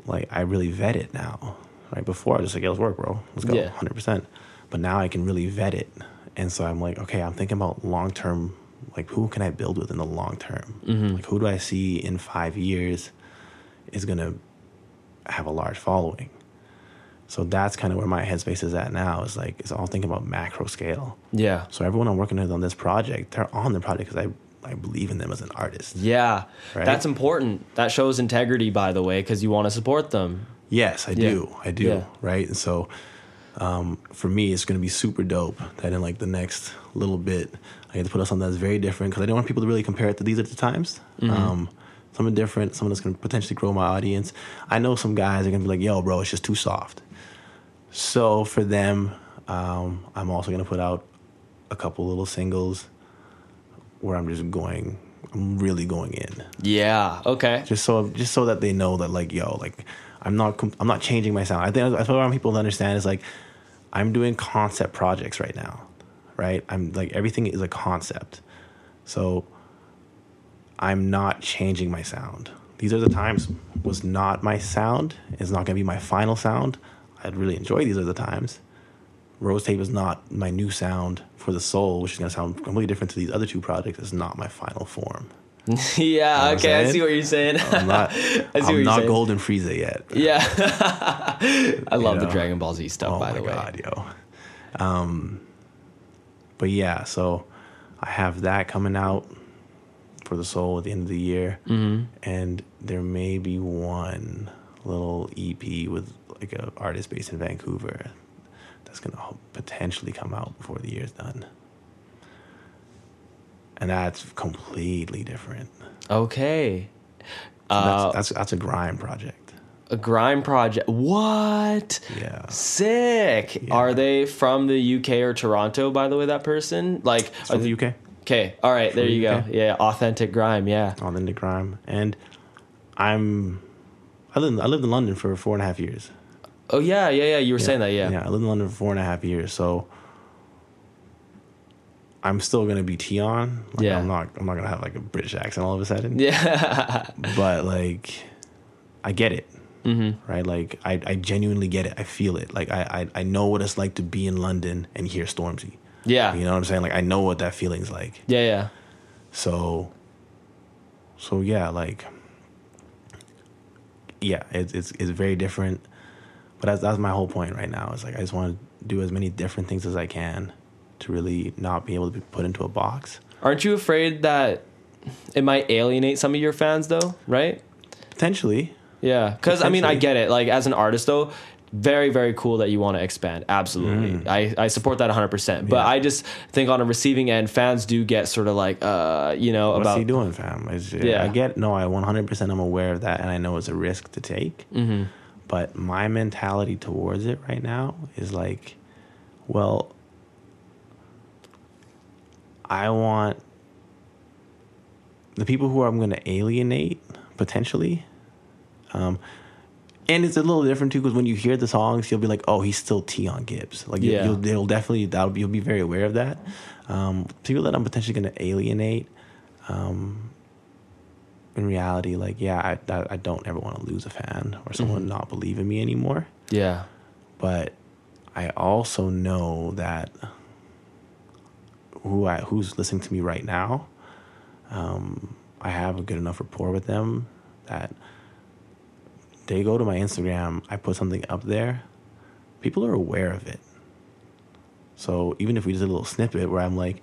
Like I really vet it now. Right before I was just like, yeah, let's work, bro. Let's go, Yeah. hundred percent. But now I can really vet it, and so I'm like, okay, I'm thinking about long term. Like, who can I build with in the long term? Mm-hmm. Like, who do I see in five years is gonna have a large following? So that's kind of where my headspace is at now. Is like, it's all thinking about macro scale. Yeah. So everyone I'm working with on this project, they're on the project because I, I believe in them as an artist. Yeah. Right? That's important. That shows integrity, by the way, because you want to support them. Yes, I Yeah. do. I do. Yeah. Right. And so um, for me, it's going to be super dope that in like the next little bit, I get to put out something that's very different because I don't want people to really compare it to these other times. Mm-hmm. Um, something different, something that's going to potentially grow my audience. I know some guys are going to be like, yo, bro, it's just too soft. So for them, um, I'm also going to put out a couple little singles where I'm just going, I'm really going in Yeah. Okay. just so just so that they know that like yo like I'm not I'm not changing my sound. I think that's what I want people to understand is like I'm doing concept projects right now, right? I'm like everything is a concept, so I'm not changing my sound. These are the times was not my sound. It's not gonna be my final sound. I'd really enjoy these other times. Rose Tape is not my new sound for the soul, which is gonna sound completely different to these other two projects. It's not my final form. yeah. I'm Okay. I see what you're saying. I'm not. I you're not saying. Golden Frieza yet. Yeah. I love You the? Dragon Ball Z stuff, oh by the way. god, yo. Um, but yeah, so I have that coming out for the soul at the end of the year, mm-hmm. and there may be one little EP with like an artist based in Vancouver that's gonna potentially come out before the year's done. And that's completely different. Okay. Uh, That's, that's that's a grime project. a grime project. What? Yeah. Sick. Yeah. Are they from the UK or Toronto? By the way, that person. Like, It's from the UK. Okay. All right. There you the go. Yeah. Authentic grime. Yeah. Authentic grime. And I'm I lived I lived in London for four and a half years. Oh yeah. Yeah. Yeah. You were saying that. Yeah. Yeah, I lived in London for four and a half years, so I'm still gonna be Tion. Like, Yeah. I'm not I'm not gonna have like a British accent all of a sudden. Yeah. But like I get it. Mm-hmm. Right? Like I, I genuinely get it. I feel it. Like I, I I know what it's like to be in London and hear Stormzy. Yeah. You know what I'm saying? Like I know what that feeling's like. Yeah. Yeah. So, so yeah, like, yeah, it's it's it's very different. But that's that's my whole point right now. Is like I just want to do as many different things as I can to really not be able to be put into a box. Aren't you afraid that it might alienate some of your fans, though? Right? Potentially, Yeah. Because I mean, I get it. Like as an artist, though. Very, very cool that you want to expand. Absolutely. I, I support that 100%. But Mm. Yeah. I just think on a receiving end, fans do get sort of like, uh, you know, what's about. he doing, fam? It's, Yeah. I get no, I 100 percent i'm aware of that, and I know it's a risk to take. Mm-hmm. But my mentality towards it right now is like, well, I want the people who I'm going to alienate potentially. Um, and it's a little different too because when you hear the songs, you'll be like, "Oh, he's still T on Gibbs." Like, Yeah. you'll, they'll definitely that'll be, you'll be very aware of that. Um, people that I'm potentially going to alienate. Um, in reality, like, yeah, I, I, I don't ever want to lose a fan or someone not believe in me anymore Yeah. but I also know that who I who's listening to me right now, um, I have a good enough rapport with them that they go to my Instagram, I put something up there, people are aware of it. So even if we just did a little snippet where I'm like,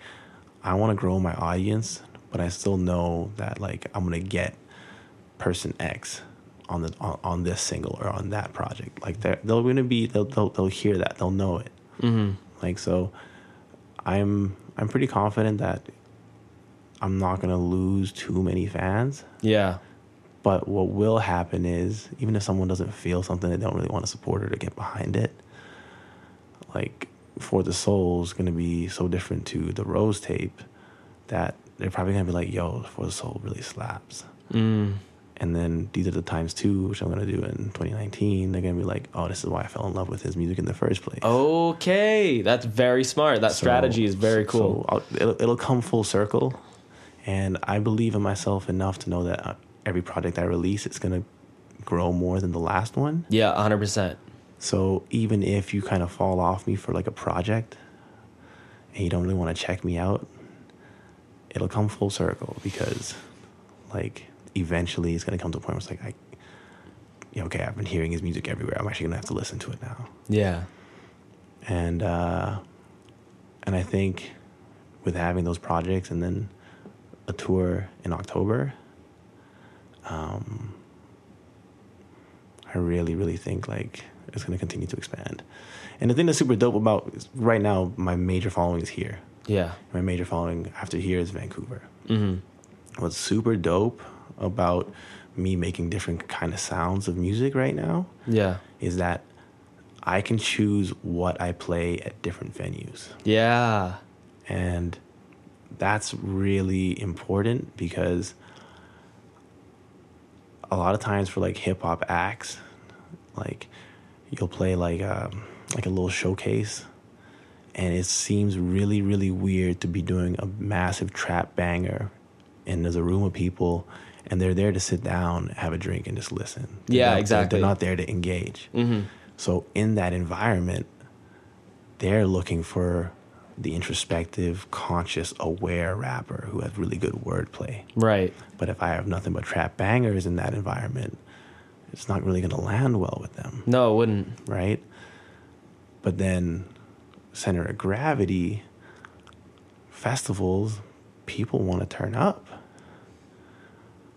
I want to grow my audience, but I still know that like I'm gonna get person X on the on, on this single or on that project. Like they're they're gonna be they'll they'll, they'll hear that they'll know it. Mm-hmm. Like so, I'm I'm pretty confident that I'm not gonna lose too many fans. Yeah. But what will happen is, even if someone doesn't feel something, they don't really want to support it or get behind it. Like for the soul is gonna be so different to the rose tape that they're probably gonna be like, "Yo, for the soul really slaps." Mm. And then these are the times two, which I'm gonna do in 2019. They're gonna be like, "Oh, this is why I fell in love with his music in the first place." Okay, that's very smart. That So- strategy is very cool. So it'll, it'll come full circle, and I believe in myself enough to know that uh, every project I release, it's gonna grow more than the last one. yeah, 100%. So even if you kind of fall off me for like a project, and you don't really want to check me out, it'll come full circle because, like, eventually it's gonna come to a point where it's like I. yeah, Okay, I've been hearing his music everywhere. I'm actually gonna have to listen to it now Yeah. and uh, and I think with having those projects and then a tour in October, um, I really really think like it's going to continue to expand. And the thing that's super dope about is right now, my major following is here. Yeah. My major following after here is Vancouver. Mm-hmm. What's super dope about me making different kind of sounds of music right now Yeah. is that I can choose what I play at different venues. Yeah. And that's really important because a lot of times for like hip hop acts, like you'll play like um, like a little showcase and it seems really really weird to be doing a massive trap banger and there's a room of people and they're there to sit down, have a drink and just listen. They're Yeah, not- exactly. They're not there to engage. Mm-hmm. So in that environment, they're looking for the introspective, conscious, aware rapper who has really good wordplay. Right. But if I have nothing but trap bangers in that environment, it's not really going to land well with them, No, it wouldn't. right? But then center of gravity festivals, people want to turn up.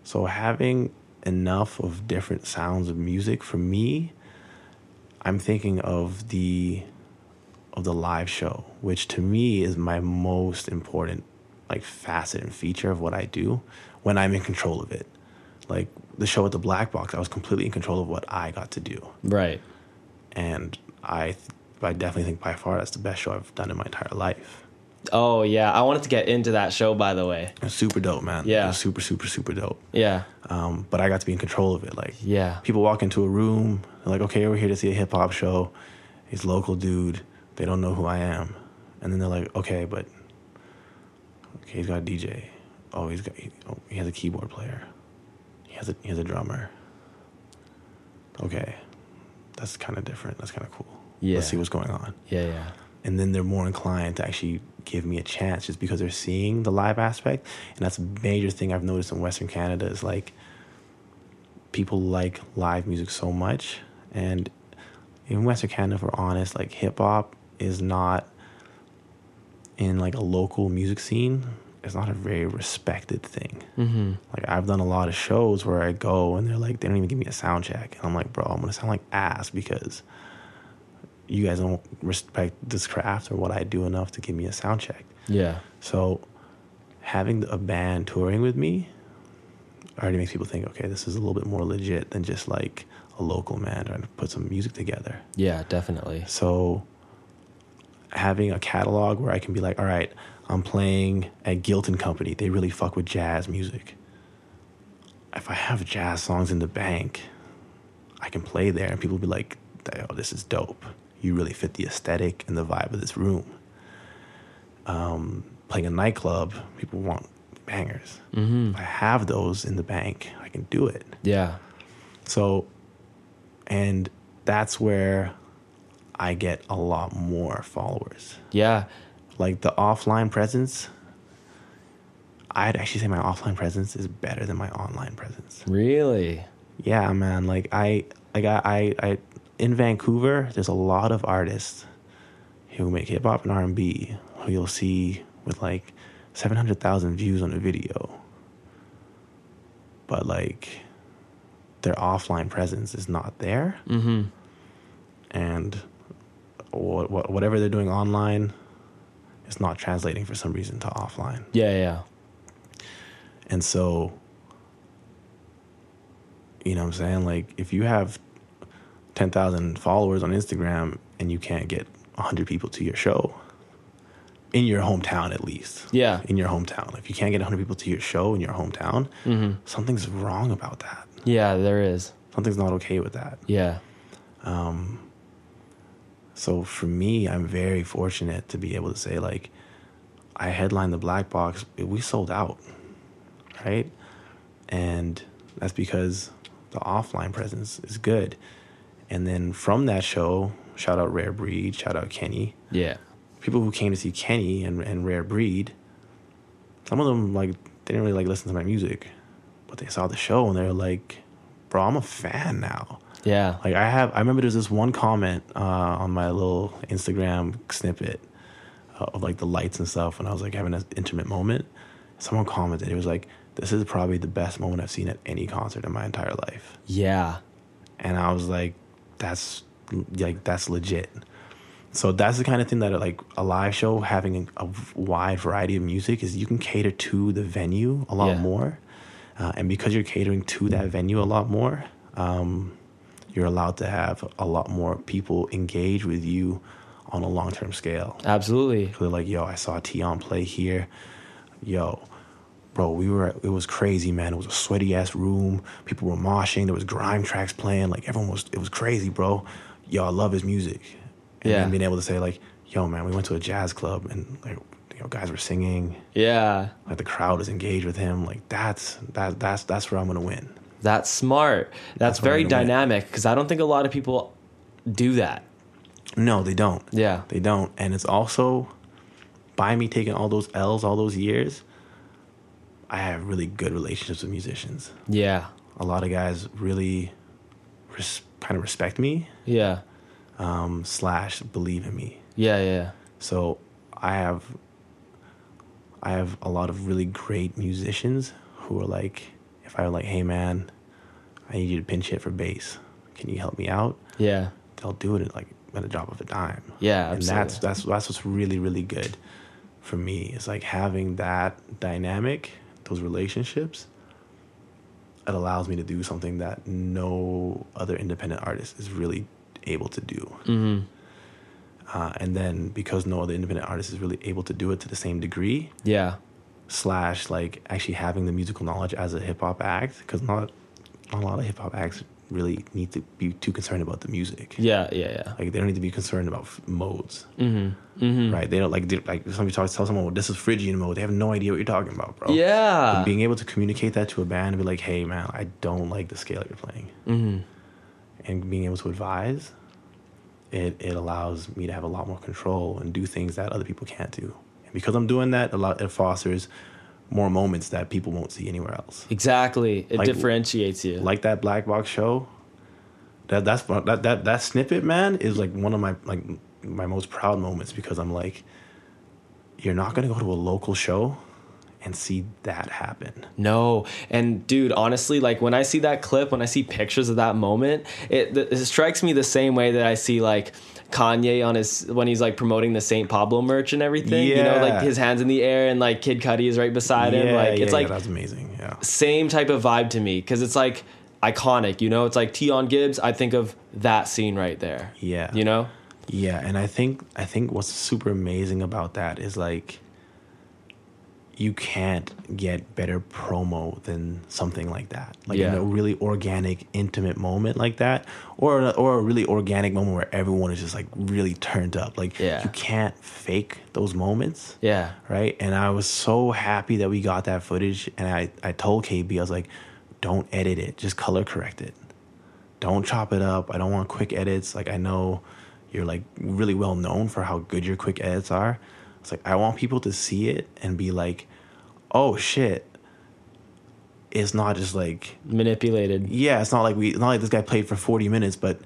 So having enough of different sounds of music for me, I'm thinking of the of the live show, which to me is my most important like facet and feature of what I do when I'm in control of it. Like the show at the Black Box, I was completely in control of what I got to do, Right. and I th- I definitely think by far that's the best show I've done in my entire life. Oh, yeah. I wanted to get into that show, by the way. It was super dope, man. Yeah. it was super super super dope. Yeah. Um, but I got to be in control of it. Like Yeah. people walk into a room, they're like, okay, we're here to see a hip hop show. He's local dude. They don't know who I am. And then they're like, okay, but okay, he's got a DJ. Oh, he's got he, oh, he has a keyboard player. He has a he has a drummer. Okay, that's kind of different. That's kind of cool. Yeah. Let's see what's going on. Yeah. Yeah. And then they're more inclined to actually give me a chance just because they're seeing the live aspect. And that's a major thing I've noticed in Western Canada is like people like live music so much. And in Western Canada, if we're honest, like hip hop is not in like a local music scene. It's not a very respected thing. Mm-hmm. Like I've done a lot of shows where I go and they're like, they don't even give me a sound check, and I'm like, bro, I'm gonna sound like ass because you guys don't respect this craft or what I do enough to give me a sound check. Yeah. So having a band touring with me already makes people think, okay, this is a little bit more legit than just like a local man trying to put some music together. Yeah. Definitely. So having a catalog where I can be like, all right, I'm playing at Guilt and Company. They really fuck with jazz music. If I have jazz songs in the bank, I can play there and people will be like, oh, this is dope. You really fit the aesthetic and the vibe of this room. Um, playing a nightclub, people want bangers. Mm-hmm. If I have those in the bank, I can do it. Yeah. So, and that's where I get a lot more followers. Yeah. Like the offline presence, I'd actually say my offline presence is better than my online presence. Really. Yeah, man. Like I, like I, I, I in Vancouver, there's a lot of artists who make hip hop and R and B who you'll see with like seven hundred thousand views on a video, but like their offline presence is not there, Mm-hmm. and what, what, whatever they're doing online is not translating for some reason to offline. Yeah, yeah. And so, you know what I'm saying? Like, if you have 10,000 followers on Instagram and you can't get 100 people to your show, in your hometown at least. Yeah. In your hometown. If you can't get 100 people to your show in your hometown, Mm-hmm. something's wrong about that. Yeah, there is. Something's not okay with that. Yeah. So for me, I'm very fortunate to be able to say, like, I headlined the Black Box, we sold out, right? And that's because the offline presence is good. And then from that show, shout out Rare Breed, shout out Kenny. Yeah. People who came to see Kenny and, and Rare Breed, some of them like they didn't really like listen to my music, but they saw the show and they're like, "Bro, I'm a fan now." Yeah. Like I have, I remember there's this one comment uh, on my little Instagram snippet uh, of like the lights and stuff when I was like having an intimate moment. Someone commented, it was like, "This is probably the best moment I've seen at any concert in my entire life," Yeah. and I was like, "That's like that's legit." So that's the kind of thing that like a live show having a wide variety of music is you can cater to the venue a lot Yeah. more, uh, and because you're catering to that venue a lot more, um, you're allowed to have a lot more people engage with you on a long term scale. Absolutely. They're like, "Yo, I saw Tion play here. Yo, bro, we were. It was crazy, man. It was a sweaty ass room. People were moshing. There was grime tracks playing. Like everyone was. It was crazy, bro. Yo, I love his music. And Yeah. being able to say like, "Yo, man, we went to a jazz club and like, you know, guys were singing. Yeah. Like the crowd was engaged with him. Like that's that that's that's where I'm gonna win. That's smart. That's, That's very dynamic because I don't think a lot of people do that. No, they don't. Yeah. They don't. And it's also by me taking all those L's all those years, I have really good relationships with musicians. Yeah. A lot of guys really res- kind of respect me, Yeah. um, slash believe in me. Yeah. Yeah. So I have I have a lot of really great musicians who are like, if I were like, hey man, I need you to pinch hit for bass. Can you help me out? Yeah. They'll do it at like at a drop of a dime. Yeah, and that's that's that's what's really really good for me. It's like having that dynamic, those relationships. It allows me to do something that no other independent artist is really able to do. Mm-hmm. Uh, and then because no other independent artist is really able to do it to the same degree, Yeah. slash like actually having the musical knowledge as a hip hop act, because not, not a lot of hip hop acts really need to be too concerned about the music. Yeah. Yeah. Yeah. Like they don't need to be concerned about f- modes, Mm-hmm. Mm-hmm. right? They don't like they, like somebody talks tell someone, well, this is Phrygian mode. They have no idea what you're talking about, bro. Yeah. But being able to communicate that to a band and be like, hey man, I don't like the scale you're playing, Mm-hmm. and being able to advise, it it allows me to have a lot more control and do things that other people can't do. And because I'm doing that, a lot it fosters more moments that people won't see anywhere else. Exactly. It Like- differentiates you. Like that black box show. That that's that that that snippet, man, is like one of my like my most proud moments because I'm like, you're not gonna go to a local show and see that happen. No, and dude, honestly, like when I see that clip, when I see pictures of that moment, it, it strikes me the same way that I see like Kanye on his when he's like promoting the Saint Pablo merch and everything. You know, like his hands in the air and like Kid Cudi is right beside him. Like it's yeah, like that's amazing. Yeah. same type of vibe to me because it's like iconic. You know, it's like Tion Gibbs. I think of that scene right there. Yeah. You know. Yeah, and I think I think what's super amazing about that is like you can't get better promo than something like that. Like in a really organic, intimate moment like that, or a, or a really organic moment where everyone is just like really turned up. Like Yeah. you can't fake those moments. Yeah. Right. And I was so happy that we got that footage. And I, I told KB, I was like, don't edit it, just color correct it. Don't chop it up. I don't want quick edits. Like, I know you're like really well known for how good your quick edits are. It's like, I want people to see it and be like, oh shit, it's not just like Manipulated. yeah, it's not like we it's not like this guy played for 40 minutes, but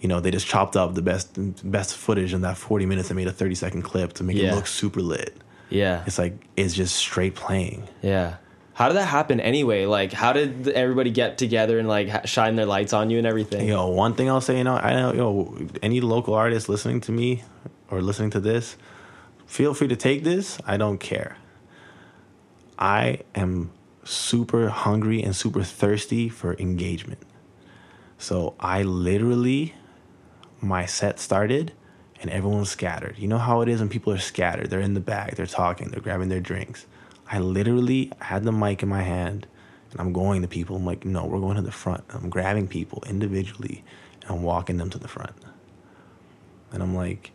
you know, they just chopped up the best best footage in that 40 minutes and made a 30 second clip to make Yeah. it look super lit. Yeah. It's like it's just straight playing. Yeah. How did that happen anyway? Like, how did everybody get together and like shine their lights on you and everything? You know, one thing I'll say, you know, I know, you know, any local artist listening to me or listening to this, feel free to take this. I don't care. I am super hungry and super thirsty for engagement. So I literally, my set started and everyone was scattered. You know how it is when people are scattered? They're in the back, they're talking, they're grabbing their drinks. I literally had the mic in my hand and I'm going to people. I'm like, no, we're going to the front. I'm grabbing people individually and I'm walking them to the front. And I'm like,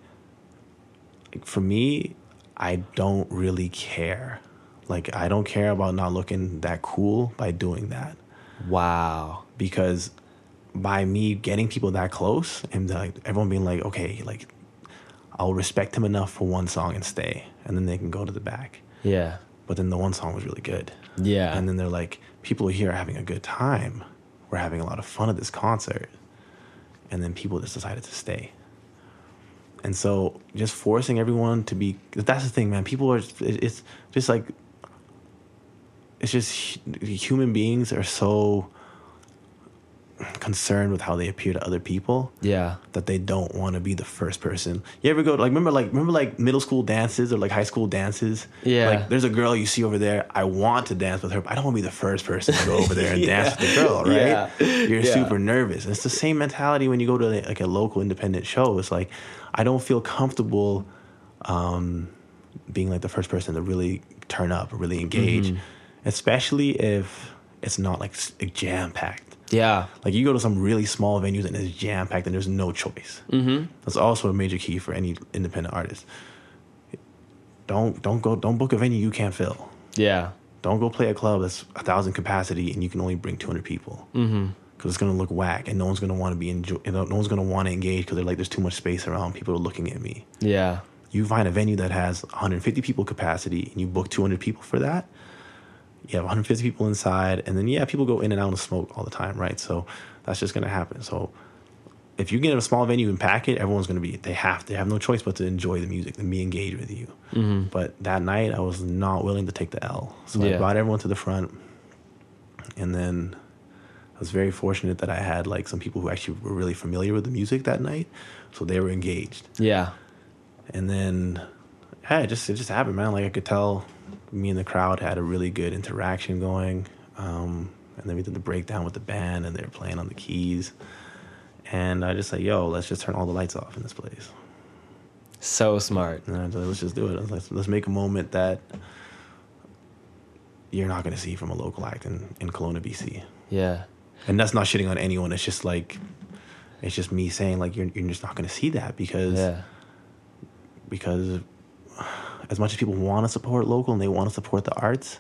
for me, I don't really care. Like, I don't care about not looking that cool by doing that Wow. because by me getting people that close and like everyone being like, okay, like I'll respect him enough for one song and stay, and then they can go to the back. Yeah. But then the one song was really good. Yeah. And then they're like, people here are having a good time. We're having a lot of fun at this concert. And then people just decided to stay. And so just forcing everyone to be that's the thing, man. People are it's just like it's just human beings are so concerned with how they appear to other people yeah. that they don't want to be the first person. You ever go like remember like remember like middle school dances or like high school dances? Yeah. Like there's a girl you see over there. I want to dance with her, but I don't want to be the first person to go over there and Yeah. dance with the girl, right? Yeah. You're Yeah. super nervous. And it's the same mentality when you go to like a local independent show. It's like I don't feel comfortable um, being like the first person to really turn up or really engage, Mm-hmm. Especially if it's not like jam packed. Yeah. Like you go to some really small venues and it's jam packed and there's no choice. Mm-hmm. That's also a major key for any independent artist. Don't don't go don't book a venue you can't fill. Yeah. Don't go play a club that's a thousand capacity and you can only bring two hundred people. Mm-hmm. Because it's gonna look whack and no one's gonna want to be enjoy. You know, no one's gonna want to engage because they're like, there's too much space around. People are looking at me. Yeah. You find a venue that has 150 people capacity and you book 200 people for that. You have 150 people inside, and then yeah, people go in and out and smoke all the time, right? So that's just gonna happen. So if you get in a small venue and pack it, everyone's gonna be. They have they have no choice but to enjoy the music and be engaged with you. Mm-hmm. But that night, I was not willing to take the L, so I brought everyone to the front, and then I was very fortunate that I had like some people who actually were really familiar with the music that night, so they were engaged Yeah. and then yeah, it just it just happened, man. Like I could tell, me and the crowd had a really good interaction going, um, and then we did the breakdown with the band, and they were playing on the keys, and I just said, "Yo, let's just turn all the lights off in this place." So smart. And I said, let's just do it. Let's let's make a moment that you're not going to see from a local act in in Kelowna, BC. Yeah. And that's not shitting on anyone. It's just like, it's just me saying like you're you're just not going to see that because Yeah. because as much as people want to support local and they want to support the arts,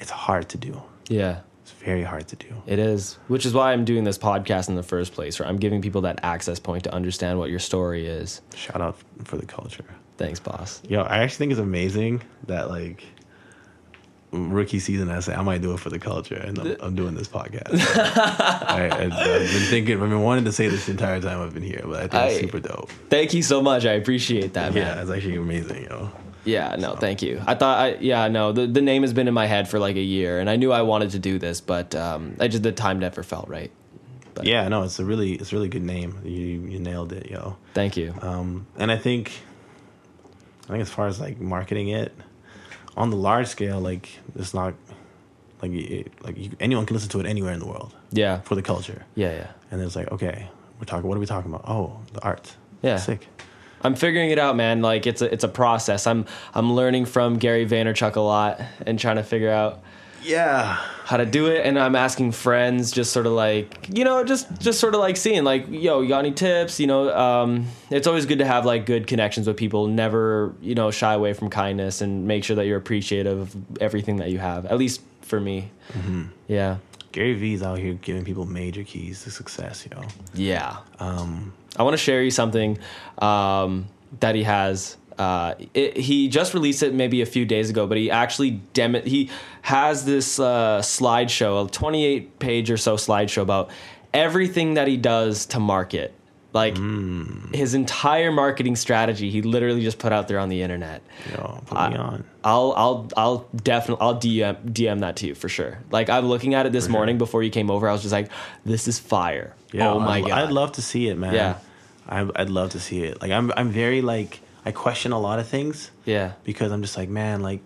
it's hard to do. Yeah. It's very hard to do. It is, which is why I'm doing this podcast in the first place, where I'm giving people that access point to understand what your story is. Shout out for the culture. Thanks, boss. Yo, I actually think it's amazing that like rookie season, I say I might do it for the culture, and I'm, I'm doing this podcast. I, I've been thinking, I've been wanting to say this the entire time I've been here, but I think I- it's super dope. Thank you so much. I appreciate that, Yeah, man. it's actually amazing, yo. Yeah, no, thank you. I thought, I yeah, no, the, the name has been in my head for like a year, and I knew I wanted to do this, but um, I just the time never felt right. But Yeah, no, it's a really, it's a really good name. You you nailed it, yo. thank you. Um, and I think, I think as far as like marketing it, on the large scale, like it's not like it, like you, anyone can listen to it anywhere in the world Yeah, for the culture. yeah, yeah. And it's like, okay, we're talking. What are we talking about? Oh, the art. Yeah. sick. I'm figuring it out, man. Like it's a it's a process. I'm I'm learning from Gary Vaynerchuk a lot and trying to figure out Yeah, how to do it. And i'm asking friends just sort of like you know just just sort of like seeing like yo you got any tips? You know um, it's always good to have like good connections with people. Never you know shy away from kindness and make sure that you're appreciative of everything that you have at least for me. Yeah. Gary Vee's out here giving people major keys to success, yo. yeah. Um, i want to share you something um, that he has Uh, it, he just released it maybe a few days ago, but he actually dem- he has this uh, slideshow, a 28 page or so slideshow about everything that he does to market. Like mm. his entire marketing strategy, he literally just put out there on the internet. Yo, put me I- on. I'll I'll I'll definitely I'll DM DM that to you for sure. Like I'm looking at it this morning before you came over, I was just like, this is fire. Yeah, oh my I'd, god. I'd love to see it, man. Yeah. I, I'd love to see it. Like I'm, I'm very like I question a lot of things yeah. because I'm just like, man, like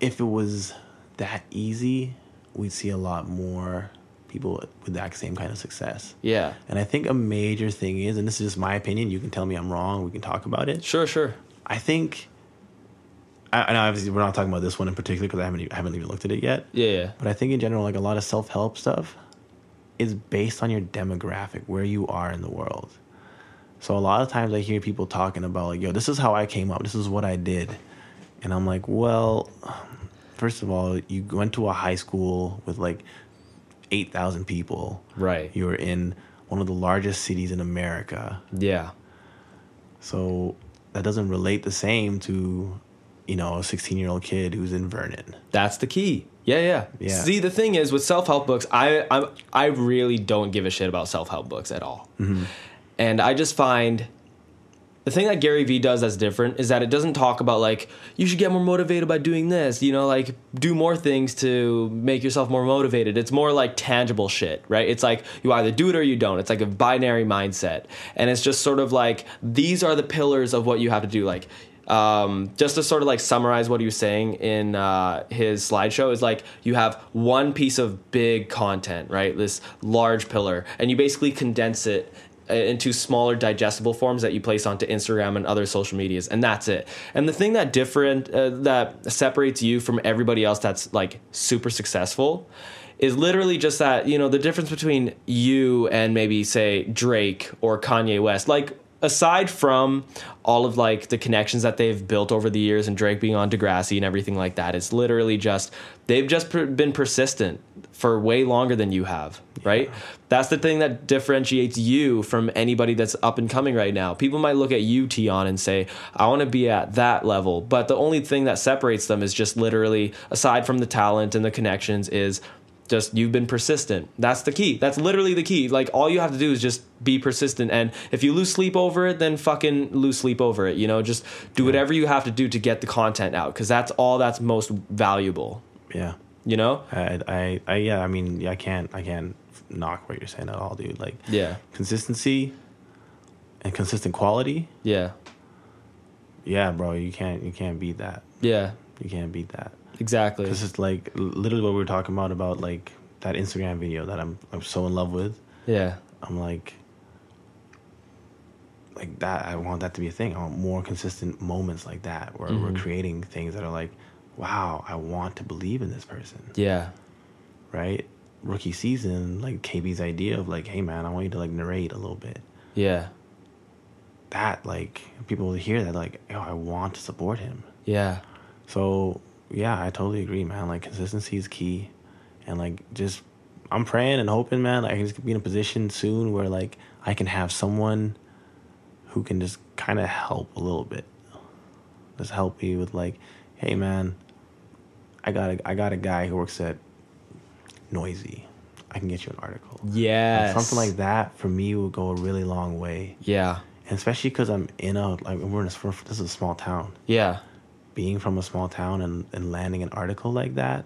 if it was that easy, we'd see a lot more people with that same kind of success. Yeah. And I think a major thing is, and this is just my opinion. You can tell me I'm wrong. We can talk about it. Sure, sure. I think. I, and obviously, we're not talking about this one in particular because I haven't, I haven't even looked at it yet. Yeah, yeah. But I think in general, like a lot of self help stuff is based on your demographic, where you are in the world. So a lot of times I hear people talking about like, yo, this is how I came up, this is what I did. And I'm like, well, first of all, you went to a high school with like 8,000 people. Right. You were in one of the largest cities in America. Yeah. So that doesn't relate the same to, you know, a 16 year old kid who's in Vernon. That's the key. Yeah, yeah. Yeah. See, the thing is with self help books, I I I really don't give a shit about self help books at all. Mm-hmm. And I just find the thing that Gary Vee does that's different is that it doesn't talk about like you should get more motivated by doing this, you know, like do more things to make yourself more motivated. It's more like tangible shit, right? It's like you either do it or you don't. It's like a binary mindset. And it's just sort of like these are the pillars of what you have to do like um, just to sort of like summarize what he was saying in uh, his slideshow is like you have one piece of big content, right? This large pillar, and you basically condense it into smaller digestible forms that you place onto Instagram and other social medias, and that's it. And the thing that different uh, that separates you from everybody else that's like super successful is literally just that you know the difference between you and maybe say Drake or Kanye West, like aside from all of like the connections that they've built over the years and Drake being on Degrassi and everything like that, it's literally just they've just per- been persistent for way longer than you have, right? That's the thing that differentiates you from anybody that's up and coming right now. People might look at you, Tion, and say, I want to be at that level. But the only thing that separates them is just literally, aside from the talent and the connections, is just you've been persistent. That's the key. That's literally the key. Like all you have to do is just be persistent. And if you lose sleep over it, then fucking lose sleep over it. You know, just do whatever you have to do to get the content out because that's all that's most valuable. Yeah. You know? I, I, I, yeah, I mean, I can't, I can't knock what you're saying at all, dude. Like, Yeah. consistency and consistent quality. Yeah. Yeah, bro, you can't, you can't beat that. Yeah. You can't beat that. Exactly. This is like literally what we were talking about about like that Instagram video that I'm, I'm so in love with. Yeah. I'm like, like that. I want that to be a thing. I want more consistent moments like that where we're mm-hmm. creating things that are like, wow, I want to believe in this person. Yeah. right? Rookie season, like KB's idea of like, hey man, I want you to like narrate a little bit. Yeah. That like people will hear that like, yo, I want to support him. Yeah. So yeah, I totally agree, man. Like consistency is key, and like just I'm praying and hoping, man. Like, I can just be in a position soon where like I can have someone who can just kind of help a little bit, just help me with like, hey man, I got a I got a guy who works at Noisey. I can get you an article. Yes. Something like that for me would go a really long way, Yeah. and especially because I'm in a like we're in a this is a small town Yeah. being from a small town and, and landing an article like that,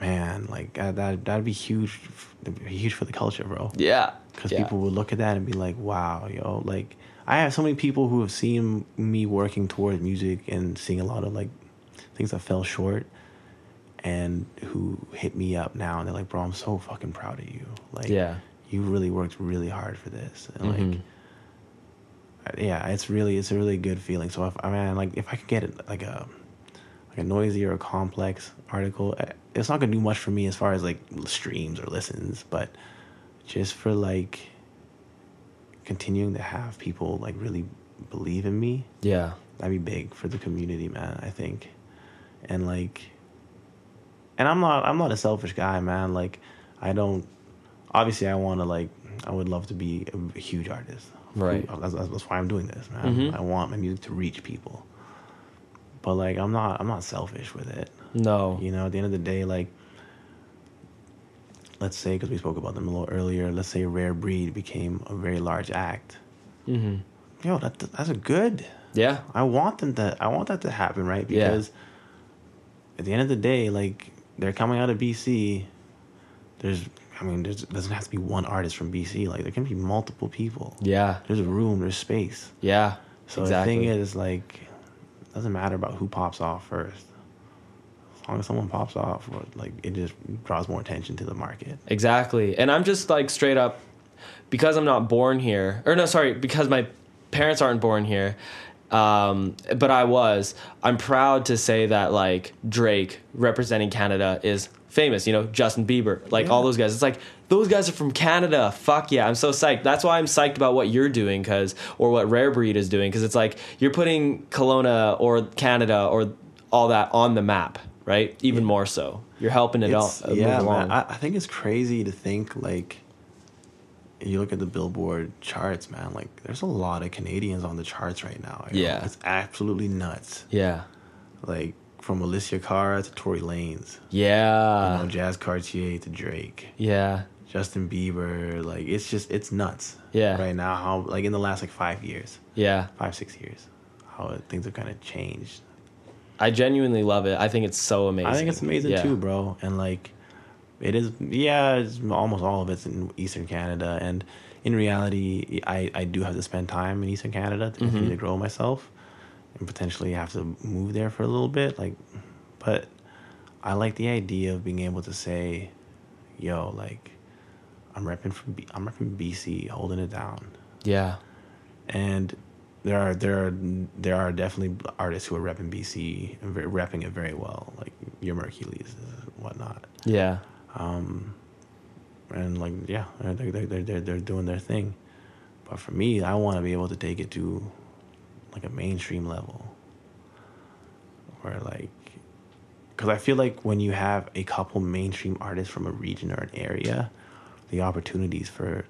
man, like that that'd be huge, that'd be huge for the culture, bro. Yeah. Because yeah. people would look at that and be like, "Wow, yo!" Like I have so many people who have seen me working towards music and seeing a lot of like things that fell short, and who hit me up now and they're like, "Bro, I'm so fucking proud of you. Like, Yeah. you really worked really hard for this." And like Mhm. yeah, it's really it's a really good feeling. So if I mean like if I could get it like a like a Noisey or a complex article, eh, it's not gonna do much for me as far as like streams or listens, but just for like continuing to have people like really believe in me, Yeah. that'd be big for the community, man. I think, and like, and I'm not I'm not a selfish guy, man. Like, I don't obviously I want to like I would love to be a huge artist. Right. That's, that's, that's why I'm doing this, man. I want my music to reach people. But like, I'm not. I'm not selfish with it. No. You know, at the end of the day, like, let's say because we spoke about them a little earlier. Let's say Rare Breed became a very large act. Mm-hmm. Yo, that that's a good. Yeah. I want them to. I want that to happen, right? Yeah. At the end of the day, like they're coming out of BC. There's, I mean, there's doesn't have to be one artist from BC. Like there can be multiple people. Yeah. There's room. There's space. Yeah. So exactly. the thing is, like, it doesn't matter about who pops off first. As long as someone pops off, like it just draws more attention to the market. Exactly. And I'm just like straight up because I'm not born here, or no, sorry, because my parents aren't born here. Um, but I was. I'm proud to say that like Drake representing Canada is famous. You know, Justin Bieber, like Yeah. all those guys. It's like those guys are from Canada. Fuck yeah, I'm so psyched. That's why I'm psyched about what you're doing, cause or what Rare Breed is doing, cause it's like you're putting Kelowna or Canada or all that on the map, right? Even more so. You're helping it all It's- uh, move yeah, along. man. I, I think it's crazy to think like you look at the Billboard charts, man. Like, there's a lot of Canadians on the charts right now. you know? Yeah. it's absolutely nuts. yeah. Like from Alessia Cara to Tory Lanez, Yeah. you know, Jazz Cartier to Drake. yeah. Justin Bieber, like it's just it's nuts. Yeah. Right now, how like in the last like five years, Yeah. five six years, how things have kind of changed. I genuinely love it. I think it's so amazing. I think it's amazing Yeah. too, bro. And like, it is. Yeah, it's almost all of it's in Eastern Canada, and in reality, I I do have to spend time in Eastern Canada to continue Mm-hmm. to grow myself, and potentially have to move there for a little bit. Like, but I like the idea of being able to say, "Yo, like, I'm repping from B- I'm repping BC, holding it down." Yeah. and there are there are there are definitely artists who are repping BC and repping it very well, like your Merkules and whatnot. Yeah. Um, and like yeah, they're they're they're they're, doing their thing. But for me, I want to be able to take it to like a mainstream level, where like, because I feel like when you have a couple mainstream artists from a region or an area, the opportunities for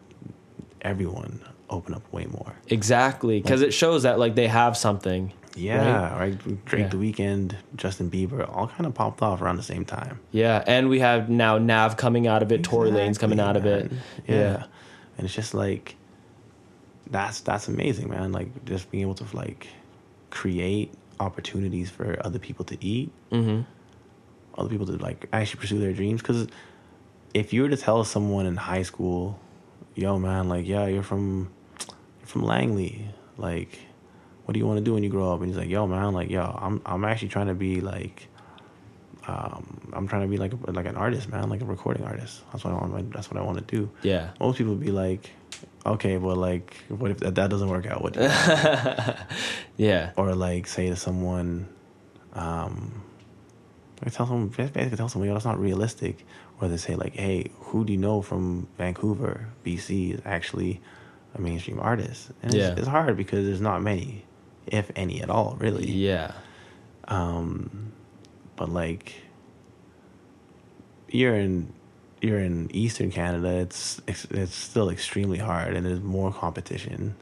everyone open up way more. Exactly. Because it shows that like they have something. Yeah, right. Drake, Yeah. The Weeknd, Justin Bieber, all kind of popped off around the same time. Yeah. And we have now Nav coming out of it, Tory Lanez coming out of it. Yeah. Yeah. and it's just like that's that's amazing, man. Like just being able to like create opportunities for other people to eat, Mm-hmm. other people to like actually pursue their dreams. Because if you were to tell someone in high school, "Yo, man, like yeah, you're from you're from Langley, like." What do you want to do when you grow up? And he's like, "Yo, man, like, yo, I'm I'm actually trying to be like, um, I'm trying to be like a, like an artist, man, like a recording artist. That's what I want. That's what I want to do. Yeah. Most people be like, okay, well, like, what if that, that doesn't work out? What do Yeah. or like say to someone, um, like tell someone basically tell someone, yo, that's not realistic. Or they say like, hey, who do you know from Vancouver, BC, is actually a mainstream artist? And Yeah. it's, it's hard because there's not many, if any at all, really. Yeah. Um, but like you're in you're in Eastern Canada, it's it's, it's still extremely hard, and there's more competition.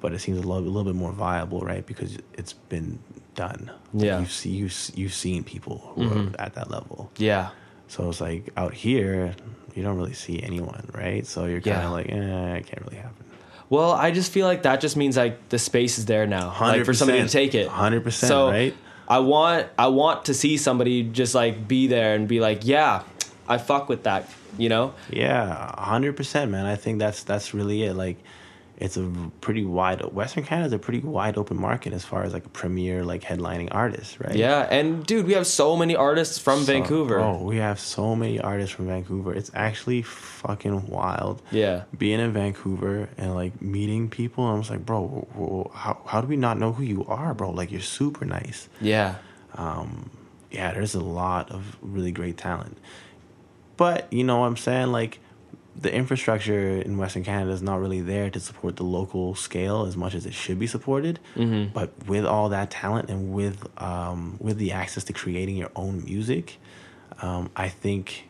But it seems a little, a little bit more viable, right? Because it's been done. Yeah. you've see you've you've seen people who Mhm. are at that level. Yeah. So it's like out here, you don't really see anyone, right? So you're kind Yeah. of like, eh, it can't really happen. Well, I just feel like that just means like the space is there now, like for somebody to take it. 100%, So right? I want I want to see somebody just like be there and be like, yeah, I fuck with that, you know? Yeah, hundred percent, man. I think that's that's really it. Like, it's a pretty wide. Western Canada's a pretty wide open market as far as like a premier like headlining artist, right? Yeah, and dude, we have so many artists from So- Vancouver. Oh, we have so many artists from Vancouver. It's actually fucking wild. Yeah. Being in Vancouver and like meeting people, I was like, bro, how how do we not know who you are, bro? Like, you're super nice. Yeah. Um, yeah, there's a lot of really great talent. But you know what I'm saying? Like the infrastructure in Western Canada is not really there to support the local scale as much as it should be supported. Mm-hmm. But with all that talent and with um, with the access to creating your own music, um, I think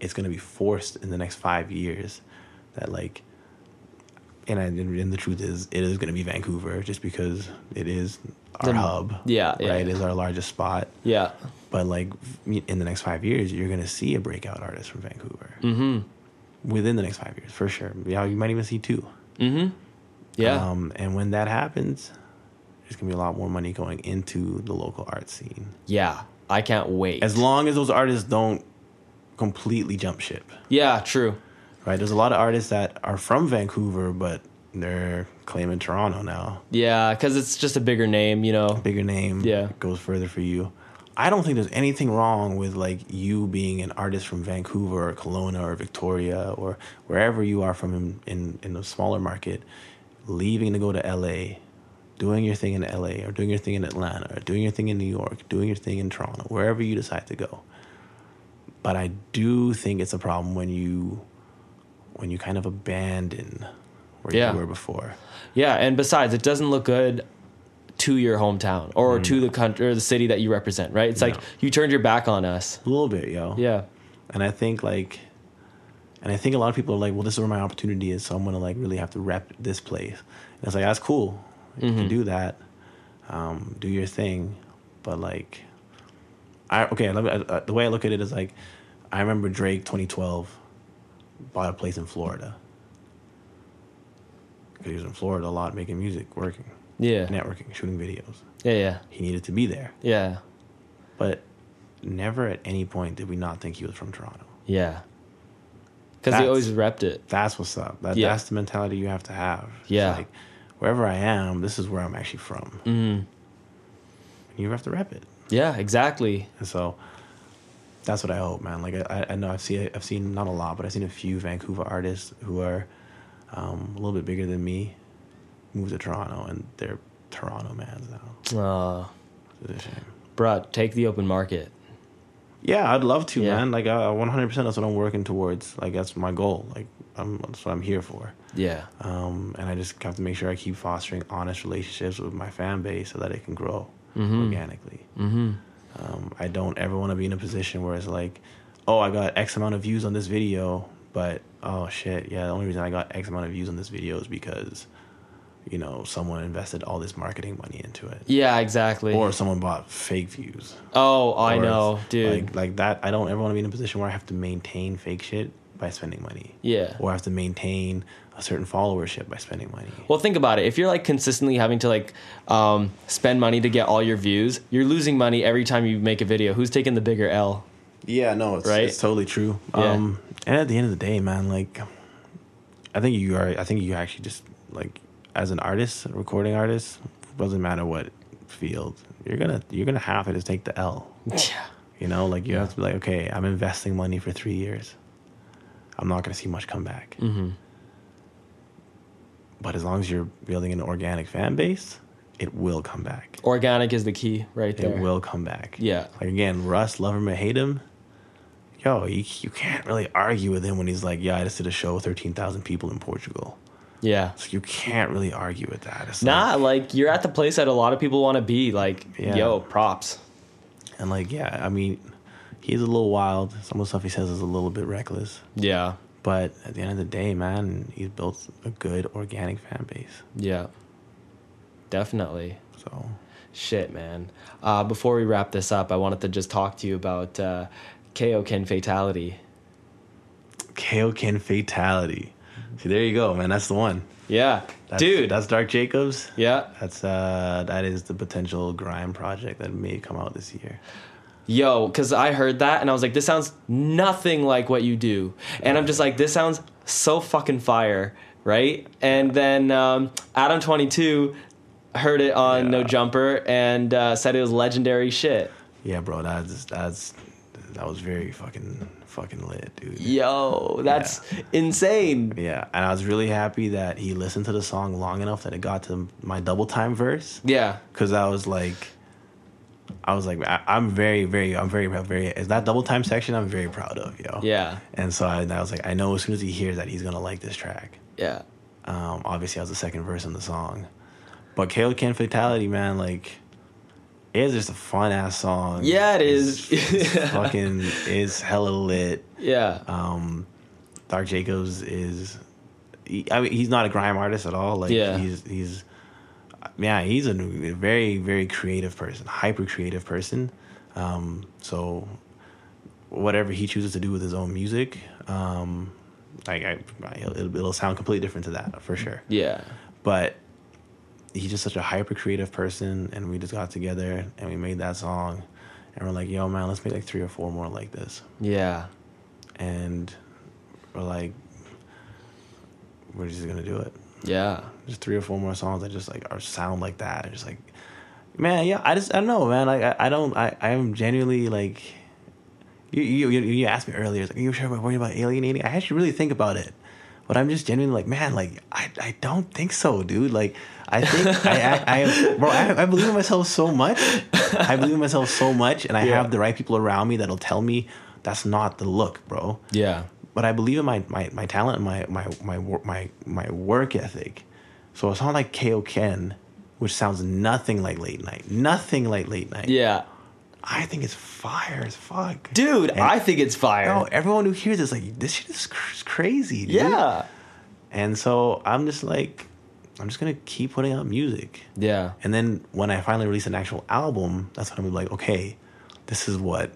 it's gonna be forced in the next five years that like and I, and the truth is it is gonna be Vancouver just because it is our The- hub. yeah, yeah, right. It is our largest spot. Yeah. But like in the next five years, you're gonna see a breakout artist from Vancouver. Mm-hmm. Within the next five years, for sure. Yeah, you might even see two. Mm-hmm. Yeah. Um, and when that happens, there's gonna be a lot more money going into the local art scene. yeah. I can't wait. As long as those artists don't completely jump ship, yeah, true. right? There's a lot of artists that are from Vancouver, but they're claiming Toronto now. Yeah, because it's just a bigger name, you know. Bigger name, Yeah. goes further for you. I don't think there's anything wrong with like you being an artist from Vancouver or Kelowna or Victoria or wherever you are from in, in, in a smaller market, leaving to go to LA, doing your thing in LA or doing your thing in Atlanta or doing your thing in New York, doing your thing in Toronto, wherever you decide to go. But I do think it's a problem when you when you kind of abandon where Yeah. you were before. Yeah, and besides, it doesn't look good to your hometown or to the country or the city that you represent, right? It's like you turned your back on us. A little bit, yo. Yeah. And I think like, and I think a lot of people are like, well, this is where my opportunity is, so I'm gonna like really have to rep this place. And it's like that's cool, you can do that, um, do your thing, but like, I okay. Let me, uh, the way I look at it is like, I remember Drake 2012 bought a place in Florida because he was in Florida a lot, making music, working, Yeah. networking, shooting videos. Yeah, yeah. He needed to be there, Yeah. but never at any point did we not think he was from Toronto. Yeah. Because he always repped it. That's what's up. That, Yeah. That's the mentality you have to have. It's Yeah. like, wherever I am, this is where I'm actually from. Mm-hmm. You have to rep it. Yeah, exactly. And so that's what I hope, man. Like, I, I know I've seen, I've seen not a lot, but I've seen a few Vancouver artists who are um, a little bit bigger than me move to Toronto, and they're Toronto mans now. Uh, It's a shame. bruh, take the open market. Yeah, I'd love to, Yeah. man. Like, uh, 100% that's what I'm working towards. Like, that's my goal. Like, I'm, that's what I'm here for. Yeah. um, and I just have to make sure I keep fostering honest relationships with my fan base so that it can grow Mm-hmm. organically. Um, I don't ever want to be in a position where it's like, oh, I got X amount of views on this video, but oh shit, yeah, the only reason I got X amount of views on this video is because, you know, someone invested all this marketing money into it, Yeah, exactly. or someone bought fake views. oh, I Or know, dude. Like, like that, I don't ever want to be in a position where I have to maintain fake shit by spending money. Yeah. Or I have to maintain a certain followership by spending money. Well, think about it. If you're like consistently having to like um, spend money to get all your views, you're losing money every time you make a video. Who's taking the bigger L? Yeah, no, it's, Right? it's totally true. Yeah. Um, and at the end of the day, man, like, I think you are. I think you actually just like as an artist, recording artist, doesn't matter what field, you're gonna you're gonna have to just take the L. Yeah. You know, like you have to be like, okay, I'm investing money for three years. I'm not gonna see much come back. Mm-hmm. But as long as you're building an organic fan base, it will come back. Organic is the key right there. It will come back. Yeah. Like again, Russ, love him or hate him, yo, you, you can't really argue with him when he's like, yeah, I just did a show with 13,000 people in Portugal. Yeah. So you can't really argue with that. It's Nah, like- like you're at the place that a lot of people want to be. Like, Yeah. yo, props. and like, yeah, I mean, he's a little wild. Some of the stuff he says is a little bit reckless. Yeah. But at the end of the day, man, he's built a good organic fan base. Yeah. Definitely. So Shit, man. Uh, before we wrap this up, I wanted to just talk to you about uh, Kaokin Fatality. Kaokin Fatality. See, there you go, man. That's the one. Yeah. That's, Dude. that's Dark Jacobs. yeah. That's uh, that is the potential grime project that may come out this year. Yo, because I heard that and I was like, this sounds nothing like what you do. And I'm just like, this sounds so fucking fire, right? And then um, Adam22 heard it on No Jumper and uh, said it was legendary shit. Yeah, bro, that's that's that was very fucking fucking lit, dude. Yo, that's insane. Yeah, and I was really happy that he listened to the song long enough that it got to my double time verse Yeah. because I was like, I was like, I, I'm very, very, I'm very, very. Is that double time section? I'm very proud of, yo. Yeah. And so I, I was like, I know as soon as he hears that, he's gonna like this track. Yeah. Um, obviously, I was the second verse in the song, but Kale Can Fatality, man, like, It's just a fun ass song. Yeah, it is. It's fucking is hella lit. yeah. Um, Dark Jacobs is. He, I mean, he's not a grime artist at all. Like, Yeah. he's he's. Yeah, he's a very very creative person, hyper creative person. Um, so, whatever he chooses to do with his own music, um, like I, I it'll, it'll sound completely different to that for sure. yeah. But he's just such a hyper creative person, and we just got together and we made that song, and we're like, yo man, let's make like three or four more like this Yeah. and we're like, we're just gonna do it. Yeah. Just three or four more songs that just like are sound like that, and just like, man, yeah, I just I don't know, man. Like I, I don't I I am genuinely like, you you you, you asked me earlier, like, are you sure we're worried about alienating? I actually really think about it. But I'm just genuinely like, man, like I, I don't think so, dude. Like I think I, I, I bro, I, I believe in myself so much. I believe in myself so much, and I Yeah. have the right people around me that'll tell me that's not the look, bro Yeah. but I believe in my my, my talent and my my my my my work ethic. So it's not like KO Ken, which sounds nothing like late night, nothing like late night. Yeah. I think it's fire as fuck, Dude, And- I think it's fire. No, everyone who hears it's like this shit is cr- crazy. Dude. yeah. And so I'm just like, I'm just gonna keep putting out music. Yeah. And then when I finally release an actual album, that's when I'm like, okay, this is what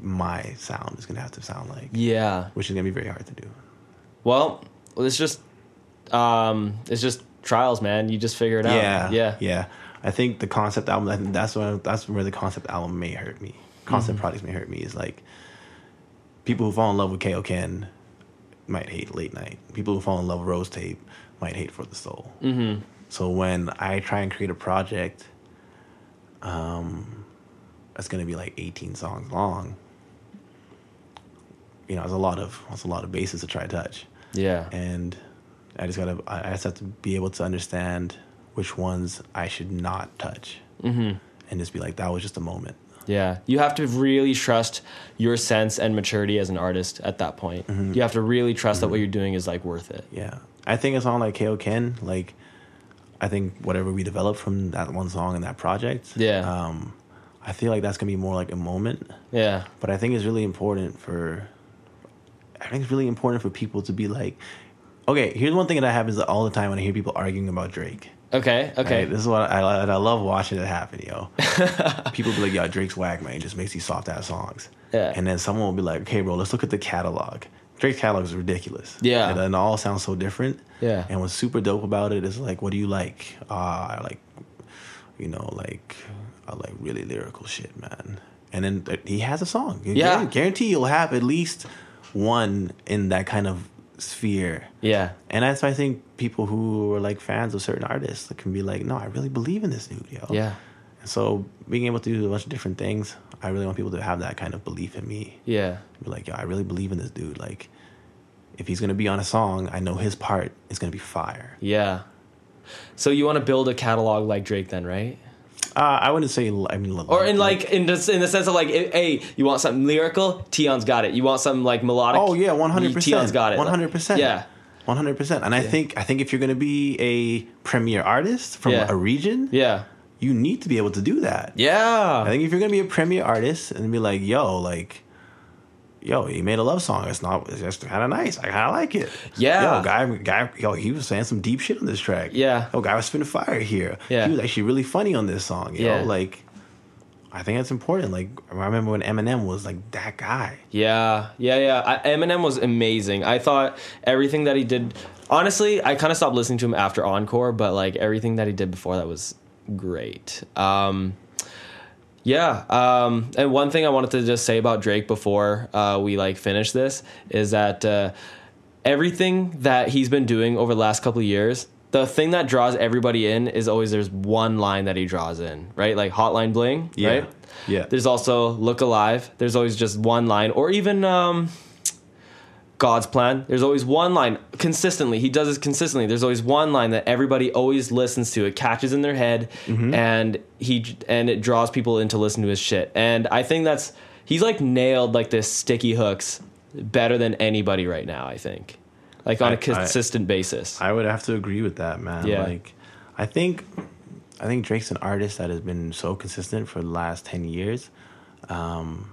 my sound is gonna have to sound like, Yeah. which is gonna be very hard to do. Well, it's just um it's just trials, man. You just figure it out. Yeah, Yeah. yeah. I think the concept album. I think that's where that's where the concept album may hurt me. Concept Mm-hmm. projects may hurt me. Is like people who fall in love with KO Ken might hate Late Night. People who fall in love with Rose Tape might hate For the Soul. Mm-hmm. So when I try and create a project, um, that's gonna be like eighteen songs long. You know, it's a lot of it's a lot of bases to try to touch Yeah. and I just gotta I just have to be able to understand which ones I should not touch, Mm-hmm. and just be like that was just a moment. Yeah, you have to really trust your sense and maturity as an artist at that point. Mm-hmm. You have to really trust that what you're doing is like worth it. Yeah, I think a song like KO Ken, like I think whatever we develop from that one song and that project, Yeah. um, I feel like that's gonna be more like a moment. Yeah, But I think it's really important for I think it's really important for people to be like, okay, here's one thing that happens all the time when I hear people arguing about Drake. Okay. Okay. Right? This is what I, I, I love watching it happen, yo. People be like, yo, Drake's whack, man. He just makes these soft ass songs. Yeah. And then someone will be like, okay, bro, let's look at the catalog. Drake's catalog is ridiculous. Yeah. And, and it all sounds so different. Yeah. And what's super dope about it is like, what do you like? Uh, like, you know, like, I like really lyrical shit, man. And then he has a song. Yeah. Guarantee you'll have at least one in that kind of sphere. yeah. And that's why I think people who are like fans of certain artists can be like, no, I really believe in this dude, yo. Yeah. And so being able to do a bunch of different things, I really want people to have that kind of belief in me. Yeah. Be like, yo, I really believe in this dude. Like, if he's gonna be on a song, I know his part is gonna be fire. Yeah. So you want to build a catalog like Drake, then, right? Uh, I wouldn't say. I mean, Or in like in the in the sense of like, hey, you want something lyrical? Tion's got it. You want something like melodic? Oh yeah, one hundred percent. Tion's got it. One hundred percent. Yeah. One hundred percent. And I think I think if you're gonna be a premier artist from Yeah. a region, Yeah. you need to be able to do that. Yeah. I think if you're gonna be a premier artist and be like, yo, like, yo, he made a love song. It's not. It's just kind of nice. I kind of like it. Yeah. Yo, guy, guy, yo, he was saying some deep shit on this track. Yeah. Yo, guy was spitting fire here. Yeah. He was actually really funny on this song. Yo, Yeah. like, I think that's important. Like, I remember when Eminem was like that guy. Yeah, yeah, yeah. I, Eminem was amazing. I thought everything that he did. Honestly, I kind of stopped listening to him after Encore, but like everything that he did before that was great. Um, yeah. Um, and one thing I wanted to just say about Drake before uh, we like finish this is that uh, everything that he's been doing over the last couple of years. The thing that draws everybody in is always there's one line that he draws in, right? Like Hotline Bling, Yeah. right? Yeah. There's also Look Alive. There's always just one line, or even um, God's Plan. There's always one line consistently. He does this consistently. There's always one line that everybody always listens to. It catches in their head, and he and it draws people in to listen to his shit. And I think that's he's like nailed like this sticky hooks better than anybody right now. I think, like on I- a consistent basis. I would have to agree with that, man. Yeah. Like, I think, I think Drake's an artist that has been so consistent for the last ten years. Um,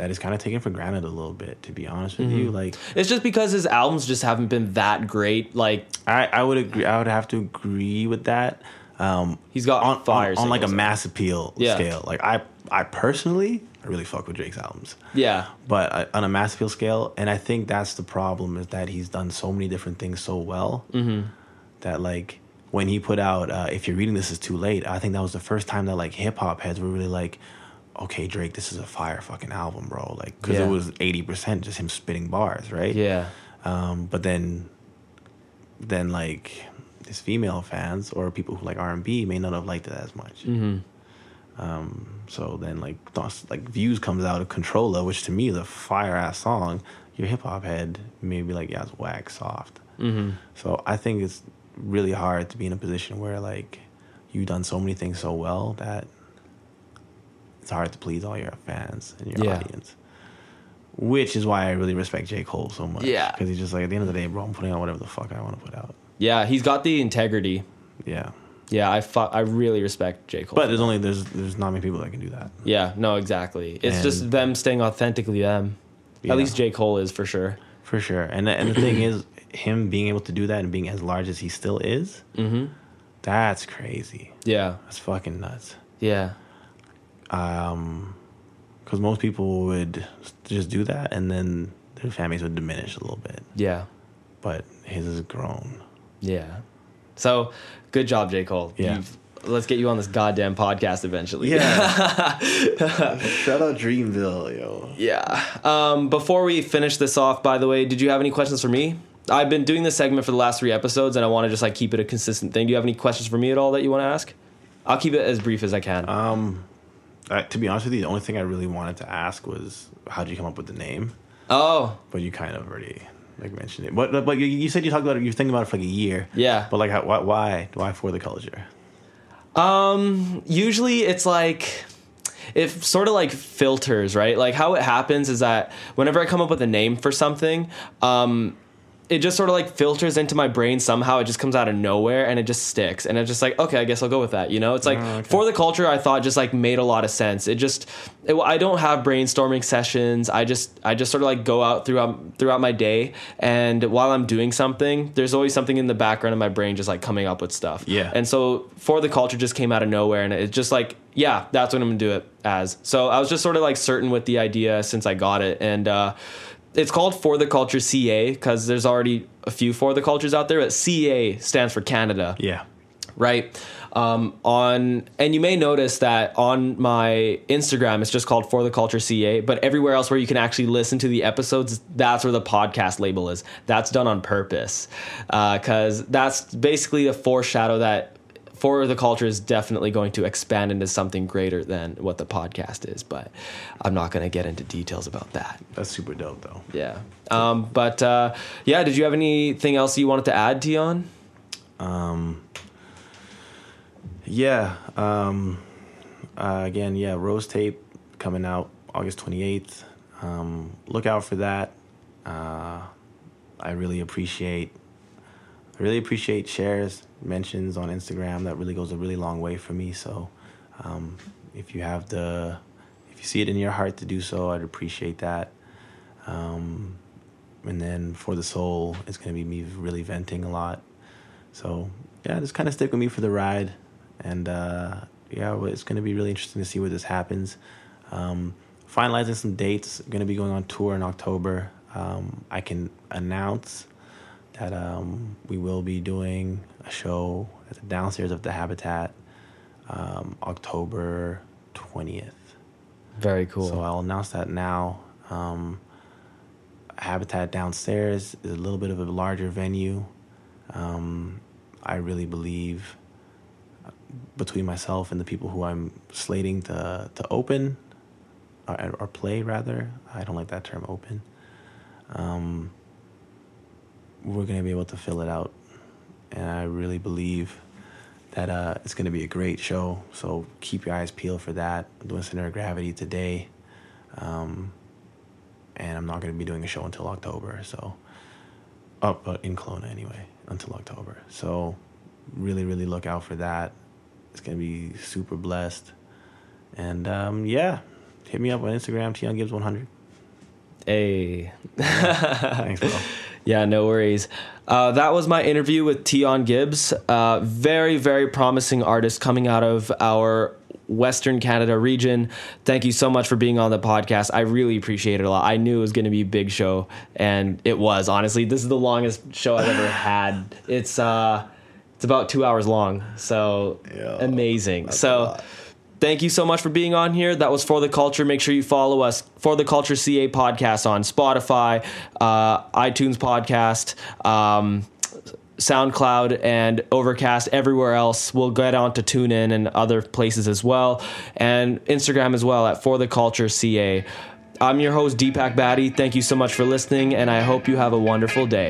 that is kind of taken for granted a little bit, to be honest with Mm-hmm. you. Like, It's just because his albums just haven't been that great. Like I, I would agree. I would have to agree with that. Um, He's got on, fire on, on like a mass appeal Yeah. scale. Like I, I personally, I really fuck with Drake's albums, yeah, but I, on a mass appeal scale, and I think that's the problem is that he's done so many different things so well Mm-hmm. that like when he put out, uh, if you're reading this is too late. I think that was the first time that like hip hop heads were really like. Okay, Drake, this is a fire fucking album, bro. Like, because Yeah. it was eighty percent just him spitting bars, right? yeah, Um, but then, then like his female fans or people who like R and B may not have liked it as much. Mm-hmm. Um, so then like thoughts- like views comes out of Controlla, which to me is a fire ass song. Your hip hop head may be like, yeah, it's whack, soft. Mm-hmm. So I think it's really hard to be in a position where like you've done so many things so well that it's hard to please all your fans and your Yeah. audience. Which is why I really respect J. Cole so much. Yeah. Because he's just like, at the end of the day, bro, I'm putting out whatever the fuck I want to put out. yeah. He's got the integrity. Yeah. Yeah, I fu- I really respect J Cole. But there's only, there's there's not many people that can do that. yeah, no, exactly. It's And- just them staying authentically them. Yeah. At least J Cole is for sure. For sure. And the, and the thing is, him being able to do that and being as large as he still is, Mm-hmm. that's crazy. Yeah, That's fucking nuts. yeah, Um, because most people would just do that and then their families would diminish a little bit. yeah, But his has grown. yeah. So, good job, J Cole. Yeah. You've- let's get you on this goddamn podcast eventually. Yeah. Shout out Dreamville, yo. Yeah. Um, before we finish this off, by the way, did you have any questions for me? I've been doing this segment for the last three episodes, and I want to just like keep it a consistent thing. Do you have any questions for me at all that you want to ask? I'll keep it as brief as I can. Um, uh, to be honest with you, the only thing I really wanted to ask was how did you come up with the name? oh, But you kind of already like mentioned it. But but you, you said you talked about it. You were thinking about it for like a year. Yeah. But like, how, why why why for the culture? Um, usually it's like it sort of like filters, right? Like how it happens is that whenever I come up with a name for something, um it just sort of like filters into my brain somehow. It just comes out of nowhere and it just sticks. And it's just like, okay, I guess I'll go with that. You know, it's like Oh, okay. for the culture, I thought just like made a lot of sense. It just, it, I don't have brainstorming sessions. I just, I just sort of like go out throughout throughout my day, and while I'm doing something, there's always something in the background of my brain just like coming up with stuff. Yeah. And so for the culture just came out of nowhere, and it's just like, yeah, that's what I'm gonna do it as. So I was just sort of like certain with the idea since I got it, and uh, it's called For the Culture CA because there's already a few For the Cultures out there, but CA stands for Canada Yeah. right? Um, on and you may notice that on my Instagram it's just called For the Culture CA, but everywhere else where you can actually listen to the episodes, that's where the podcast label is. That's done on purpose because that's basically a foreshadow that For the Culture is definitely going to expand into something greater than what the podcast is. But I'm not going to get into details about that. That's super dope though. Yeah. Um, but uh, yeah, did you have anything else you wanted to add, Tion? Um, yeah. Um, uh, again, yeah. Rose tape coming out August twenty eighth. Um, look out for that. Uh, I really appreciate. I really appreciate shares, mentions on Instagram. That really goes a really long way for me. So, um, if you have the, if you see it in your heart to do so, I'd appreciate that. Um, and then for the soul, it's gonna be me really venting a lot. So yeah, just kind of stick with me for the ride, and uh, yeah, it's going to be really interesting to see where this happens. Um, finalizing some dates. Going to be going on tour in October. Um, I can announce that um, we will be doing a show at the downstairs of the Habitat um, October twentieth. Very cool. So I'll announce that now. Um, Habitat downstairs is a little bit of a larger venue. Um, I really believe uh, between myself and the people who I'm slating to to open or, or play rather. I don't like that term open. Um, we're gonna be able to fill it out, and I really believe that uh, it's gonna be a great show. So keep your eyes peeled for that. I'm doing Center of Gravity today, um, and I'm not gonna be doing a show until October. So, up uh, in Kelowna anyway until October. So really, really look out for that. It's gonna be super blessed. And um, yeah, hit me up on Instagram, Tion Gibbs 100. Hey. Thanks, bro. Yeah, no worries. Uh, that was my interview with Tion Gibbs. Uh, very, very promising artist coming out of our Western Canada region. Thank you so much for being on the podcast. I really appreciate it a lot. I knew it was going to be a big show, and it was. Honestly, this is the longest show I've ever had. It's uh, it's about two hours long. So Yeah, amazing. So. Thank you so much for being on here. That was For the Culture. Make sure you follow us For the Culture CA podcast on Spotify, uh, iTunes podcast, um, SoundCloud, and Overcast. Everywhere else, we'll get on to TuneIn and other places as well, and Instagram as well at For the Culture CA. I'm your host Deepak Batty. Thank you so much for listening, and I hope you have a wonderful day.